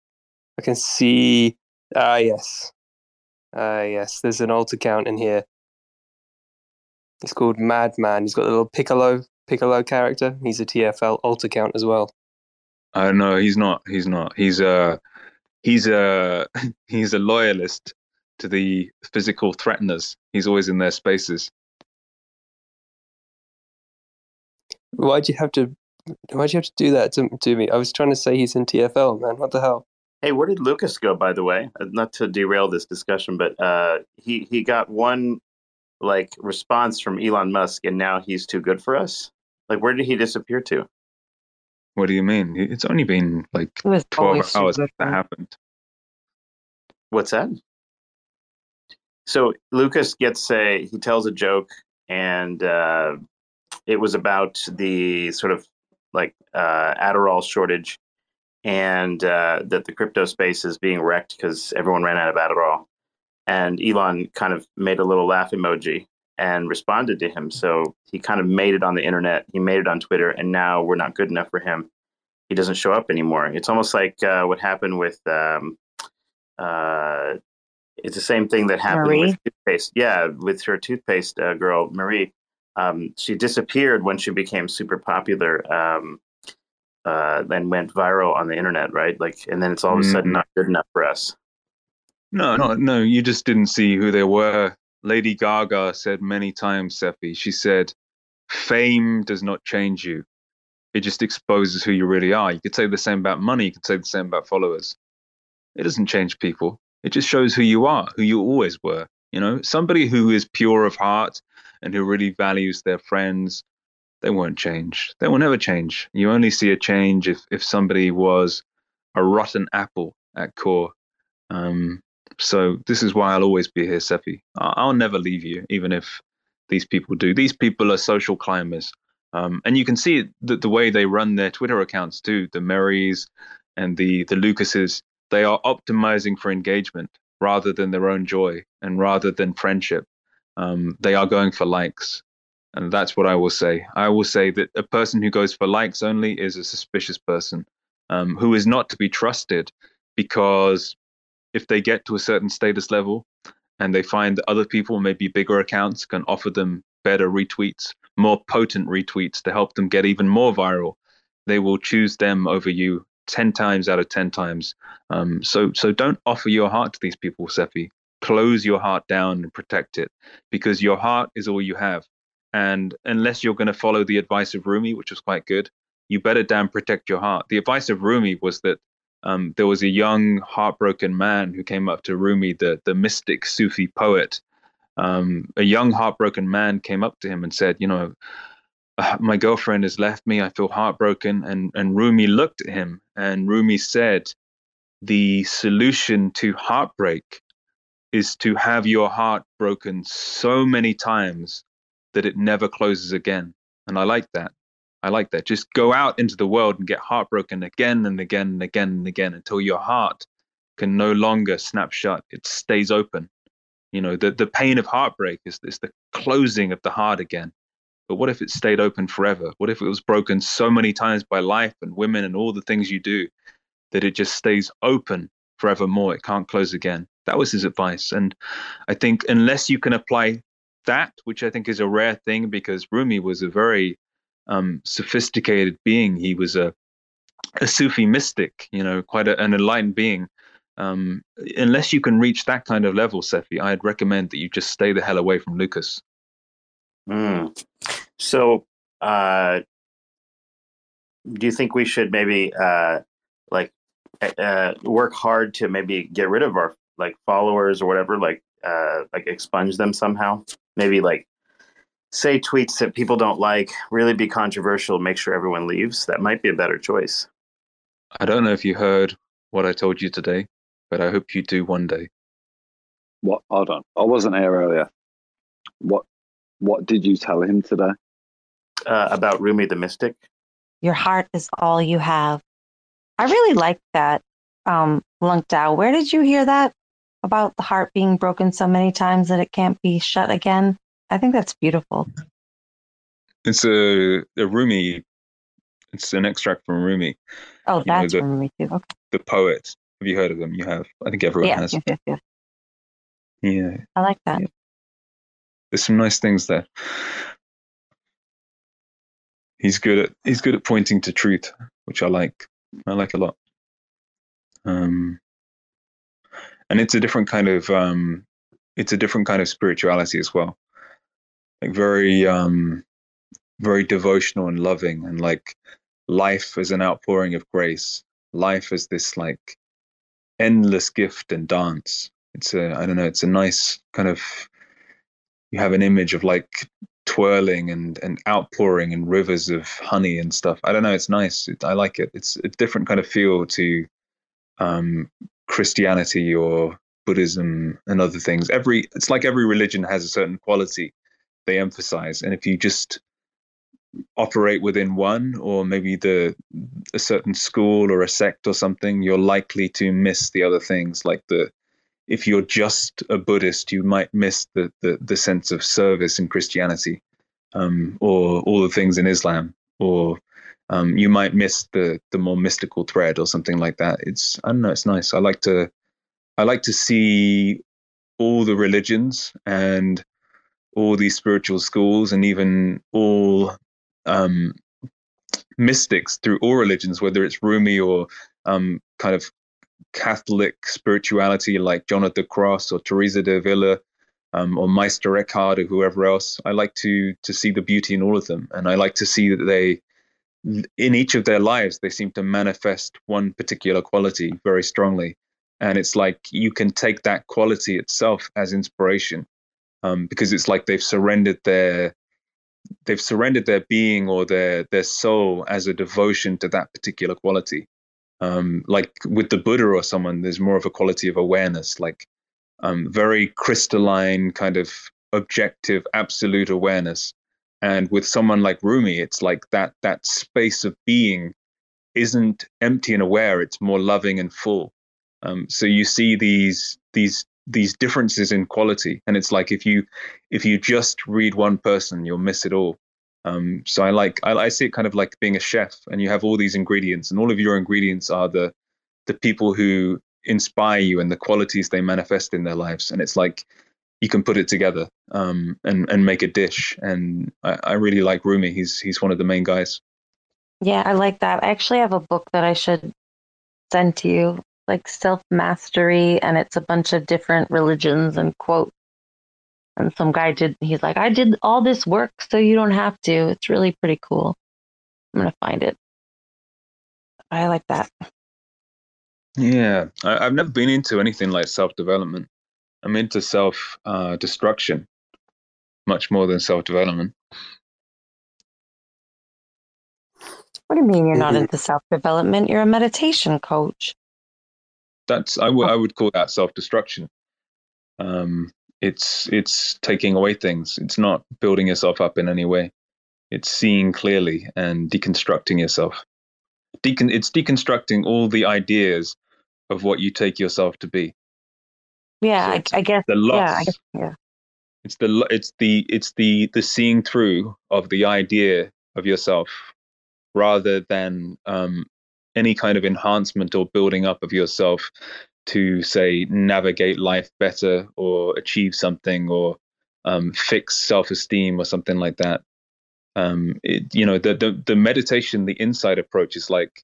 S6: I can see. Ah, yes. Ah, yes. There's an alt account in here. It's called Madman. He's got a little Piccolo Piccolo character. He's a TFL alt account as well.
S4: Uh, no, he's not. He's not. He's a he's a he's a loyalist to the physical threateners. He's always in their spaces.
S6: Why'd you have to? Why'd you have to do that to, to me? I was trying to say he's in TFL, man. What the hell?
S5: Hey, where did Lucas go? By the way, Uh, not to derail this discussion, but uh, he he got one like response from Elon Musk, and now he's too good for us. Like, where did he disappear to?
S4: What do you mean? It's only been like
S23: It
S4: twelve hours that
S23: fun.
S4: happened.
S5: What's that? So Lucas gets a he tells a joke, and uh, it was about the sort of like uh, Adderall shortage, and uh, that the crypto space is being wrecked because everyone ran out of Adderall. And Elon kind of made a little laugh emoji and responded to him. So he kind of made it on the internet. He made it on Twitter, and now we're not good enough for him. He doesn't show up anymore. It's almost like uh, what happened with. Um, uh, it's the same thing that happened
S27: Marie?
S5: with toothpaste. Yeah, with her toothpaste uh, girl Marie. Um, she disappeared when she became super popular. Um, uh, then went viral on the internet, right? Like, and then it's all of a sudden
S4: Mhm.
S5: not good enough for us.
S4: No, no, no. You just didn't see who they were. Lady Gaga said many times, Cephii. She said, "Fame does not change you; it just exposes who you really are." You could say the same about money. You could say the same about followers. It doesn't change people. It just shows who you are, who you always were. You know, somebody who is pure of heart and who really values their friends, they won't change. They will never change. You only see a change if if somebody was a rotten apple at core. Um, so this is why I'll always be here, Cephii. I- I'll never leave you, even if these people do. These people are social climbers. Um, and you can see that the way they run their Twitter accounts too, the Marys and the, the Lucases, they are optimizing for engagement rather than their own joy and rather than friendship. Um, they are going for likes. And that's what I will say. I will say that a person who goes for likes only is a suspicious person um, who is not to be trusted because if they get to a certain status level and they find that other people, maybe bigger accounts, can offer them better retweets, more potent retweets to help them get even more viral, they will choose them over you 10 times out of 10 times. Um, so, so don't offer your heart to these people, Cephii. Close your heart down and protect it because your heart is all you have. And unless you're going to follow the advice of Rumi, which was quite good, you better damn protect your heart. The advice of Rumi was that um, there was a young, heartbroken man who came up to Rumi, the, the mystic Sufi poet. Um, a young, heartbroken man came up to him and said, You know, uh, my girlfriend has left me. I feel heartbroken. And, and Rumi looked at him and Rumi said, The solution to heartbreak is to have your heart broken so many times that it never closes again. And I like that. I like that. Just go out into the world and get heartbroken again and again and again and again until your heart can no longer snap shut. It stays open. You know, the, the pain of heartbreak is, is the closing of the heart again. But what if it stayed open forever? What if it was broken so many times by life and women and all the things you do that it just stays open forevermore? It can't close again. That was his advice. And I think unless you can apply that, which I think is a rare thing because Rumi was a very um, sophisticated being. He was a a Sufi mystic, you know, quite a, an enlightened being. Um, unless you can reach that kind of level, Cephii, I'd recommend that you just stay the hell away from Lucas.
S5: Mm. So, uh, do you think we should maybe uh, like uh, work hard to maybe get rid of our like followers or whatever, like uh, like expunge them somehow? Maybe like say tweets that people don't like, really be controversial, make sure everyone leaves. That might be a better choice.
S4: I don't know if you heard what I told you today, but I hope you do one day.
S26: What? Hold on. I wasn't here earlier. What? What did you tell him today?
S5: Uh, about Rumi the Mystic.
S23: Your heart is all you have. I really like that, um, Lunc DAO. Where did you hear that about the heart being broken so many times that it can't be shut again? I think that's beautiful.
S4: It's a, a Rumi. It's an extract from Rumi.
S23: Oh,
S4: You know,
S23: that's
S4: the-
S23: from Rumi too. Okay.
S4: The poet. Have you heard of them? You have. I think everyone
S23: Yeah,
S4: has.
S23: yes, yes, yes.
S4: Yeah.
S23: I like that.
S4: There's some nice things there. He's good at he's good at pointing to truth, which I like. I like a lot. Um, and it's a different kind of um, it's a different kind of spirituality as well. Like very um, very devotional and loving, and like life as an outpouring of grace. Life as this like endless gift and dance. It's a I don't know. It's a nice kind of you have an image of like twirling and and outpouring and rivers of honey and stuff. I don't know. It's nice. It, I like it. It's a different kind of feel to um, Christianity or Buddhism and other things. Every it's like every religion has a certain quality they emphasize, and if you just operate within one or maybe the a certain school or a sect or something, you're likely to miss the other things like the if you're just a Buddhist, you might miss the, the, the sense of service in Christianity, um, or all the things in Islam, or um, you might miss the the more mystical thread or something like that. It's I don't know. It's nice. I like to I like to see all the religions and all these spiritual schools and even all um, mystics through all religions, whether it's Rumi or um, kind of Catholic spirituality like John of the Cross or Teresa de Avila um, or Meister Eckhart or whoever else. I like to to see the beauty in all of them, and I like to see that they, in each of their lives, they seem to manifest one particular quality very strongly, and it's like you can take that quality itself as inspiration, um, because it's like they've surrendered their they've surrendered their being or their their soul as a devotion to that particular quality um, like with the Buddha or someone, there's more of a quality of awareness, like um, very crystalline, kind of objective, absolute awareness. And with someone like Rumi, it's like that that space of being isn't empty and aware; it's more loving and full. Um, so you see these these these differences in quality, and it's like if you if you just read one person, you'll miss it all. Um, so I like I, I see it kind of like being a chef, and you have all these ingredients, and all of your ingredients are the the people who inspire you and the qualities they manifest in their lives, and it's like you can put it together um, and and make a dish. And I, I really like Rumi. He's he's one of the main guys.
S23: Yeah, I like that. I actually have a book that I should send to you, like Self Mastery, and it's a bunch of different religions and quotes. And some guy did, he's like, I did all this work so you don't have to. It's really pretty cool. I'm going to find it. I like that.
S4: Yeah, I, have never been into anything like self development. I'm into self uh, destruction much more than self development.
S23: What do you mean you're not mm-hmm. into self development? You're a meditation coach.
S4: That's I, w- I would call that self destruction. Um, it's it's taking away things. It's not building yourself up in any way. It's seeing clearly and deconstructing yourself. Decon- it's deconstructing all the ideas of what you take yourself to be.
S23: Yeah, so I, I, guess.
S4: The loss.
S23: Yeah, I guess, yeah.
S4: It's the it's the it's the the seeing through of the idea of yourself rather than um, any kind of enhancement or building up of yourself to say navigate life better or achieve something or um, fix self-esteem or something like that. Um, it, you know the, the the meditation the inside approach is like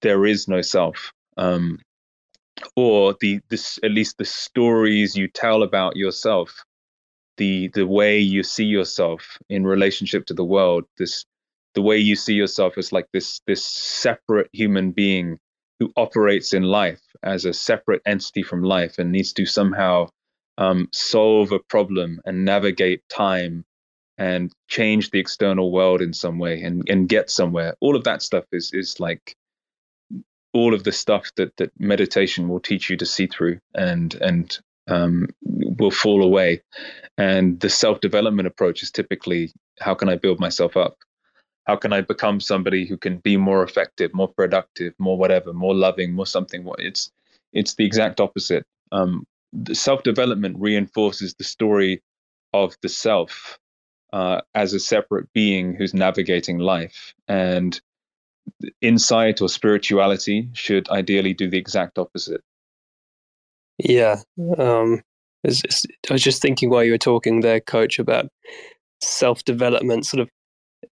S4: there is no self. Um, or the this at least the stories you tell about yourself the the way you see yourself in relationship to the world this the way you see yourself as like this this separate human being who operates in life as a separate entity from life and needs to somehow um, solve a problem and navigate time and change the external world in some way and, and get somewhere. All of that stuff is is like all of the stuff that that meditation will teach you to see through and and um, will fall away. And the self development approach is typically how can i build myself up how can I become somebody who can be more effective, more productive, more whatever, more loving, more something? It's it's the exact opposite. Um, self development reinforces the story of the self uh, as a separate being who's navigating life, and insight or spirituality should ideally do the exact opposite.
S6: Yeah, um, I was just thinking while you were talking there, Coach, about self development, sort of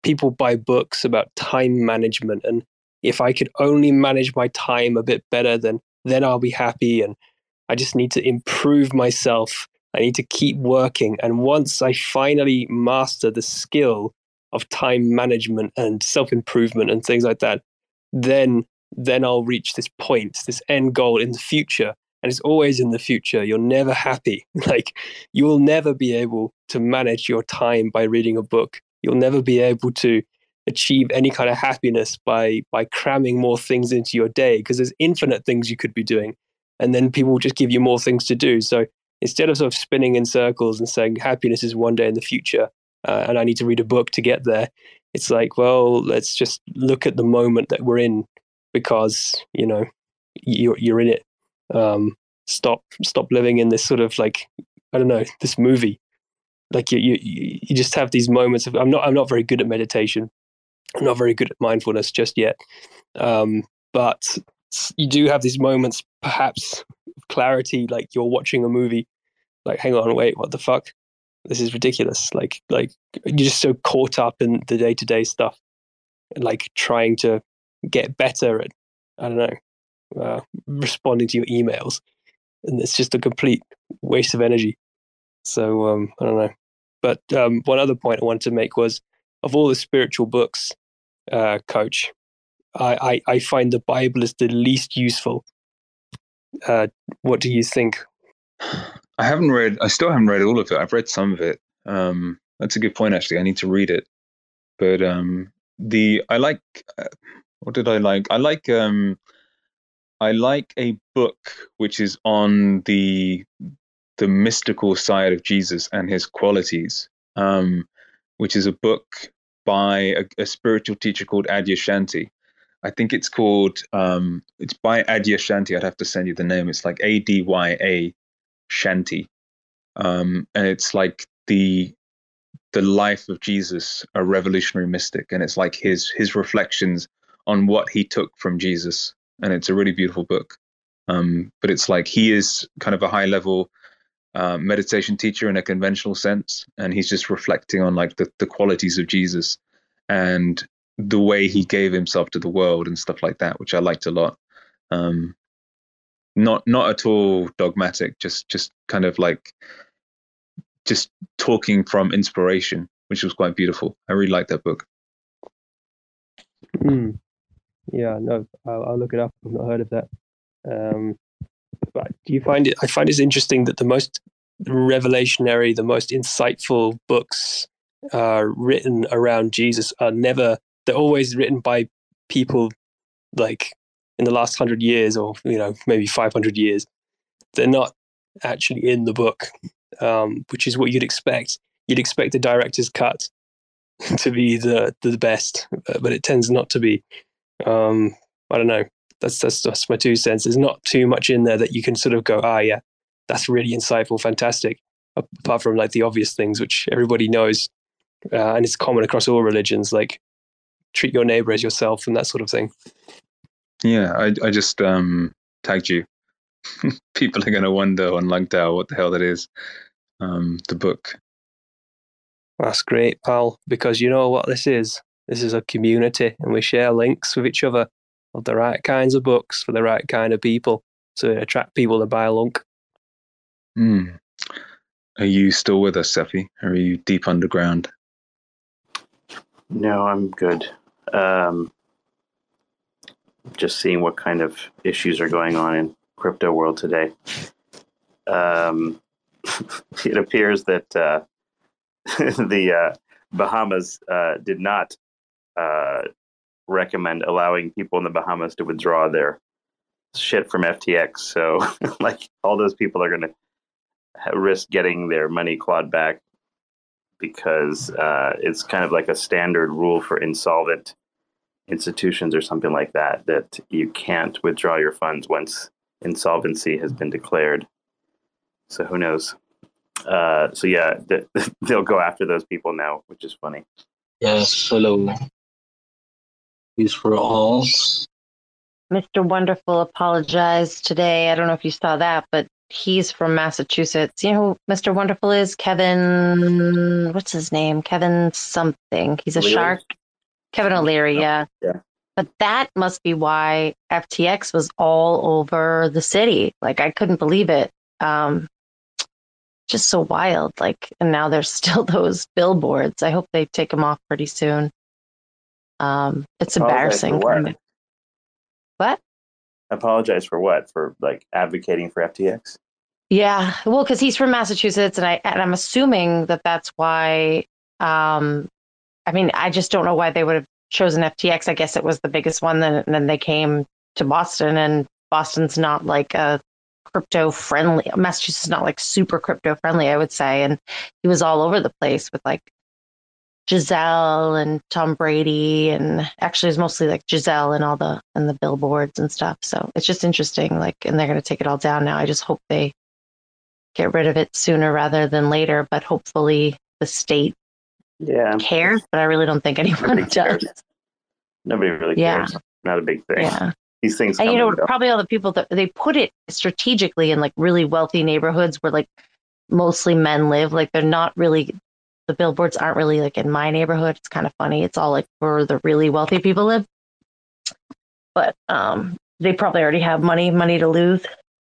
S6: people buy books about time management and if I could only manage my time a bit better, then then I'll be happy. And I just need to improve myself. I need to keep working. And once I finally master the skill of time management and self improvement and things like that, then then I'll reach this point, this end goal in the future. And it's always in the future. You're never happy. Like you will never be able to manage your time by reading a book you'll never be able to achieve any kind of happiness by by cramming more things into your day because there's infinite things you could be doing and then people will just give you more things to do. So instead of sort of spinning in circles and saying happiness is one day in the future uh, and i need to read a book to get there it's like well let's just look at the moment that we're in because you know you're you're in it. Um, stop stop living in this sort of like i don't know this movie like you, you you just have these moments of i'm not i'm not very good at meditation. I'm not very good at mindfulness just yet. Um, but you do have these moments perhaps of clarity like you're watching a movie like hang on wait what the fuck? This is ridiculous. Like like you're just so caught up in the day-to-day stuff like trying to get better at i don't know uh, responding to your emails and it's just a complete waste of energy. So um, i don't know but um, one other point I wanted to make was of all the spiritual books, uh, Coach, I, I, I, find the Bible is the least useful. Uh, what do you think?
S4: I haven't read. I still haven't read all of it. I've read some of it. Um, that's a good point. Actually, I need to read it. But um, the I like. Uh, what did I like? I like. Um, I like a book which is on the the mystical side of Jesus and his qualities, um, which is a book by a, a, spiritual teacher called Adyashanti. I think it's called. Um, it's by Adyashanti. I'd have to send you the name. It's like A D Y A Shanti, um, and it's like the the life of Jesus, a revolutionary mystic, and it's like his his reflections on what he took from Jesus, and it's a really beautiful book. Um, but it's like he is kind of a high level uh, meditation teacher in a conventional sense, and he's just reflecting on like the, the qualities of Jesus and the way he gave himself to the world and stuff like that, which I liked a lot. Um, not not at all dogmatic, just just kind of like just talking from inspiration, which was quite beautiful. I really liked that book.
S6: Hmm. Yeah, no, I'll, I'll, look it up. I've not heard of that. Um, do you find it? I find it interesting that the most revelationary, the most insightful books uh, written around Jesus are never. They're always written by people like in the last hundred years, or you know, maybe five hundred years. They're not actually in the book, um, which is what you'd expect. You'd expect the director's cut to be the the best, but it tends not to be. Um, I don't know. That's that's that's my two cents. There's not too much in there that you can sort of go, ah, yeah, that's really insightful, fantastic. Apart from like the obvious things which everybody knows, uh, and it's common across all religions, like treat your neighbor as yourself and that sort of thing.
S4: Yeah, I I just um, tagged you. People are going to wonder on LuncDAO what the hell that is. Um, the book.
S6: That's great, pal. Because you know what this is. This is a community, and we share links with each other of the right kinds of books for the right kind of people to attract people to buy a Lunc.
S4: Hmm. Are you still with us, Cephii? Are you deep underground?
S5: No, I'm good. Um, just seeing what kind of issues are going on in crypto world today. Um, it appears that uh, the uh, Bahamas uh, did not uh, recommend allowing people in the Bahamas to withdraw their shit from FTX. So, like, all those people are going to risk getting their money clawed back because uh, it's kind of like a standard rule for insolvent institutions or something like that that you can't withdraw your funds once insolvency has been declared. So who knows? Uh, so yeah, th- they'll go after those people now, which is funny.
S28: Yes, hello. Peace for all.
S23: Mr. Wonderful apologized today. I don't know if you saw that, but he's from Massachusetts. You know who Mr. Wonderful is? Kevin, what's his name? Kevin something. He's a O'Leary? shark. Kevin O'Leary, yeah.
S5: Yeah.
S23: But that must be why FTX was all over the city. Like I couldn't believe it. Um, just so wild. Like, and now there's still those billboards. I hope they take them off pretty soon. Um, it's embarrassing.
S5: What?
S23: what?
S5: Apologize for what? For like advocating for FTX?
S23: Yeah, well, because he's from Massachusetts, and I and I'm assuming that that's why. Um, I mean, I just don't know why they would have chosen FTX. I guess it was the biggest one. Then then they came to Boston, and Boston's not like a crypto friendly. Massachusetts is not like super crypto friendly, I would say. And he was all over the place with like Gisele and Tom Brady, and actually it's mostly like Gisele and all the and the billboards and stuff. So it's just interesting. Like, and they're going to take it all down now. I just hope they get rid of it sooner rather than later. But hopefully the state
S5: yeah
S23: cares. But I really don't think anyone does. Cares.
S5: Nobody really
S23: Yeah.
S5: cares. Not a big thing.
S23: Yeah.
S5: These things.
S23: and you know probably all the people that they put it strategically in like really wealthy neighborhoods where like mostly men live like they're not really the billboards aren't really like in my neighborhood it's kind of funny it's all like where the really wealthy people live but um they probably already have money money to lose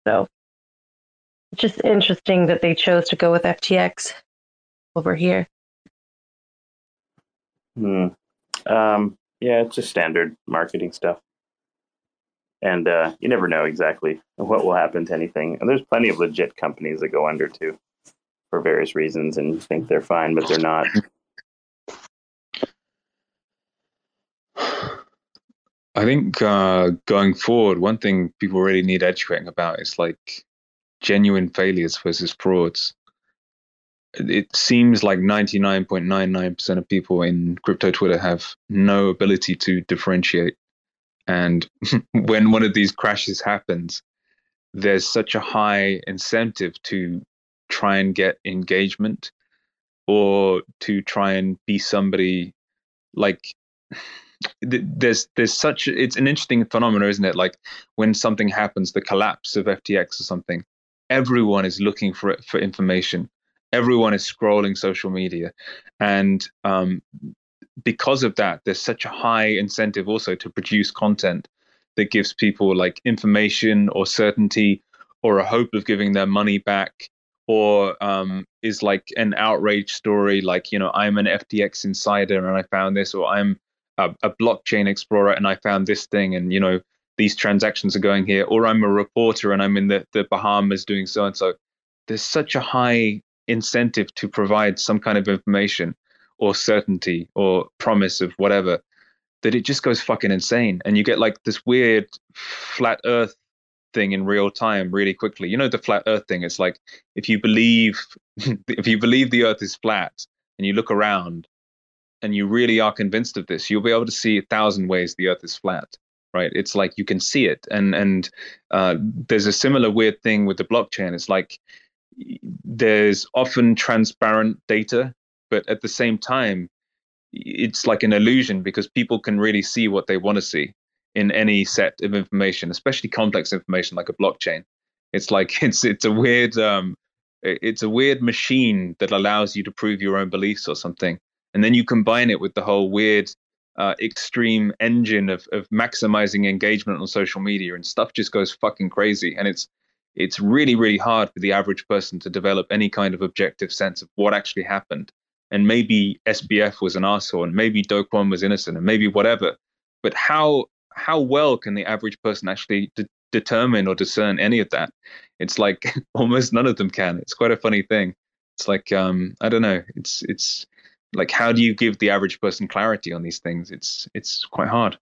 S23: so it's just interesting that they chose to go with ftx over here
S5: Hmm. Um, yeah, it's just standard marketing stuff. And uh, you never know exactly what will happen to anything. And there's plenty of legit companies that go under too for various reasons and think they're fine, but they're not.
S4: I think uh, going forward, one thing people really need educating about is like genuine failures versus frauds. It seems like 99.99% of people in crypto Twitter have no ability to differentiate And when one of these crashes happens, there's such a high incentive to try and get engagement or to try and be somebody like there's there's such it's an interesting phenomenon isn't it? Like when something happens the collapse of ftx or something everyone is looking for it for information. Everyone is scrolling social media. And um, because of that there's such a high incentive also to produce content that gives people like information or certainty or a hope of giving their money back or um, is like an outrage story like you know i'm an ftx insider and i found this or i'm a, a, blockchain explorer and i found this thing and you know these transactions are going here or i'm a reporter and i'm in the, the bahamas doing so and so. There's such a high incentive to provide some kind of information or certainty or promise of whatever that it just goes fucking insane. And you get like this weird flat earth thing in real time really quickly. You know the flat earth thing it's like if you believe if you believe the earth is flat and you look around and you really are convinced of this you'll be able to see a thousand ways the earth is flat right? It's like you can see it. And and uh, there's a similar weird thing with the blockchain. It's like there's often transparent data but at the same time it's like an illusion because people can really see what they want to see in any set of information, especially complex information like a blockchain. It's like it's it's a weird um, it's a weird machine that allows you to prove your own beliefs or something, and then you combine it with the whole weird uh, extreme engine of of maximizing engagement on social media, and stuff just goes fucking crazy. And it's it's really really hard for the average person to develop any kind of objective sense of what actually happened and maybe SBF was an asshole, and maybe Do Kwon was innocent, and maybe whatever. But how how well can the average person actually de- determine or discern any of that? It's like almost none of them can. It's quite a funny thing. It's like um, I don't know. It's it's like how do you give the average person clarity on these things? It's it's quite hard.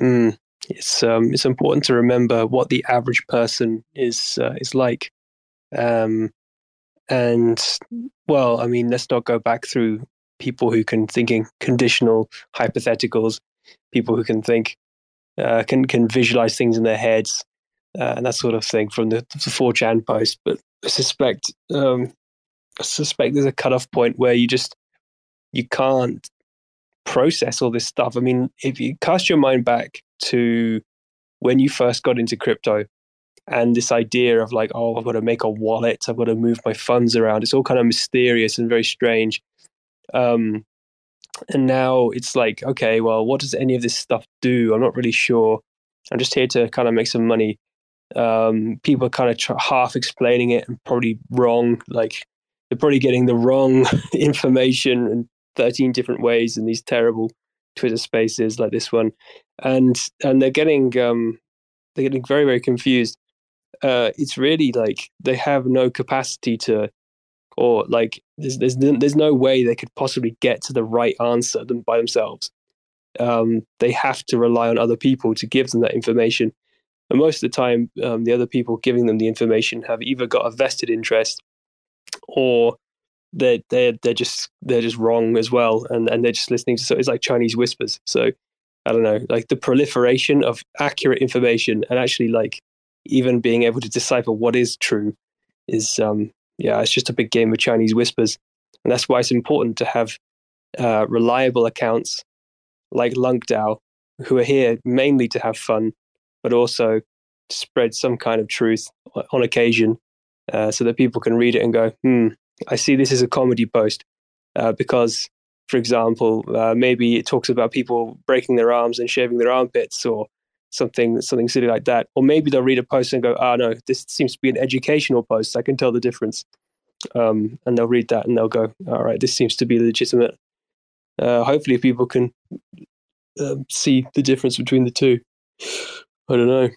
S6: Mm, it's um, it's important to remember what the average person is uh, is like. Um, and well, I mean, let's not go back through people who can think in conditional hypotheticals, people who can think, uh, can can visualize things in their heads, uh, and that sort of thing from the, the 4chan post. But I suspect, um, I suspect there's a cutoff point where you just you can't process all this stuff. I mean, if you cast your mind back to when you first got into crypto, and this idea of like oh i've got to make a wallet i've got to move my funds around it's all kind of mysterious and very strange um, and now it's like okay well what does any of this stuff do? I'm not really sure. I'm just here to kind of make some money. Um, people are kind of tr- half explaining it and probably wrong like they're probably getting the wrong information in 13 different ways in these terrible twitter spaces like this one. And and they're getting um, they're getting very very confused. Uh, it's really like they have no capacity to, or like there's there's there's no way they could possibly get to the right answer them by themselves. Um, they have to rely on other people to give them that information, and most of the time, um, the other people giving them the information have either got a vested interest, or they're they're they're just they're just wrong as well, and and they're just listening to so it's like Chinese whispers. So I don't know, like the proliferation of accurate information and actually like even being able to decipher what is true is um, yeah it's just a big game of chinese whispers. And that's why it's important to have uh, reliable accounts like LuncDAO who are here mainly to have fun but also to spread some kind of truth on occasion uh, so that people can read it and go hmm i see this is a comedy post uh, because for example uh, maybe it talks about people breaking their arms and shaving their armpits or something something silly like that. Or maybe they'll read a post and go, "Oh no, this seems to be an educational post. I can tell the difference." Um, and they'll read that and they'll go, "All right, this seems to be legitimate." Uh, hopefully, people can uh, see the difference between the two. I don't know.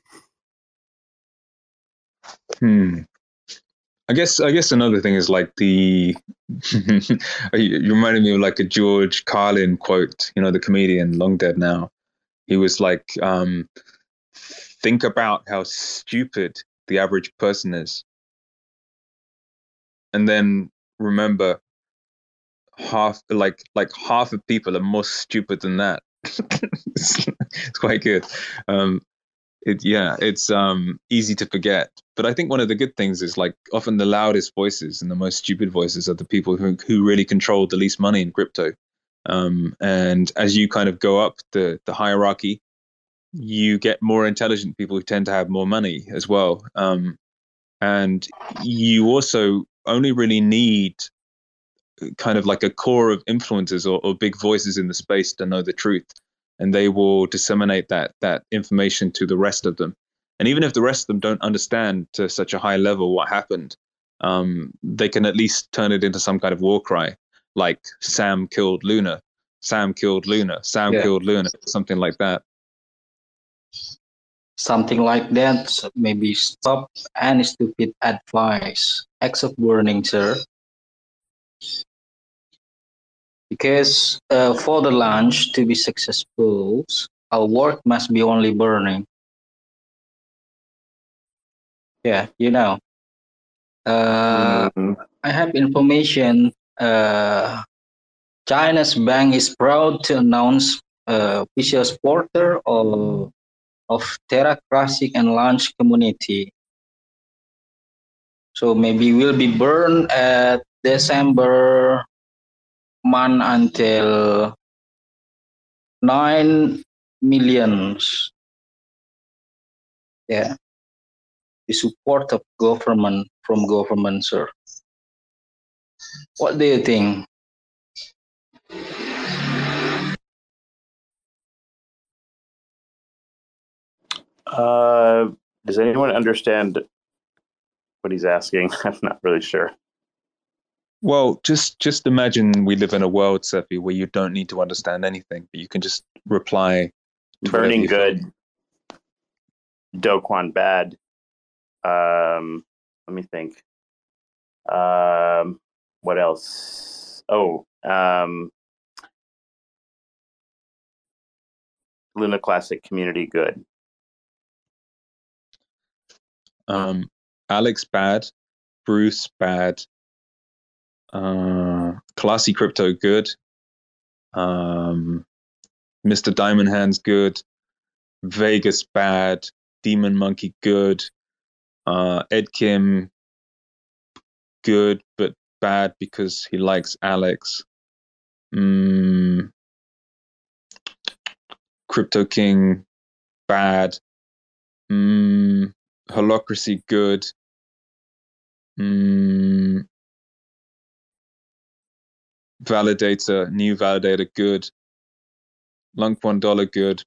S4: Hmm. I guess I guess another thing is like the you reminded me of like a George Carlin quote, you know, the comedian long dead now. He was like, um, think about how stupid the average person is. And then remember half like like half of people are more stupid than that. it's, it's quite good. Um, it, yeah, it's um, easy to forget. But I think one of the good things is like often the loudest voices and the most stupid voices are the people who who really control the least money in crypto. Um, and as you kind of go up the the hierarchy, you get more intelligent people who tend to have more money as well. Um, and you also only really need kind of like a core of influencers or, or big voices in the space to know the truth. And they will disseminate that that information to the rest of them. And even if the rest of them don't understand to such a high level what happened um, they can at least turn it into some kind of war cry like sam killed luna sam killed luna sam
S28: Yeah.
S4: killed luna something like that
S28: Something like that. So maybe stop any stupid advice. Except burning, sir. Because uh, for the launch to be successful, our work must be only burning. Yeah, you know. Uh, I have information. Uh, China's bank is proud to announce uh, official supporter of, of Terra Classic and launch community. So maybe we'll be burned at December month until nine millions. Yeah, the support of government from government, sir. What do you think?
S5: Uh, does anyone understand what he's asking? I'm not really sure.
S4: well just just imagine we live in a world Cephii, where you don't need to understand anything but you can just reply to whatever
S5: Burning
S4: you feel.
S5: good. Do Kwon bad. Um, let me think. Um, what else? Oh, um, Luna Classic community good.
S4: um, Alex bad, Bruce bad, uh, Classy Crypto good, um, Mr. Diamond Hands good, Vegas bad, Demon Monkey good, uh, Ed Kim good but bad because he likes Alex. Mm, Crypto King bad. Mm, Holacracy good. Mm, validator, new validator good. Lunc one dollar good.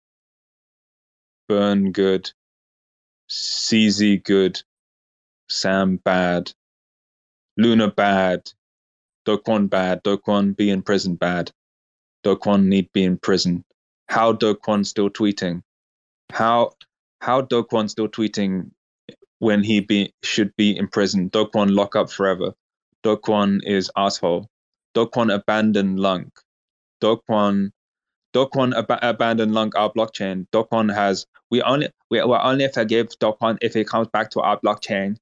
S4: Burn good. CZ good. Sam bad. Luna bad. Do Kwon bad. Do Kwon be in prison bad. Do Kwon need be in prison. How Do Kwon still tweeting? How how Do Kwon still tweeting when he be should be in prison? Do Kwon lock up forever. Do Kwon is asshole. Do Kwon abandoned Lunc. Dokwon Do Kwon ab- abandoned Lunc our blockchain. Do Kwon has we only we will only forgive Do Kwon if he comes back to our blockchain.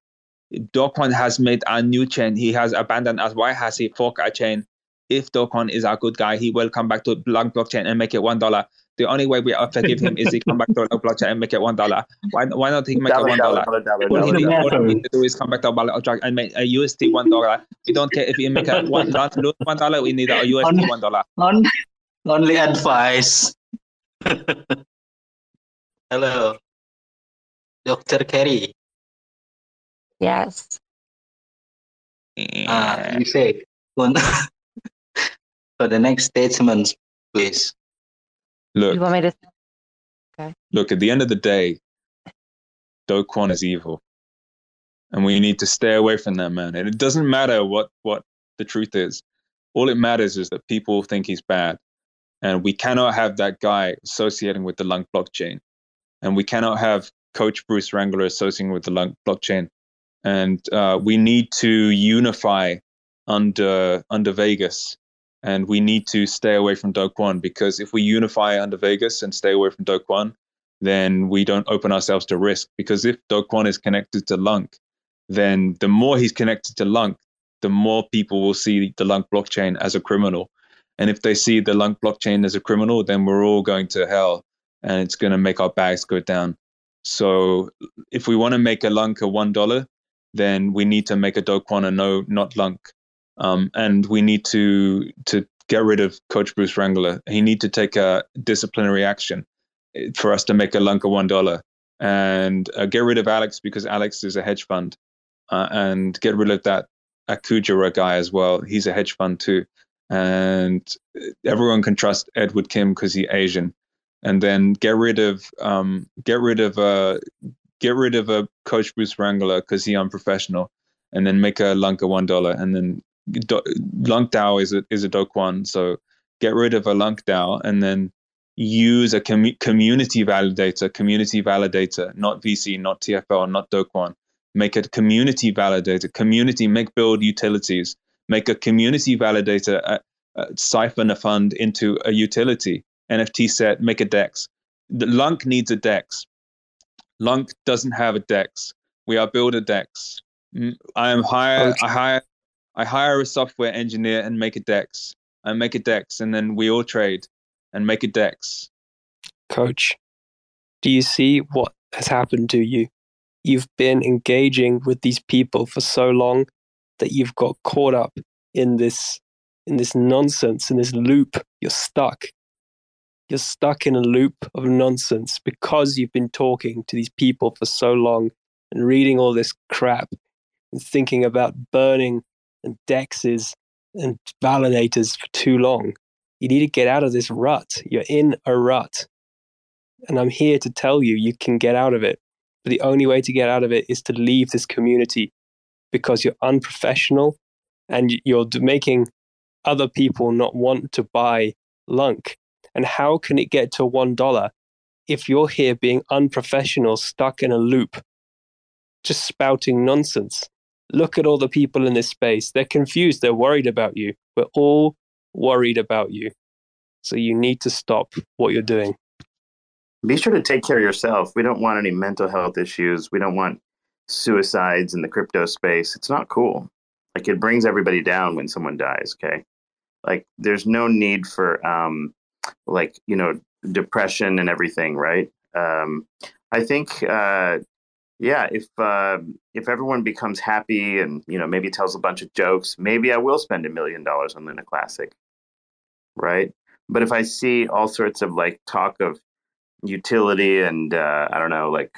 S4: Do Kwon has made a new chain. He has abandoned us. Why has he forked a chain? If Do Kwon is a good guy, he will come back to Lunc blockchain and make it one dollar. The only way we forgive him is he come back to Lunc blockchain and make it one dollar. Why why not he make
S5: Dollar,
S4: it one
S5: dollar,
S4: dollar?
S5: dollar, dollar,
S4: All he
S5: dollar,
S4: need-
S5: dollar.
S4: all he need to do is come back to our blockchain and make a USD one dollar. We don't care if you make a one one dollar. We need a USD one dollar.
S28: On, only advice. Hello, Dr. Kerry.
S23: Yes.
S28: Uh, you say one for the next statement, please.
S4: Look,
S23: You want me to? Okay.
S4: look, at the end of the day, Do Kwon is evil. And we need to stay away from that man. And it doesn't matter what, what the truth is. All it matters is that people think he's bad. And we cannot have that guy associating with the Lunc blockchain. And we cannot have Coach Bruce Wrangler associating with the Lunc blockchain. And uh, we need to unify under under Vegas. And we need to stay away from Do Kwon because if we unify under Vegas and stay away from Do Kwon, then we don't open ourselves to risk. Because if Do Kwon is connected to Lunc, then the more he's connected to Lunc, the more people will see the Lunc blockchain as a criminal. And if they see the Lunc blockchain as a criminal, then we're all going to hell, and it's going to make our bags go down. So if we want to make a Lunc a one dollar, then we need to make a Do Kwon a no, not Lunc, um, and we need to to get rid of Coach Bruce Wrangler. He need to take a disciplinary action eh, for us to make a Lunc a one dollar, and uh, get rid of Alex because Alex is a hedge fund, uh, and get rid of that Akujara guy as well. He's a hedge fund too, and everyone can trust Edward Kim because he's Asian. And then get rid of um, get rid of uh, get rid of a Coach Bruce Wrangler because he unprofessional, and then make a Lunka one dollar, and then Lunc DAO is a is a Do Kwon, so get rid of a Lunc DAO, and then use a com- community validator, community validator, not VC, not TFL, not Do Kwon. Make a community validator, community make build utilities, make a community validator, uh, uh, siphon a fund into a utility, NFT set, make a DEX. The Lunc needs a DEX. Lunc doesn't have a DEX. We are build a DEX. I am hire. I hire. I hire a software engineer and make a DEX. I make a DEX, and then we all trade and make a DEX.
S6: Coach, do you see what has happened to you? You've been engaging with these people for so long that you've got caught up in this in this nonsense in this loop. You're stuck. You're stuck in a loop of nonsense because you've been talking to these people for so long and reading all this crap and thinking about burning and dexes and validators for too long. You need to get out of this rut. You're in a rut. And I'm here to tell you, you can get out of it. But the only way to get out of it is to leave this community because you're unprofessional and you're making other people not want to buy Lunc. And how can it get to $1 if you're here being unprofessional, stuck in a loop, just spouting nonsense? Look at all the people in this space. They're confused. They're worried about you. We're all worried about you. So you need to stop what you're doing.
S5: Be sure to take care of yourself. We don't want any mental health issues. We don't want suicides in the crypto space. It's not cool. Like it brings everybody down when someone dies, okay? Like there's no need for um like, you know, depression and everything, right? Um I think uh yeah, if uh, if everyone becomes happy and you know maybe tells a bunch of jokes, maybe I will spend a million dollars on Luna Classic, right? But if I see all sorts of like talk of utility and uh, I don't know, like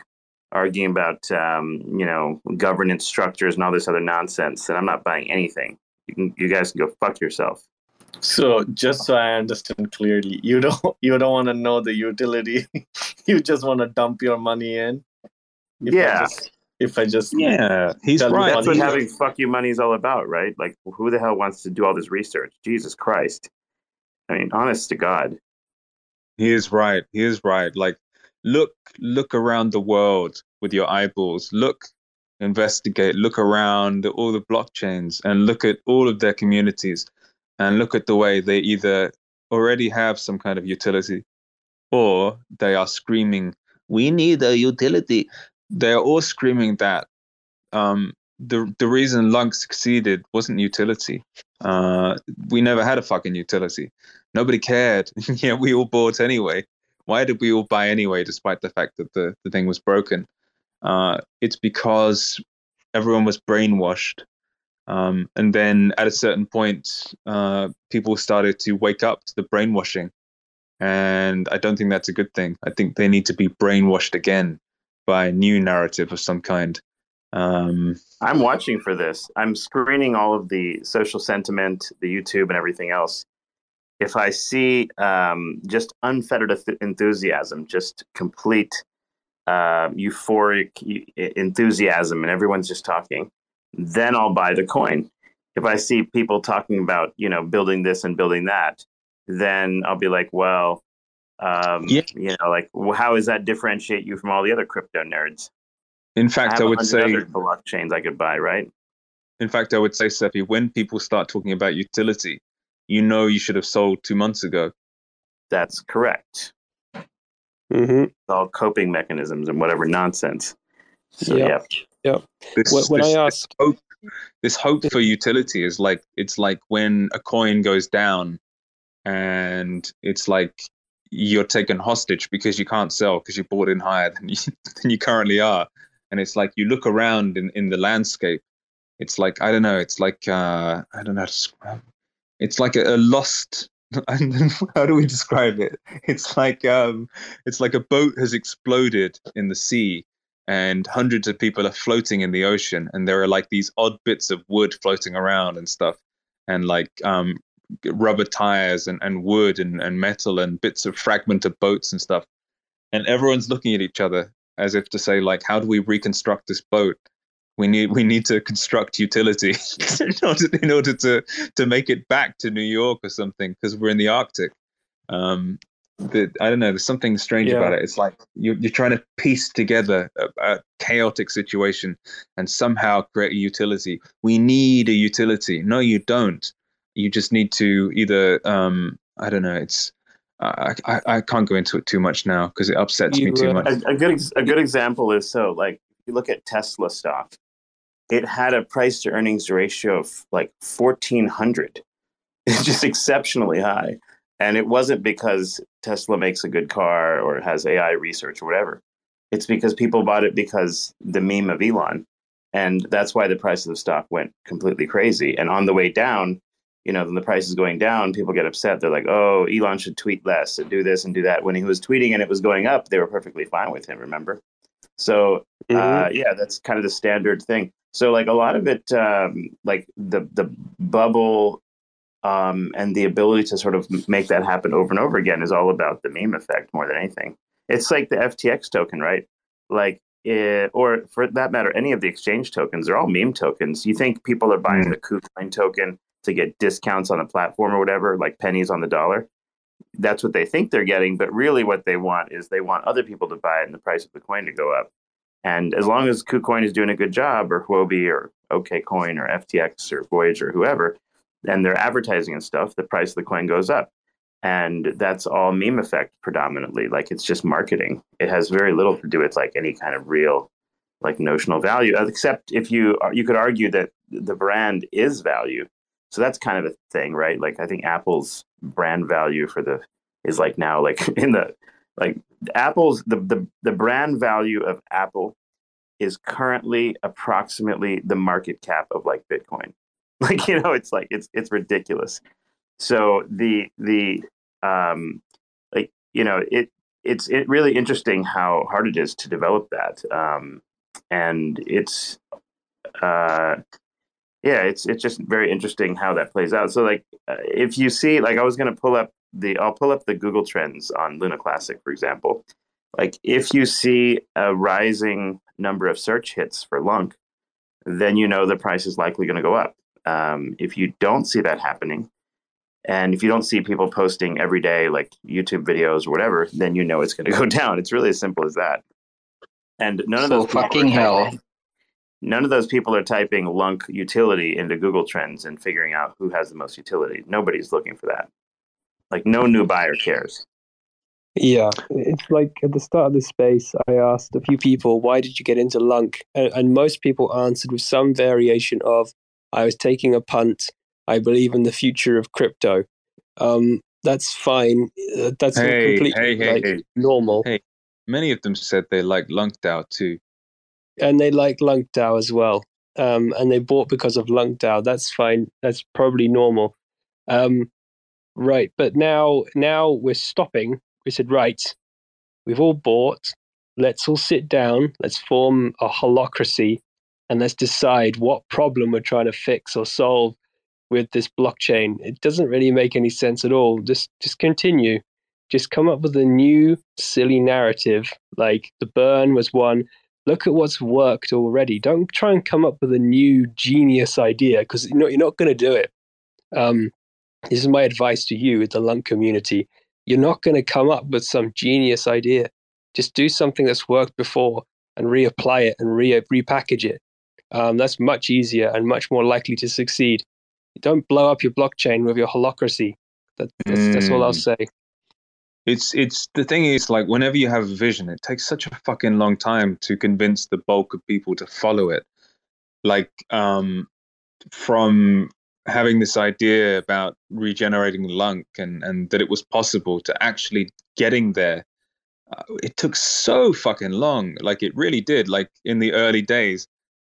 S5: arguing about um, you know governance structures and all this other nonsense, then I'm not buying anything. You can you guys can go fuck yourself.
S29: So just so I understand clearly, you don't you don't want to know the utility. you just want to dump your money in. If I
S5: yeah.
S29: just- if I just
S4: Yeah, he's right.
S5: That's what having fuck you money is all about, right? Like, who the hell wants to do all this research? Jesus Christ. I mean, honest to God.
S4: He is right. He is right. Like, look, look around the world with your eyeballs. Look, investigate. Look around all the blockchains and look at all of their communities, and look at the way they either already have some kind of utility, or they are screaming, "We need a utility." They're all screaming that. Um, the the reason Lunc succeeded wasn't utility. Uh, we never had a fucking utility. Nobody cared. yeah, we all bought anyway. Why did we all buy anyway, despite the fact that the, the thing was broken? Uh, it's because everyone was brainwashed. Um, and then at a certain point, uh, people started to wake up to the brainwashing. And I don't think that's a good thing. I think they need to be brainwashed again by a new narrative of some kind. Um,
S5: I'm watching for this. I'm screening all of the social sentiment, the YouTube, and everything else. If I see um, just unfettered enthusiasm, just complete uh, euphoric enthusiasm, and everyone's just talking, then I'll buy the coin. If I see people talking about, you know, building this and building that, then I'll be like, well, um,
S4: Yeah.
S5: you know, like, well, how does that differentiate you from all the other crypto nerds?
S4: in fact,
S5: have
S4: I
S5: a
S4: would say
S5: other blockchains I could buy, right?
S4: In fact, I would say, Cephii, when people start talking about utility, you know you should have sold two months ago.
S5: That's correct.
S6: Mm-hmm.
S5: It's all coping mechanisms and whatever nonsense. So
S6: Yeah.
S5: yeah,
S6: Yeah.
S4: This,
S6: When- when I ask-
S4: this hope, this hope for utility is like it's like when a coin goes down, and it's like you're taken hostage because you can't sell because you bought in higher than you, than you currently are. And it's like you look around in, in the landscape. It's like I don't know. It's like uh, I don't know. How to describe. It's like a, a lost. How do we describe it? It's like um, it's like a boat has exploded in the sea, and hundreds of people are floating in the ocean, and there are like these odd bits of wood floating around and stuff, and like um, rubber tires and, and wood and, and metal and bits of fragmented boats and stuff. And everyone's looking at each other as if to say, like, how do we reconstruct this boat? We need we need to construct utility in order in order to to make it back to New York or something because we're in the Arctic. Um, the, I don't know. There's something strange
S6: Yeah.
S4: about it. It's like you're you're trying to piece together a, a chaotic situation and somehow create a utility. We need a utility. No, you don't. You just need to either um, I don't know. It's I, I I can't go into it too much now because it upsets me too much.
S5: A, a good a good example is so like you look at Tesla stock, it had a price to earnings ratio of like fourteen hundred. It's just exceptionally high, and it wasn't because Tesla makes a good car or has AI research or whatever. It's because people bought it because the meme of Elon, and that's why the price of the stock went completely crazy. And on the way down, you know, when the price is going down, people get upset. They're like, "Oh, Elon should tweet less and do this and do that." When he was tweeting and it was going up, they were perfectly fine with him. Remember? So uh, yeah, that's kind of the standard thing. So like a lot of it, um, like the the bubble um, and the ability to sort of make that happen over and over again is all about the meme effect more than anything. It's like the FTX token, right? Like, eh, or for that matter, any of the exchange tokens, they're all meme tokens. You think people are buying the KuCoin token to get discounts on the platform or whatever, like pennies on the dollar? That's what they think they're getting, but really what they want is they want other people to buy it and the price of the coin to go up. And as long as KuCoin is doing a good job, or Huobi, or OKCoin, or FTX, or Voyager, or whoever, and they're advertising and stuff, the price of the coin goes up. And that's all meme effect predominantly. Like it's just marketing. It has very little to do with like any kind of real, like notional value. Except if you uh, you could argue that the brand is value. So that's kind of a thing, right? Like I think Apple's brand value for the is like now like in the like Apple's the the, the brand value of Apple is currently approximately the market cap of like Bitcoin. Like you know, it's like it's it's ridiculous. So the the um like you know it it's it really interesting how hard it is to develop that um and it's uh yeah it's it's just very interesting how that plays out. So like uh, if you see like i was going to pull up the i'll pull up the google trends on luna classic for example. Like if you see a rising number of search hits for lunc then you know the price is likely going to go up um, if you don't see that happening and if you don't see people posting every day like youtube videos or whatever then you know it's going to go down. It's really as simple as that. And none of those people are
S28: fucking hell.
S5: typing- none of those people are typing lunc utility into google trends and figuring out who has the most utility. Nobody's looking for that. Like no new buyer cares.
S6: Yeah, it's like at the start of the space, I asked a few people, why did you get into Lunc? And, and most people answered with some variation of, I was taking a punt. I believe in the future of crypto. Um, that's fine. Uh, That's
S4: Hey,
S6: completely
S4: hey, hey,
S6: like,
S4: hey.
S6: normal.
S4: Hey, many of them said they like Lunc DAO too.
S6: and they like Lunc DAO as well. Um, and they bought because of Lunc DAO. That's fine. That's probably normal. Um, right, but now now we're stopping. We said, right, we've all bought. Let's all sit down. Let's form a holacracy, and let's decide what problem we're trying to fix or solve with this blockchain. It doesn't really make any sense at all. Just just continue. Just come up with a new silly narrative. Like the burn was one look at what's worked already. Don't try and come up with a new genius idea because you know you're not going to do it. Um, this is my advice to you, the Lunc community. You're not going to come up with some genius idea. Just do something that's worked before and reapply it and re- repackage it. Um, that's much easier and much more likely to succeed. Don't blow up your blockchain with your holacracy. That, that's, that's all I'll
S4: Mm.
S6: say.
S4: It's it's the thing is like whenever you have a vision, it takes such a fucking long time to convince the bulk of people to follow it. Like um from having this idea about regenerating lunc and and that it was possible to actually getting there uh, it took so fucking long like it really did like in the early days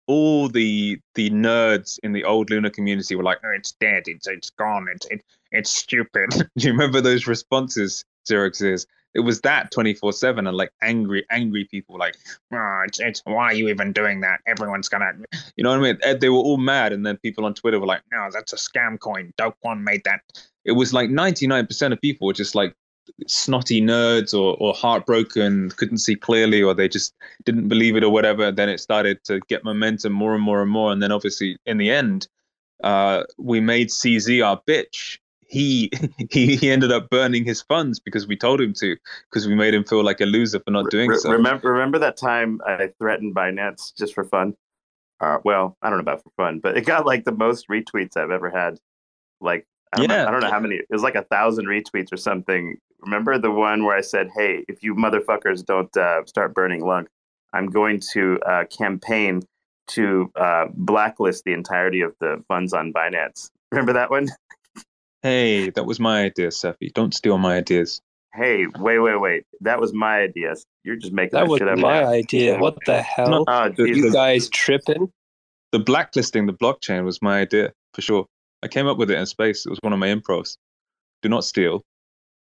S4: all the the nerds in the old Luna community were like, "Oh, it's dead. It's it's gone. It's it, it's stupid." Do you remember those responses? 0xEars. It was that twenty four seven and like angry, angry people like, oh, it's, it's why are you even doing that? Everyone's gonna, you know what I mean? They were all mad, and then people on Twitter were like, "No, that's a scam coin. Do Kwon made that." It was like ninety nine percent of people were just like snotty nerds or, or heartbroken, couldn't see clearly, or they just didn't believe it or whatever. Then it started to get momentum more and more and more. And then obviously in the end, uh, we made CZ our bitch. He, he he ended up burning his funds because we told him to, because we made him feel like a loser for not doing
S5: Re-
S4: so.
S5: Remember, remember that time I threatened Binance just for fun? Uh, well, I don't know about for fun, but it got like the most retweets I've ever had. Like, I don't, know, I don't know how many. It was like a thousand retweets or something. Remember the one where I said, "Hey, if you motherfuckers don't uh, start burning lunc, I'm going to uh, campaign to uh, blacklist the entirety of the funds on Binance." Remember that one?
S4: Hey, that was my idea, Cephii. Don't steal my ideas.
S5: Hey, wait, wait, wait. That was my idea. You're just making
S6: That
S5: that,
S6: was
S5: shit up.
S6: my
S5: now.
S6: idea. What the hell?
S5: Oh,
S4: The-
S6: you
S5: Jesus.
S6: guys tripping?
S4: The blacklisting the blockchain was my idea for sure. I came up with it in space. It was one of my improvs. Do not steal.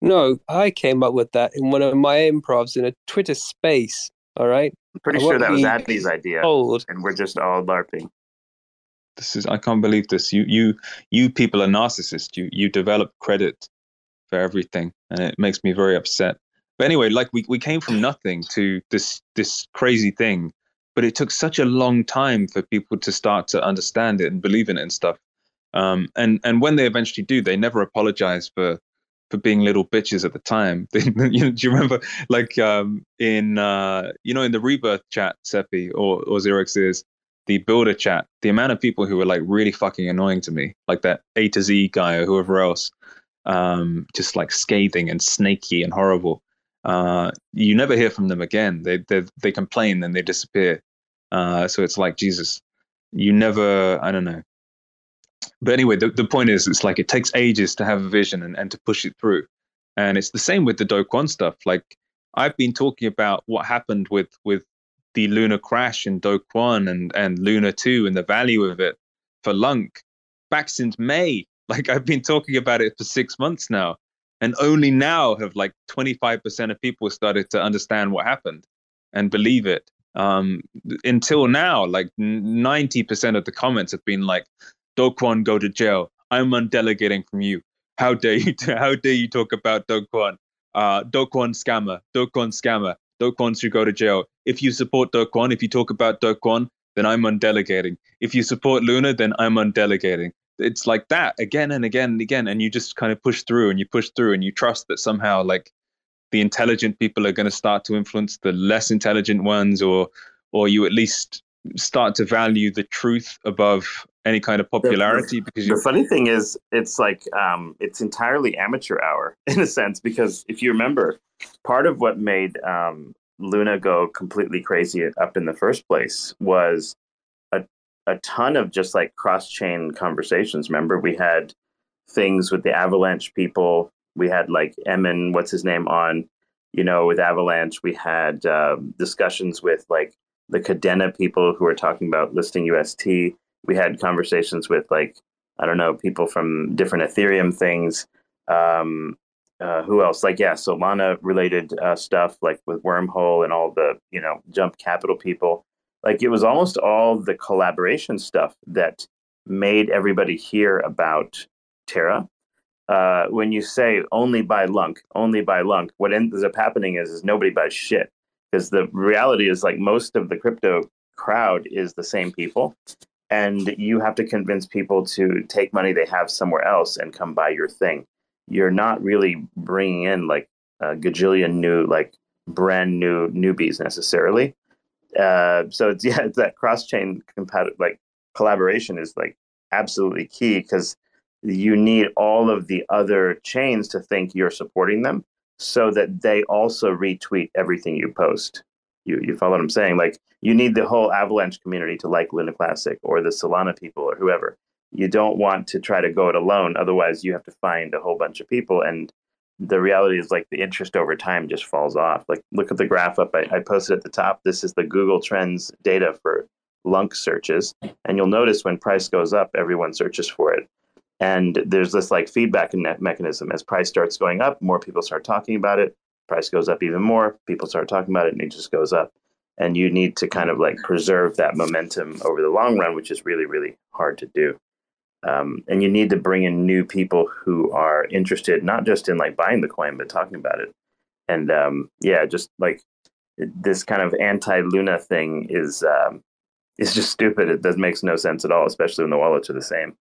S6: No, I came up with that in one of my improvs in a Twitter space. All right.
S5: I'm pretty
S6: I
S5: sure that was
S6: be
S5: Andy's idea,
S6: told.
S5: and we're just all larping.
S4: This is I can't believe this. You you you people are narcissists. You you develop credit for everything, and it makes me very upset. But anyway, like we, we came from nothing to this this crazy thing, but it took such a long time for people to start to understand it and believe in it and stuff. Um, and and when they eventually do, they never apologize for for being little bitches at the time. you know, do you remember, like um, in uh, you know in the rebirth chat, Cephii or or 0xEars the builder chat, the amount of people who were like really fucking annoying to me, like that A to Z guy or whoever else, um, just like scathing and snaky and horrible. Uh, you never hear from them again. They they they complain and they disappear. Uh, so it's like Jesus, you never. I don't know. But anyway, the, the point is, it's like it takes ages to have a vision and, and to push it through. And it's the same with the Do Kwon stuff. Like I've been talking about what happened with with the Luna crash in Do Kwon and and Luna Two and the value of it for Lunc back since May. Like I've been talking about it for six months now, and only now have like 25% of people started to understand what happened and believe it. Um, until now, like 90% of the comments have been like, Do Kwon go to jail. I'm undelegating from you. How dare you? How dare you talk about Do Kwon? Uh, Do Kwon scammer. Do Kwon scammer. Do Kwon should go to jail. If you support Do Kwon, if you talk about Do Kwon, then I'm undelegating. If you support Luna, then I'm undelegating. It's like that again and again and again, and you just kind of push through and you push through and you trust that somehow like the intelligent people are going to start to influence the less intelligent ones, or or you at least start to value the truth above any kind of popularity because you
S5: the funny thing is it's like um, it's entirely amateur hour in a sense because if you remember part of what made um, luna go completely crazy up in the first place was a, a ton of just like cross-chain conversations. Remember we had things with the avalanche people. We had like emin what's his name on you know with avalanche. We had um, discussions with like the Kadena people who were talking about listing ust we had conversations with like I don't know people from different Ethereum things. Um, uh, who else? Like yeah, Solana related uh, stuff like with Wormhole and all the you know Jump Capital people. Like it was almost all the collaboration stuff that made everybody hear about Terra. Uh, when you say only buy Lunc, only buy Lunc, what ends up happening is, is nobody buys shit because the reality is like most of the crypto crowd is the same people and you have to convince people to take money they have somewhere else and come buy your thing. You're not really bringing in like a gajillion new, like brand new newbies necessarily. Uh, so it's yeah, it's that cross chain compat- like collaboration is like absolutely key because you need all of the other chains to think you're supporting them so that they also retweet everything you post. You you follow what I'm saying? Like you need the whole Avalanche community to like Luna Classic or the Solana people or whoever. you don't want to try to go it alone. Otherwise, you have to find a whole bunch of people. And the reality is, like, the interest over time just falls off. Like, look at the graph up I, I posted at the top. This is the Google Trends data for lunk searches. And you'll notice when price goes up, everyone searches for it. And there's this like feedback mechanism. As price starts going up, more people start talking about it. Price goes up even more, people start talking about it, and it just goes up. And you need to kind of like preserve that momentum over the long run, which is really, really hard to do. Um, and you need to bring in new people who are interested not just in like buying the coin but talking about it and um, yeah just like this kind of anti-luna thing is um, is just stupid it does makes no sense at all especially when the wallets are the same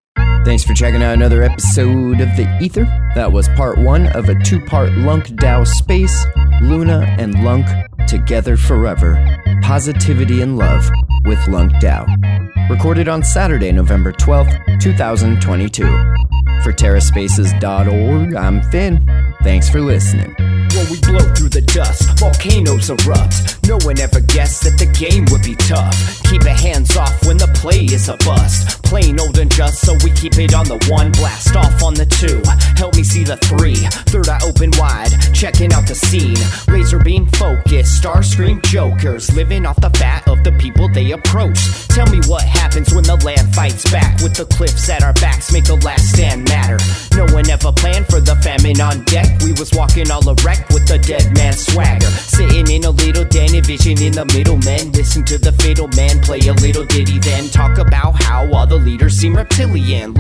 S1: Thanks for checking out another episode of The Ether. That was part one of a two part Lunc DAO space Luna and Lunc together forever. Positivity and love with Lunc DAO. Recorded on Saturday, November 12th, 2022. For TerraSpaces.org, I'm Finn. Thanks for listening.
S30: When we blow through the dust, volcanoes erupt. No one ever guessed that the game would be tough. Keep your hands off when the play is a bust. Plain old and just, so we keep on the one. Blast off on the two. Help me see the three. Third eye open wide, checking out the scene. Laser beam focus, star scream jokers. Living off the fat of the people they approach. Tell me what happens when the land fights back. With the cliffs at our backs, make the last stand matter. No one ever planned for the famine on deck. We was walking all erect with the dead man swagger. Sitting in a little den, vision in the middle, men. Listen to the fatal man play a little ditty, then talk about how all the leaders seem reptilian.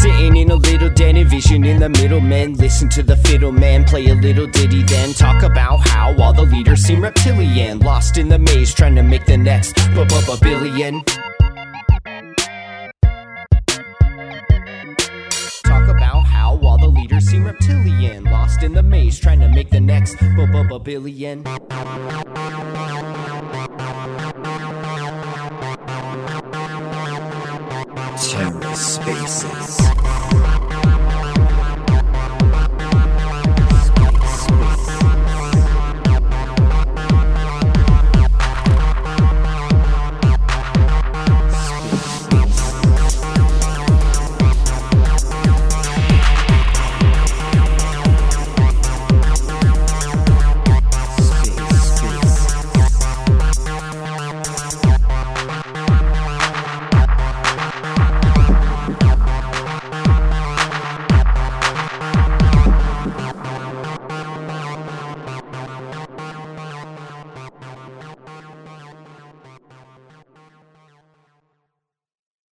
S30: Sitting in a little den, envision in the middle men. Listen to the fiddle man play a little ditty, then talk about how all the leaders seem reptilian. Lost in the maze, trying to make the next billion. Talk about how all the leaders seem reptilian. Lost in the maze, trying to make the next billion.
S1: Terra Spaces.